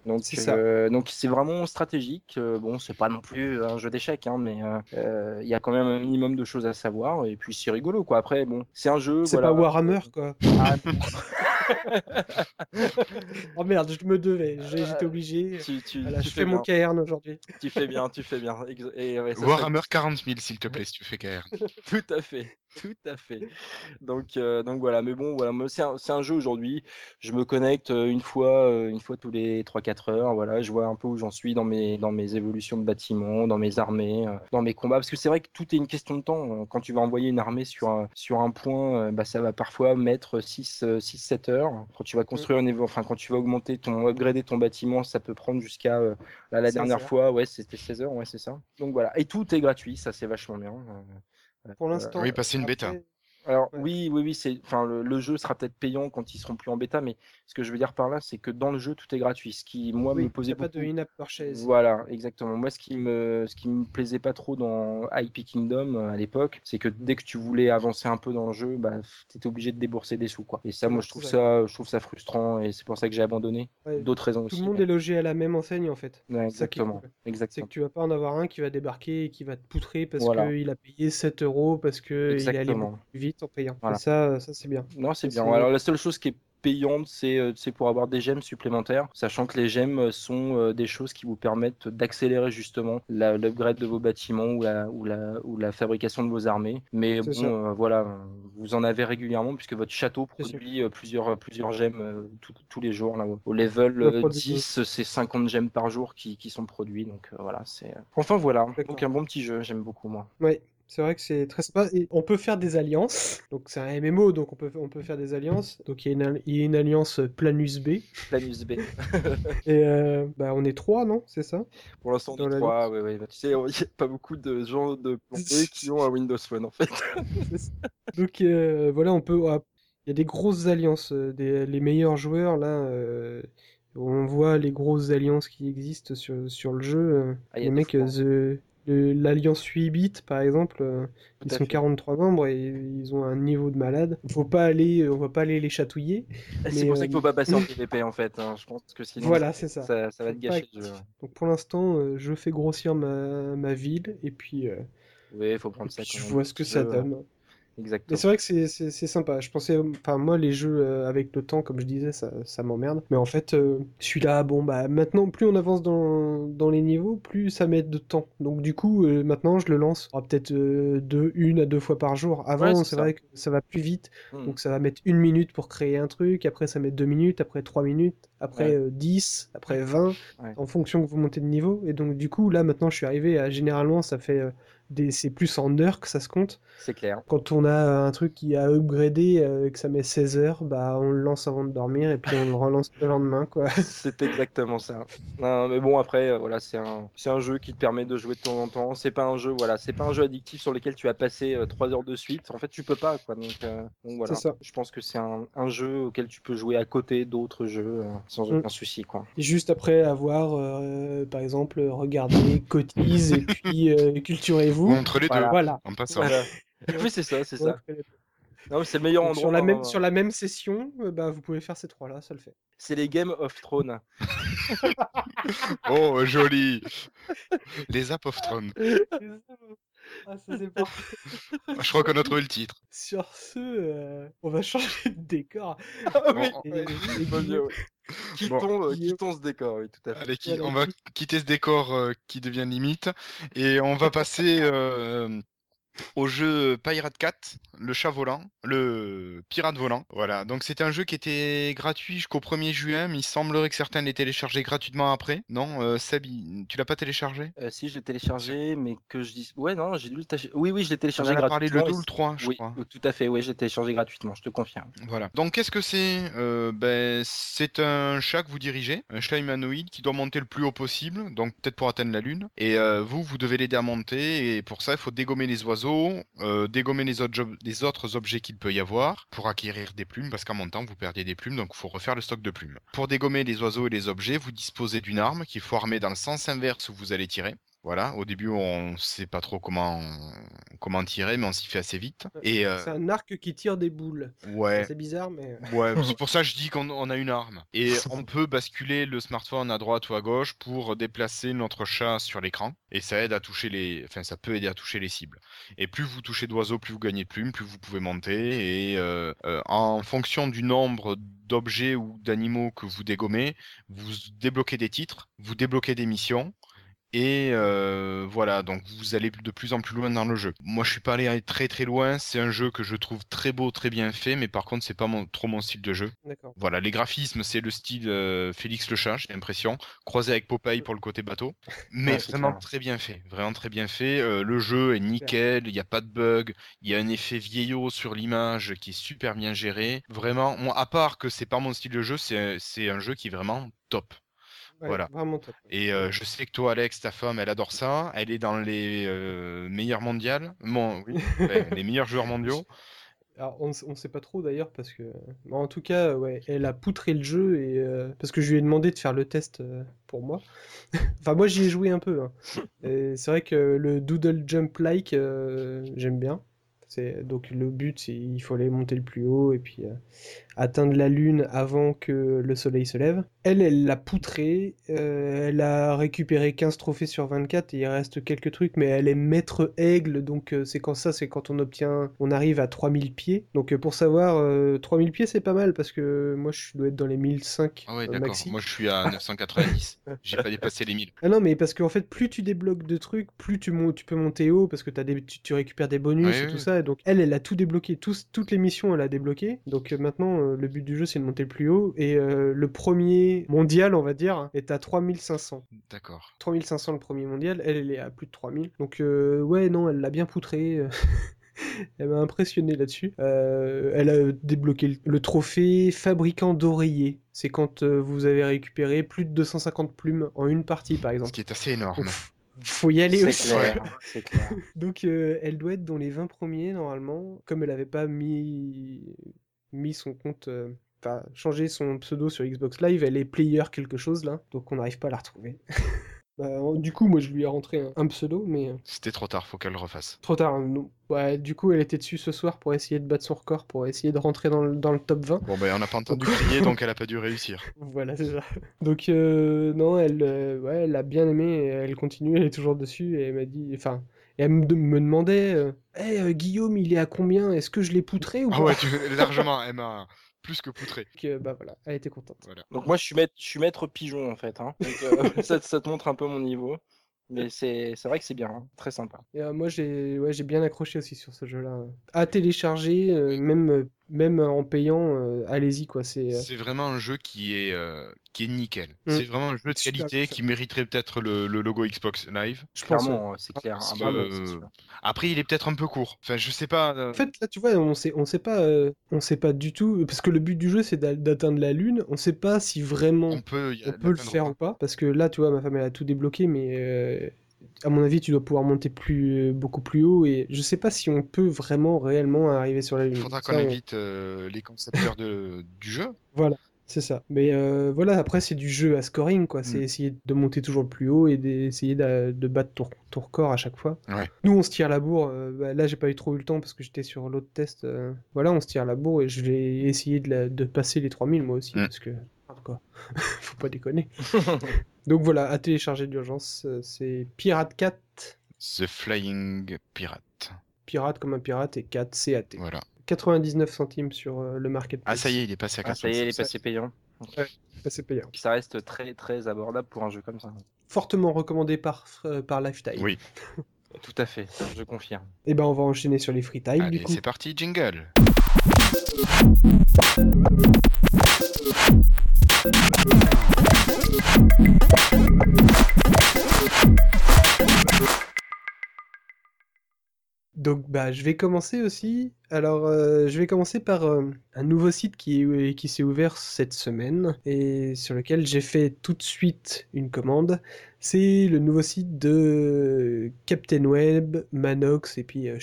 Donc c'est euh, donc c'est vraiment stratégique. Euh, bon, c'est pas non plus un jeu d'échecs, hein, mais euh, il y a quand même un minimum de choses à savoir. Et puis c'est rigolo, quoi. Après, bon, c'est un jeu. C'est pas Warhammer, quoi. Ah, oh merde, je me devais, j'étais obligé. je fais mon cairn aujourd'hui. Tu fais bien, tu fais bien. Et, Warhammer 40 000, s'il te plaît, si tu fais cairn. Tout à fait. Tout à fait. Donc, euh, donc voilà, mais bon, voilà, c'est un, un, jeu aujourd'hui. Je me connecte euh, une fois, euh, une fois tous les 3-4 heures. Voilà, je vois un peu où j'en suis dans mes, dans mes évolutions de bâtiments, dans mes armées, dans mes combats. Parce que c'est vrai que tout est une question de temps. Quand tu vas envoyer une armée sur un, sur un point, bah, ça va parfois mettre 6-7 heures. Quand tu vas construire un enfin, quand tu vas augmenter ton, upgrader ton bâtiment, ça peut prendre jusqu'à la dernière fois, ouais, c'était 16 heures, ouais, c'est ça. Donc voilà. Et tout est gratuit, ça c'est vachement bien. Pour l'instant. Oui, passer une bêta. Après, Alors oui, oui, oui, c'est, enfin, le, le jeu sera peut-être payant quand ils seront plus en bêta, mais ce que je veux dire par là, c'est que dans le jeu, tout est gratuit. Ce qui, moi, oui, me posait a pas beaucoup. de in-app purchase. Voilà, exactement. Moi, ce qui me, ce qui me plaisait pas trop dans IP Kingdom euh, à l'époque, c'est que dès que tu voulais avancer un peu dans le jeu, bah, t'étais obligé de débourser des sous, quoi. Et ça, moi, je trouve ça, je trouve ça frustrant, et c'est pour ça que j'ai abandonné. Ouais, D'autres raisons Tout aussi. le monde est logé à la même enseigne en fait. Ouais, exactement. C'est exactement. que tu vas pas en avoir un qui va débarquer et qui va te poutrer parce Voilà. qu'il a payé 7 euros parce qu'il est allé Exactement. Vite en payant. Voilà. Et ça, ça c'est bien. Non, c'est bien. Alors, la seule chose qui est payante, c'est euh, c'est pour avoir des gemmes supplémentaires, sachant que les gemmes sont euh, des choses qui vous permettent d'accélérer justement la- l'upgrade de vos bâtiments ou la, ou, la, ou la fabrication de vos armées. Mais bon, euh, voilà, euh, vous en avez régulièrement puisque votre château produit euh, plusieurs, plusieurs gemmes euh, tout- tous les jours. Là, au level Le euh, produit- 10, c'est 50 gemmes par jour qui, qui sont produits. Donc euh, voilà, c'est. Enfin voilà, donc un bon petit jeu, j'aime beaucoup moi. Ouais, c'est vrai que c'est très sympa. Et on peut faire des alliances. Donc c'est un MMO, donc on peut, on peut faire des alliances. Donc il y a une, il y a une alliance Planus B. Planus B. Et euh, bah, on est trois, non? C'est ça? Pour l'instant, on est trois. Ouais, ouais. Tu sais, il n'y a pas beaucoup de gens de plan B qui ont un Windows Phone en fait. Donc euh, voilà, on peut. ah, Il y a des grosses alliances. euh, Des, les meilleurs joueurs, là, euh, on voit les grosses alliances qui existent sur, sur le jeu. Ah, les mecs, The- l'alliance 8 bits, par exemple, euh, ils sont fait. 43 membres et ils ont un niveau de malade. Faut pas aller, on va pas aller les chatouiller. C'est pour ça qu'il euh, faut pas passer en PVP en fait. hein. Je pense que sinon Voilà, c'est ça. ça, ça va te gâcher le jeu. Donc pour l'instant, euh, je fais grossir ma, ma ville et puis, euh, Oui, faut prendre ça quand je vois ce que ça peu, donne. Exactement. c'est vrai que c'est sympa. Je pensais, enfin moi les jeux euh, avec le temps, comme je disais, ça, ça m'emmerde. Mais en fait, euh, celui-là, bon bah maintenant, plus on avance dans, dans les niveaux, plus ça met de temps. Donc du coup, euh, maintenant je le lance oh, peut-être euh, deux, une à deux fois par jour. Avant, Ouais, c'est vrai que ça va plus vite, Hmm. donc ça va mettre une minute pour créer un truc, après ça met deux minutes, après trois minutes, après Ouais. euh, 10, après 20, Ouais. en fonction que vous montez de niveau. Et donc du coup, là maintenant, je suis arrivé à généralement ça fait c'est plus en heures que ça se compte. C'est clair. Quand on a un truc qui a upgradé euh, et que ça met 16 heures, bah on le lance avant de dormir et puis on le relance le lendemain, quoi. C'est exactement ça. Non, mais bon après, euh, voilà, c'est un, c'est un jeu qui te permet de jouer de temps en temps. C'est pas un jeu, voilà, c'est pas un jeu addictif sur lequel tu vas passer euh, trois heures de suite. En fait, tu peux pas, quoi. Donc, euh, donc voilà. C'est ça. Je pense que c'est un, un jeu auquel tu peux jouer à côté d'autres jeux euh, sans Mm. aucun souci, quoi. Et juste après avoir, euh, par exemple, regardé Cotise et puis euh, Entre les deux, Voilà. en passant. Voilà. oui, c'est ça, c'est ça. Donc, Non, mais c'est le meilleur endroit. sur la même, hein. sur la même session, euh, bah, vous pouvez faire ces trois-là, ça le fait. C'est les Game of Thrones. Oh, joli Les App of Thrones. Ah, ça parfait. Je crois qu'on a trouvé le titre. Sur ce, euh, on va changer de décor. Ah oui, Bon, Et- ouais, et bon, Guillaume- ouais. Quittons, euh, quittons ce décor, oui, tout à fait. Allez, qui- on va quitter ce décor euh, qui devient limite et on va passer euh, au jeu Pirate 4, le chat volant, le pirate volant. Voilà, donc c'était un jeu qui était gratuit jusqu'au 1er juin, mais il semblerait que certains l'aient téléchargé gratuitement après. Non, euh, Seb, tu l'as pas téléchargé? Euh, si, je l'ai téléchargé, mais que je dis. Ouais, non, j'ai dû le télécharger. Oui, oui, je l'ai téléchargé en a parlé gratuitement. le 2 et ou le 3, je Oui, crois. tout à fait, oui, j'ai téléchargé gratuitement, je te confirme. Voilà. Donc qu'est-ce que c'est Euh, ben, C'est un chat que vous dirigez, un chat humanoïde qui doit monter le plus haut possible, donc peut-être pour atteindre la lune. Et euh, vous, vous devez l'aider à monter. Et pour ça, il faut dégommer les oiseaux, euh, dégommer les autres, objets qu'il peut y avoir pour acquérir des plumes, parce qu'en montant, vous perdiez des plumes, donc il faut refaire le stock de plumes. Pour dégommer les oiseaux et les objets, vous disposez d'une arme qu'il faut armer dans le sens inverse où vous allez tirer. Voilà, au début on sait pas trop comment comment tirer, mais on s'y fait assez vite. Et euh, C'est un arc qui tire des boules. ouais, C'est bizarre, mais. Ouais, c'est pour ça que je dis qu'on on a une arme. Et on peut basculer le smartphone à droite ou à gauche pour déplacer notre chat sur l'écran. Et ça aide à toucher les. Enfin, ça peut aider à toucher les cibles. Et plus vous touchez d'oiseaux, plus vous gagnez de plumes, plus vous pouvez monter. Et euh, euh, en fonction du nombre d'objets ou d'animaux que vous dégommez, vous débloquez des titres, vous débloquez des missions. Et euh, voilà, donc vous allez de plus en plus loin dans le jeu. Moi, je suis pas allé très très loin. C'est un jeu que je trouve très beau, très bien fait, mais par contre, c'est pas mon- trop mon style de jeu. D'accord. Voilà, les graphismes, c'est le style euh, Félix le chat, j'ai l'impression, croisé avec Popeye pour le côté bateau, mais Ouais, vraiment clair. très bien fait, vraiment très bien fait. Euh, le jeu est nickel, il n'y a pas de bug, il y a un effet vieillot sur l'image qui est super bien géré. Vraiment, moi, à part que c'est pas mon style de jeu, c'est c'est un jeu qui est vraiment top. Ouais, Voilà. Top. Et euh, je sais que toi, Alex, ta femme, elle adore ça. Elle est dans les euh, meilleurs mondiales. Bon, oui, ouais, les meilleurs joueurs mondiaux. Alors, on, on sait pas trop d'ailleurs parce que, en tout cas, ouais, elle a poutré le jeu et euh, parce que je lui ai demandé de faire le test pour moi. enfin, moi, j'y ai joué un peu. hein. C'est vrai que le Doodle Jump Like, j'aime bien. C'est donc le but, c'est il faut aller monter le plus haut et puis atteindre la lune avant que le soleil se lève. Elle, elle l'a poutré. euh, elle a récupéré 15 trophées sur 24 et il reste quelques trucs, mais elle est maître aigle, donc euh, c'est quand ça, c'est quand on obtient, on arrive à 3000 pieds. Donc euh, pour savoir, euh, 3000 pieds, c'est pas mal parce que moi, je dois être dans les 1005 Ah ouais, d'accord. Moi, je suis à 990. J'ai pas dépassé les 1000. Ah non, mais parce qu'en fait, plus tu débloques de trucs, plus tu, mon- tu peux monter haut parce que as des, tu, tu récupères des bonus Ouais, et ouais, tout ça. Et donc, elle, elle a tout débloqué. Toutes les missions, elle a débloqué. Donc maintenant, le but du jeu, c'est de monter le plus haut. Et le premier mondial, on va dire, est à 3500. D'accord. 3500 le premier mondial, elle, elle est à plus de 3000. Donc, euh, ouais, non, elle l'a bien poutré. euh, Elle m'a impressionné là-dessus. Euh, elle a débloqué le, trophée fabricant d'oreillers. C'est quand euh, vous avez récupéré plus de 250 plumes en une partie, par Ce exemple. qui est assez énorme. Ouf. Faut y aller aussi. clair, c'est clair. Donc, euh, elle doit être dans les 20 premiers, normalement. Comme elle n'avait pas mis, mis son compte... euh, Enfin, changé son pseudo sur Xbox Live, elle est player quelque chose là, donc on n'arrive pas à la retrouver. Bah, du coup, moi je lui ai rentré un, un pseudo, mais euh, C'était trop tard, faut qu'elle le refasse. trop tard. hein, non. Ouais, du coup, elle était dessus ce soir pour essayer de battre son record, pour essayer de rentrer dans le, dans le top 20. Bon, ben, on n'a pas entendu crier, donc elle a pas dû réussir. Voilà, c'est ça. Donc, euh, non, elle, euh, ouais, elle a bien aimé, elle continue, elle est toujours dessus, et elle m'a dit, enfin, et elle me, de- me demandait, euh, Hey, euh, Guillaume, il est à combien? Est-ce que je l'ai poutré ou Ah ouais, tu... largement, elle m'a plus que poutré. Donc, euh, bah voilà, elle était contente. Voilà. Donc moi je suis maître, je suis maître pigeon en fait. Hein. Donc, euh, ça, ça te montre un peu mon niveau. Mais c'est c'est vrai que c'est bien, hein. très sympa. Et, euh, moi, j'ai ouais, j'ai bien accroché aussi sur ce jeu-là. À télécharger, euh, même, euh, même en payant, euh, allez-y, quoi. C'est, euh, C'est vraiment un jeu qui est, euh, qui est nickel. Mm. C'est vraiment un jeu de Super qualité qui mériterait peut-être le, le logo Xbox Live. je. Clairement, c'est clair. Ah, que, euh, sûr. Après, il est peut-être un peu court. Enfin, je sais pas. euh, En fait, là, tu vois, on sait, on sait pas, euh, on sait pas du tout, parce que le but du jeu, c'est d'a- d'atteindre la lune. On sait pas si vraiment on peut, on peut le faire ou ou pas, parce que là, tu vois, ma femme, elle a tout débloqué, mais euh, à mon avis, tu dois pouvoir monter plus, beaucoup plus haut, et je sais pas si on peut vraiment, réellement arriver sur la lune. Il faudra qu'on on- invite euh, les concepteurs de, du jeu. Voilà, c'est ça. Mais euh, voilà, après, c'est du jeu à scoring, quoi. C'est Mm. essayer de monter toujours plus haut et d'essayer de, de battre ton, ton record à chaque fois. Ouais. Nous, on se tire la bourre. euh, bah, là, j'ai pas eu trop eu le temps parce que j'étais sur l'autre test. euh, voilà, on se tire la bourre et je vais essayer de, la- de passer les 3000 moi aussi. Mm. Parce que, quoi, faut pas déconner. Donc voilà, à télécharger d'urgence, euh, c'est Pirate 4. The Flying Pirate. Pirate comme un pirate et 4 CAT. Voilà. 99 centimes sur euh, le marketplace. Ah, ça y est, il est passé à Ah, ça y est, il est 85. passé payant. C'est payant. Ça reste très très abordable pour un jeu comme ça. Fortement recommandé par, euh, par Lifetime. Oui. Tout à fait, je confirme. Et ben on va enchaîner sur les free time Allez, du coup. c'est parti, jingle. フフフフフ。Donc bah je vais commencer aussi. Alors euh, je vais commencer par euh, un nouveau site qui, est- qui s'est ouvert cette semaine et sur lequel j'ai fait tout de suite une commande. C'est le nouveau site de Captain Web, Manox et puis euh.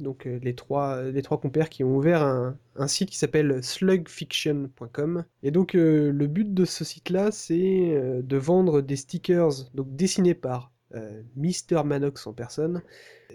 Donc euh, les trois compères qui ont ouvert un, un site qui s'appelle slugfiction.com. Et donc euh, le but de ce site-là c'est euh, de vendre des stickers donc dessinés par euh, Mister Manox en personne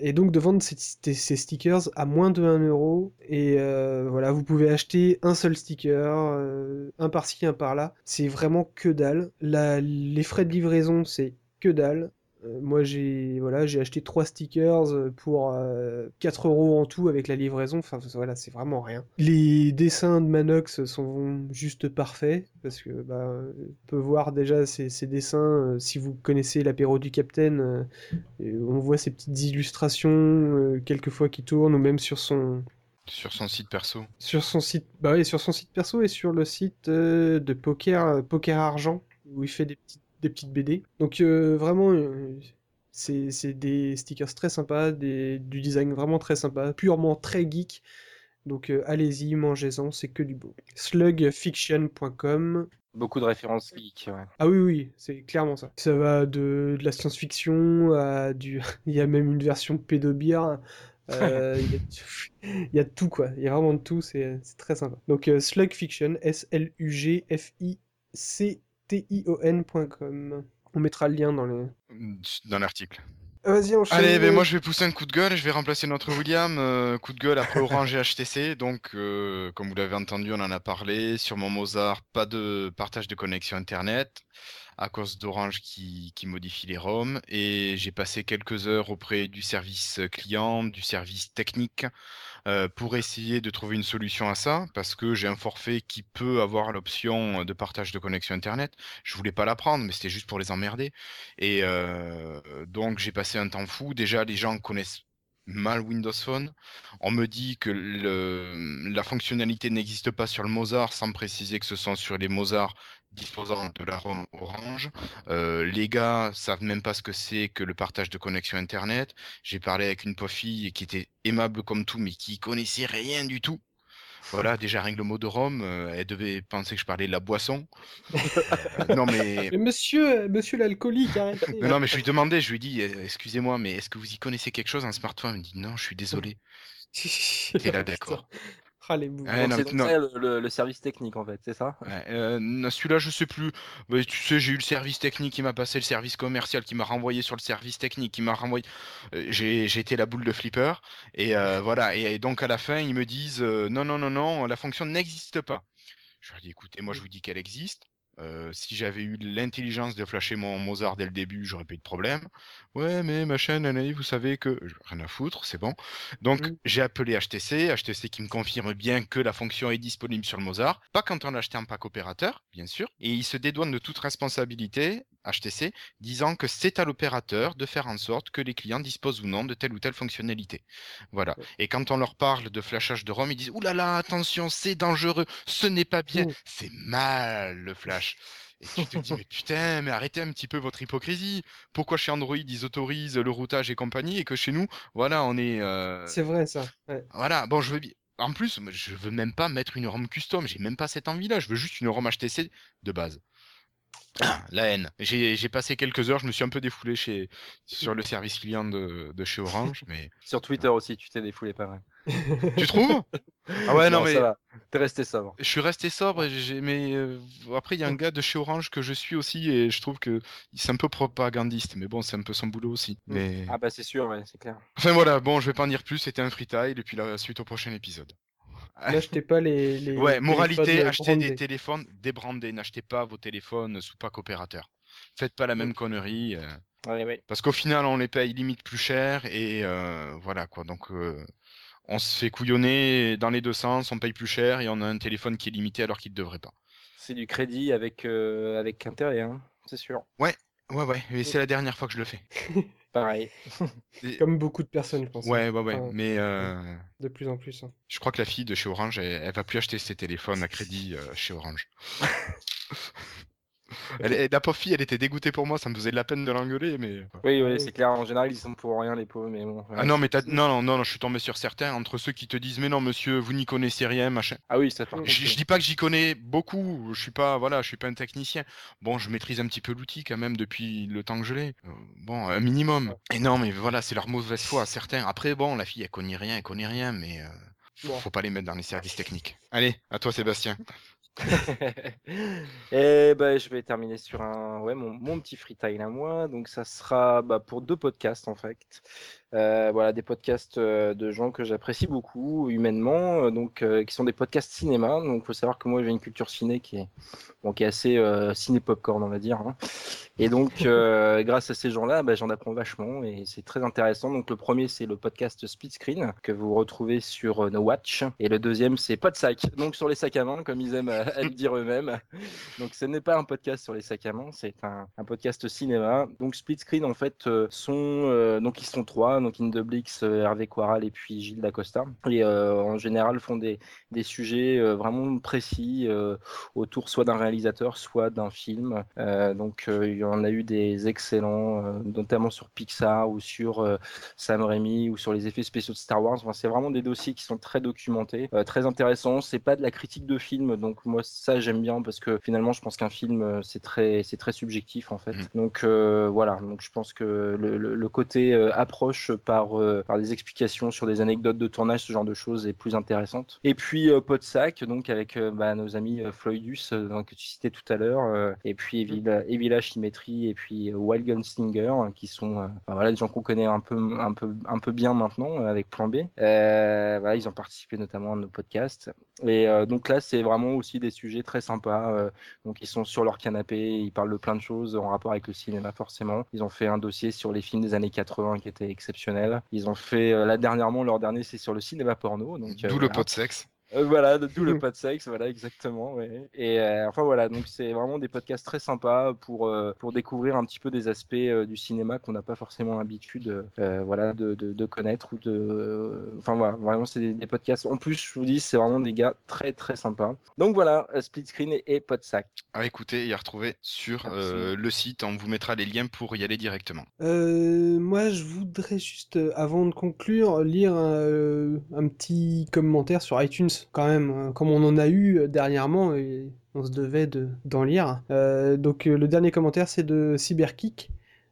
et donc de vendre ces, stickers à moins de 1 euro. Et euh, voilà, vous pouvez acheter un seul sticker, euh, un par-ci, un par-là. C'est vraiment que dalle. Les frais de livraison, c'est que dalle. Euh, moi, j'ai voilà, j'ai acheté trois stickers euh, pour euh, 4 euros en tout avec la livraison. Enfin, voilà, c'est vraiment rien. Les dessins de Manox sont juste parfaits parce que bah, on peut voir déjà ces, ces dessins. euh, si vous connaissez l'apéro du Capitaine, euh, on voit ces petites illustrations quelquefois qui tournent ou même sur son Sur son site perso. sur son site bah oui, sur son site perso et sur le site de poker poker argent où il fait des petites des petites BD. Donc euh, vraiment euh, c'est des stickers très sympas, des, du design vraiment très sympa, purement très geek. Donc euh, allez-y, mangez-en, c'est que du beau. Slugfiction.com. Beaucoup de références ouais. Ah oui, oui, c'est clairement ça. Ça va de, de la science-fiction à du. Il y a même une version pédobire. Euh, il, y a... tout quoi, il y a vraiment de tout, c'est très sympa. Donc euh, Slug Fiction, S-L-U-G-F-I-C-T-I-O-N.com. On mettra le lien dans les. Dans l'article. Vas-y, enchaîne. Allez, ben moi je vais pousser un coup de gueule, je vais remplacer notre William. euh, coup de gueule après Orange et HTC. Donc, euh, comme vous l'avez entendu, on en a parlé. Sur mon Mozart, pas de partage de connexion Internet à cause d'Orange qui, qui modifie les ROM. Et j'ai passé quelques heures auprès du service client, du service technique, euh, pour essayer de trouver une solution à ça, parce que j'ai un forfait qui peut avoir l'option de partage de connexion Internet. Je voulais pas la prendre, mais c'était juste pour les emmerder. Et euh, donc j'ai passé un temps fou. Déjà, les gens connaissent mal Windows Phone. On me dit que la fonctionnalité n'existe pas sur le Mozart, sans préciser que ce sont sur les Mozart disposant de la ROM Orange. Euh, les gars savent même pas ce que c'est que le partage de connexion Internet. J'ai parlé avec une pauvre fille qui était aimable comme tout, mais qui connaissait rien du tout. Voilà, déjà rien que le mot de Rome, euh, elle devait penser que je parlais de la boisson. Euh, non mais Mais monsieur, monsieur l'alcoolique, arrêtez. non, non, mais je lui demandais, je lui euh, excusez-moi, mais est-ce que vous y connaissez quelque chose en smartphone? Elle me dit, non, je suis désolé. T'es là, d'accord. Ah, les. Ouais, non, c'est mais- donc non. ça, le, le- le service technique en fait, c'est ça? Ouais, euh, celui-là, je sais plus. Mais tu sais, j'ai eu le service technique qui m'a passé le service commercial, qui m'a renvoyé sur le service technique, qui m'a renvoyé. Euh, j'ai, j'ai été la boule de flipper. Et euh, voilà. Et, et donc à la fin, ils me disent, euh, non, non, non, non, la fonction n'existe pas. Je leur dis, écoutez, moi, je vous dis qu'elle existe. Euh, si j'avais eu l'intelligence de flasher mon Mozart dès le début, j'aurais pas eu de problème. Ouais, mais ma chaîne, Anaïs, vous savez que. Rien à foutre, c'est bon. Donc, Mm. j'ai appelé HTC, HTC qui me confirme bien que la fonction est disponible sur le Mozart. Pas quand on l'a acheté en pack opérateur, bien sûr. Et il se dédouane de toute responsabilité, HTC, disant que c'est à l'opérateur de faire en sorte que les clients disposent ou non de telle ou telle fonctionnalité. Voilà. Et quand on leur parle de flashage de ROM, ils disent Ouh là là, attention, c'est dangereux, ce n'est pas bien, Mm. c'est mal le flash. Et tu te dis, mais putain, mais arrêtez un petit peu votre hypocrisie. Pourquoi chez Android, ils autorisent le routage et compagnie, et que chez nous, voilà, on est. euh, C'est vrai, ça. Ouais. Voilà, bon, je veux bien. En plus, je veux même pas mettre une ROM custom, j'ai même pas cette envie-là, je veux juste une ROM HTC de base. La haine. J'ai passé quelques heures, je me suis un peu défoulé chez, sur le service client de, de chez Orange, mais. Sur Twitter aussi, tu t'es défoulé pas mal. Tu trouves? Ah ouais, non, mais. ça va. T'es resté sobre. Je suis resté sobre, et mais euh, après il y a un gars de chez Orange que je suis aussi et je trouve que c'est un peu propagandiste, mais bon c'est un peu son boulot aussi. Mm. Mais Ah bah c'est sûr, ouais, c'est clair. enfin voilà, bon je vais pas en dire plus, c'était un freetile et puis la suite au prochain épisode. N'achetez pas les. les Ouais, moralité, téléphones achetez des téléphones débrandés, n'achetez pas vos téléphones sous pack opérateur. Faites pas la même connerie, euh, Ouais, ouais. parce qu'au final on les paye limite plus cher et euh, voilà quoi. Donc euh, on se fait couillonner dans les deux sens, on paye plus cher et on a un téléphone qui est limité alors qu'il ne devrait pas. C'est du crédit avec, euh, avec intérêt, hein, c'est sûr. Ouais, ouais, et c'est la dernière fois que je le fais. Pareil. Et- Comme beaucoup de personnes, je pense. Ouais, ouais, ouais. Enfin, Mais euh, De plus en plus. hein. je crois que la fille de chez Orange, elle, elle va plus acheter ses téléphones à crédit euh, chez Orange. elle, elle- la pauvre fille, elle était dégoûtée pour moi, ça me faisait de la peine de l'engueuler, mais. Oui, oui, c'est clair. En général, ils sont pour rien, les pauvres, mais bon. Ah non, mais t'as... non, non, non, non, je suis tombé sur certains entre ceux qui te disent, mais non, monsieur, vous n'y connaissez rien, machin. Ah oui, ça par Je, je dis pas que j'y connais beaucoup, je suis pas, voilà, je suis pas un technicien. Bon, je maîtrise un petit peu l'outil quand même depuis le temps que je l'ai. Euh, Bon, un minimum. Et non, mais voilà, c'est leur mauvaise foi, certains. Après, bon, la fille, elle connaît rien, elle connaît rien, mais euh, Bon. faut pas les mettre dans les services techniques. Allez, à toi, Sébastien. Et ben, je vais terminer sur un, ouais, mon, petit freetile à moi. Donc, ça sera bah, pour deux podcasts en fait. Euh, voilà, des podcasts euh, de gens que j'apprécie beaucoup humainement, euh, donc qui sont des podcasts cinéma. Donc, faut savoir que moi, j'ai une culture ciné qui est, bon, qui est assez ciné popcorn, on va dire. hein. Et donc, grâce à ces gens-là, bah, j'en apprends vachement et c'est très intéressant. Donc, le premier, c'est le podcast Split Screen que vous retrouvez sur No Watch. Et le deuxième, c'est Pas de sac. Donc, sur les sacs à main, comme ils aiment à, à le dire eux-mêmes. Donc, ce n'est pas un podcast sur les sacs à main, c'est un, un podcast cinéma. Donc, Split Screen, en fait, sont, donc ils sont trois. Donc Indeblix, Hervé Quaral et puis Gilles Dacosta. Et en général font des, des sujets vraiment précis autour soit d'un réalisateur, soit d'un film. donc il y en a eu des excellents, notamment sur Pixar ou sur Sam Raimi ou sur les effets spéciaux de Star Wars. Enfin, c'est vraiment des dossiers qui sont très documentés, très intéressants. C'est pas de la critique de film, donc moi ça j'aime bien parce que finalement je pense qu'un film c'est très c'est très subjectif en fait. Mmh. Donc voilà, donc je pense que le, le, côté approche par par des explications sur des anecdotes de tournage, ce genre de choses est plus intéressante. Et puis Podsac, donc avec bah, nos amis Floydus que tu citais tout à l'heure, et puis Evil, Evila Chimétrie et puis Wild Gunslinger qui sont voilà des gens qu'on connaît un peu un peu un peu bien maintenant avec Plan B. voilà, ils ont participé notamment à nos podcasts. Et donc là, c'est vraiment aussi des sujets très sympas. donc ils sont sur leur canapé, ils parlent de plein de choses en rapport avec le cinéma forcément. Ils ont fait un dossier sur les films des années 80 qui était exceptionnel. Ils ont fait là dernièrement leur dernier, c'est sur le cinéma porno. Donc d'où le pot de sexe. Euh, voilà, d'où le de sexe, voilà, exactement. Et euh, enfin voilà, donc c'est vraiment des podcasts très sympas pour, euh, pour découvrir un petit peu des aspects du cinéma qu'on n'a pas forcément l'habitude voilà, de, de, connaître. ou de Enfin voilà, vraiment c'est des, podcasts. En plus, je vous dis, c'est vraiment des gars très très sympas. Donc voilà, Split Screen et, et Podsac. À écouter et à retrouver sur le site, on vous mettra les liens pour y aller directement. moi, je voudrais juste, avant de conclure, lire un, un petit commentaire sur iTunes quand même, euh, comme on en a eu euh, dernièrement, et on se devait d'en lire. Euh, donc le dernier commentaire, c'est de Cyberkick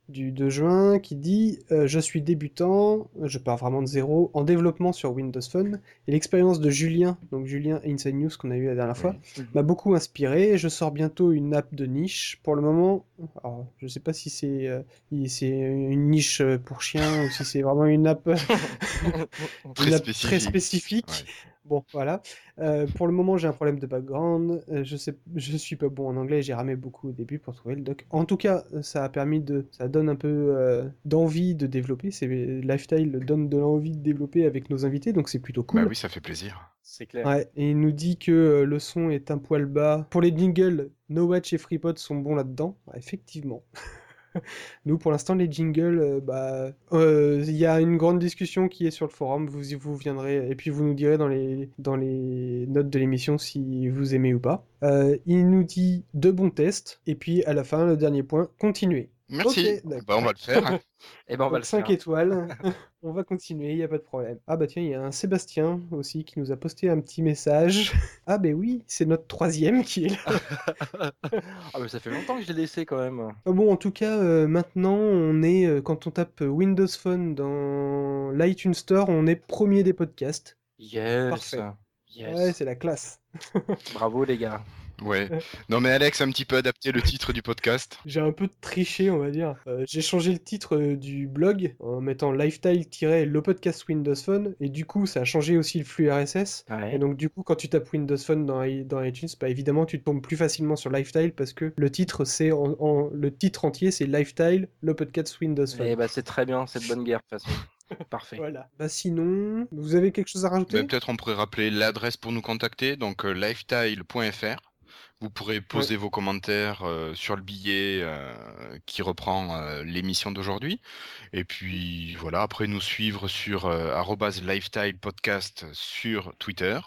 du 2 juin qui dit Je suis débutant, je pars vraiment de zéro, en développement sur Windows Phone, et l'expérience de Julien, donc Julien Inside News qu'on a eu la dernière fois, m'a beaucoup inspiré. Je sors bientôt une app de niche. Pour le moment, alors, je sais pas si c'est une niche pour chiens ou si c'est vraiment une app, très, spécifique. Bon, voilà. Euh, pour le moment, j'ai un problème de background. Euh, je sais, je suis pas bon en anglais. J'ai ramé beaucoup au début pour trouver le doc. En tout cas, ça a permis de, ça donne un peu euh, d'envie de développer. C'est Lifestyle donne de l'envie de développer avec nos invités, donc c'est plutôt cool. Bah oui, ça fait plaisir. C'est clair. Ouais, et il nous dit que le son est un poil bas. Pour les jingles, No Watch et FreePod sont bons là-dedans. effectivement. Nous, pour l'instant, les jingles, euh, bah, euh, il y a une grande discussion qui est sur le forum. Vous, vous viendrez et puis vous nous direz dans les, dans les notes de l'émission si vous aimez ou pas. Euh, il nous dit de bons tests et puis à la fin, le dernier point, continuez. Merci. bah, on va le faire. et eh ben, on va le 5 étoiles. on va continuer, il n'y a pas de problème. Ah bah tiens, il y a un Sébastien aussi qui nous a posté un petit message. Ah bah oui, c'est notre troisième qui est là. ah bah ça fait longtemps que je l'ai laissé quand même. Ah bon, en tout cas, euh, maintenant, on est, euh, quand on tape Windows Phone dans l'iTunes Store, on est premier des podcasts. Yes. Parfait. Ouais, c'est la classe. Bravo les gars. Ouais. Non mais Alex a un petit peu adapté le titre du podcast. J'ai un peu triché, on va dire. Euh, j'ai changé le titre euh, du blog en mettant lifestyle-le podcast Windows Phone et du coup ça a changé aussi le flux RSS. Et donc du coup quand tu tapes Windows Phone dans, dans iTunes, bah évidemment tu tombes plus facilement sur lifestyle parce que le titre c'est en, le titre entier c'est lifestyle le podcast Windows Phone. Et eh bah c'est très bien, cette bonne guerre de toute façon. Parfait. Voilà. Bah sinon, vous avez quelque chose à rajouter? Bah, Peut-être on pourrait rappeler l'adresse pour nous contacter, donc euh, lifestyle.fr. Vous pourrez poser vos commentaires euh, sur le billet euh, qui reprend euh, l'émission d'aujourd'hui. Et puis voilà, après nous suivre sur lifestyle podcast sur Twitter.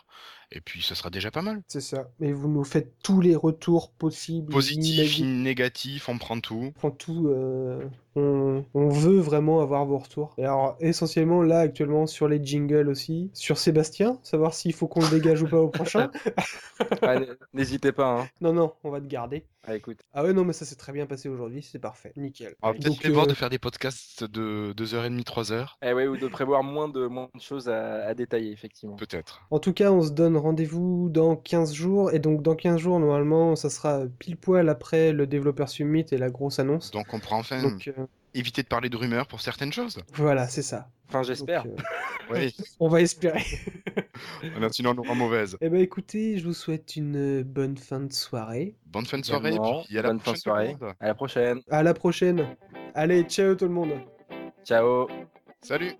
Et puis ce sera déjà pas mal. C'est ça. Mais vous nous faites tous les retours possibles. Positifs, négatifs, on prend tout. On prend tout. On, veut vraiment avoir vos retours. Et alors, essentiellement, là, actuellement, sur les jingles aussi, sur Sébastien, savoir s'il faut qu'on le dégage ou pas au prochain. N'hésitez pas. Hein. Non, non, on va te garder. Ah, écoute. Ah ouais, non, mais ça s'est très bien passé aujourd'hui, c'est parfait. Nickel. On va peut-être prévoir de faire des podcasts de 2h30, 3h. Eh ouais, ou de prévoir moins de, moins de choses à, à détailler, effectivement. Peut-être. En tout cas, on se donne rendez-vous dans 15 jours. Et donc, dans 15 jours, normalement, ça sera pile poil après le développeur summit et la grosse annonce. Donc, on prend enfin. Donc, euh, éviter de parler de rumeurs pour certaines choses. Voilà, c'est ça. Enfin, j'espère. Euh, oui. On va espérer. sinon, on aura mauvaise. Eh ben, écoutez, je vous souhaite une bonne fin de soirée. Bonne fin de soirée. Puis à la bonne fin de soirée. À la prochaine. À la prochaine. Allez, ciao tout le monde. Ciao. Salut.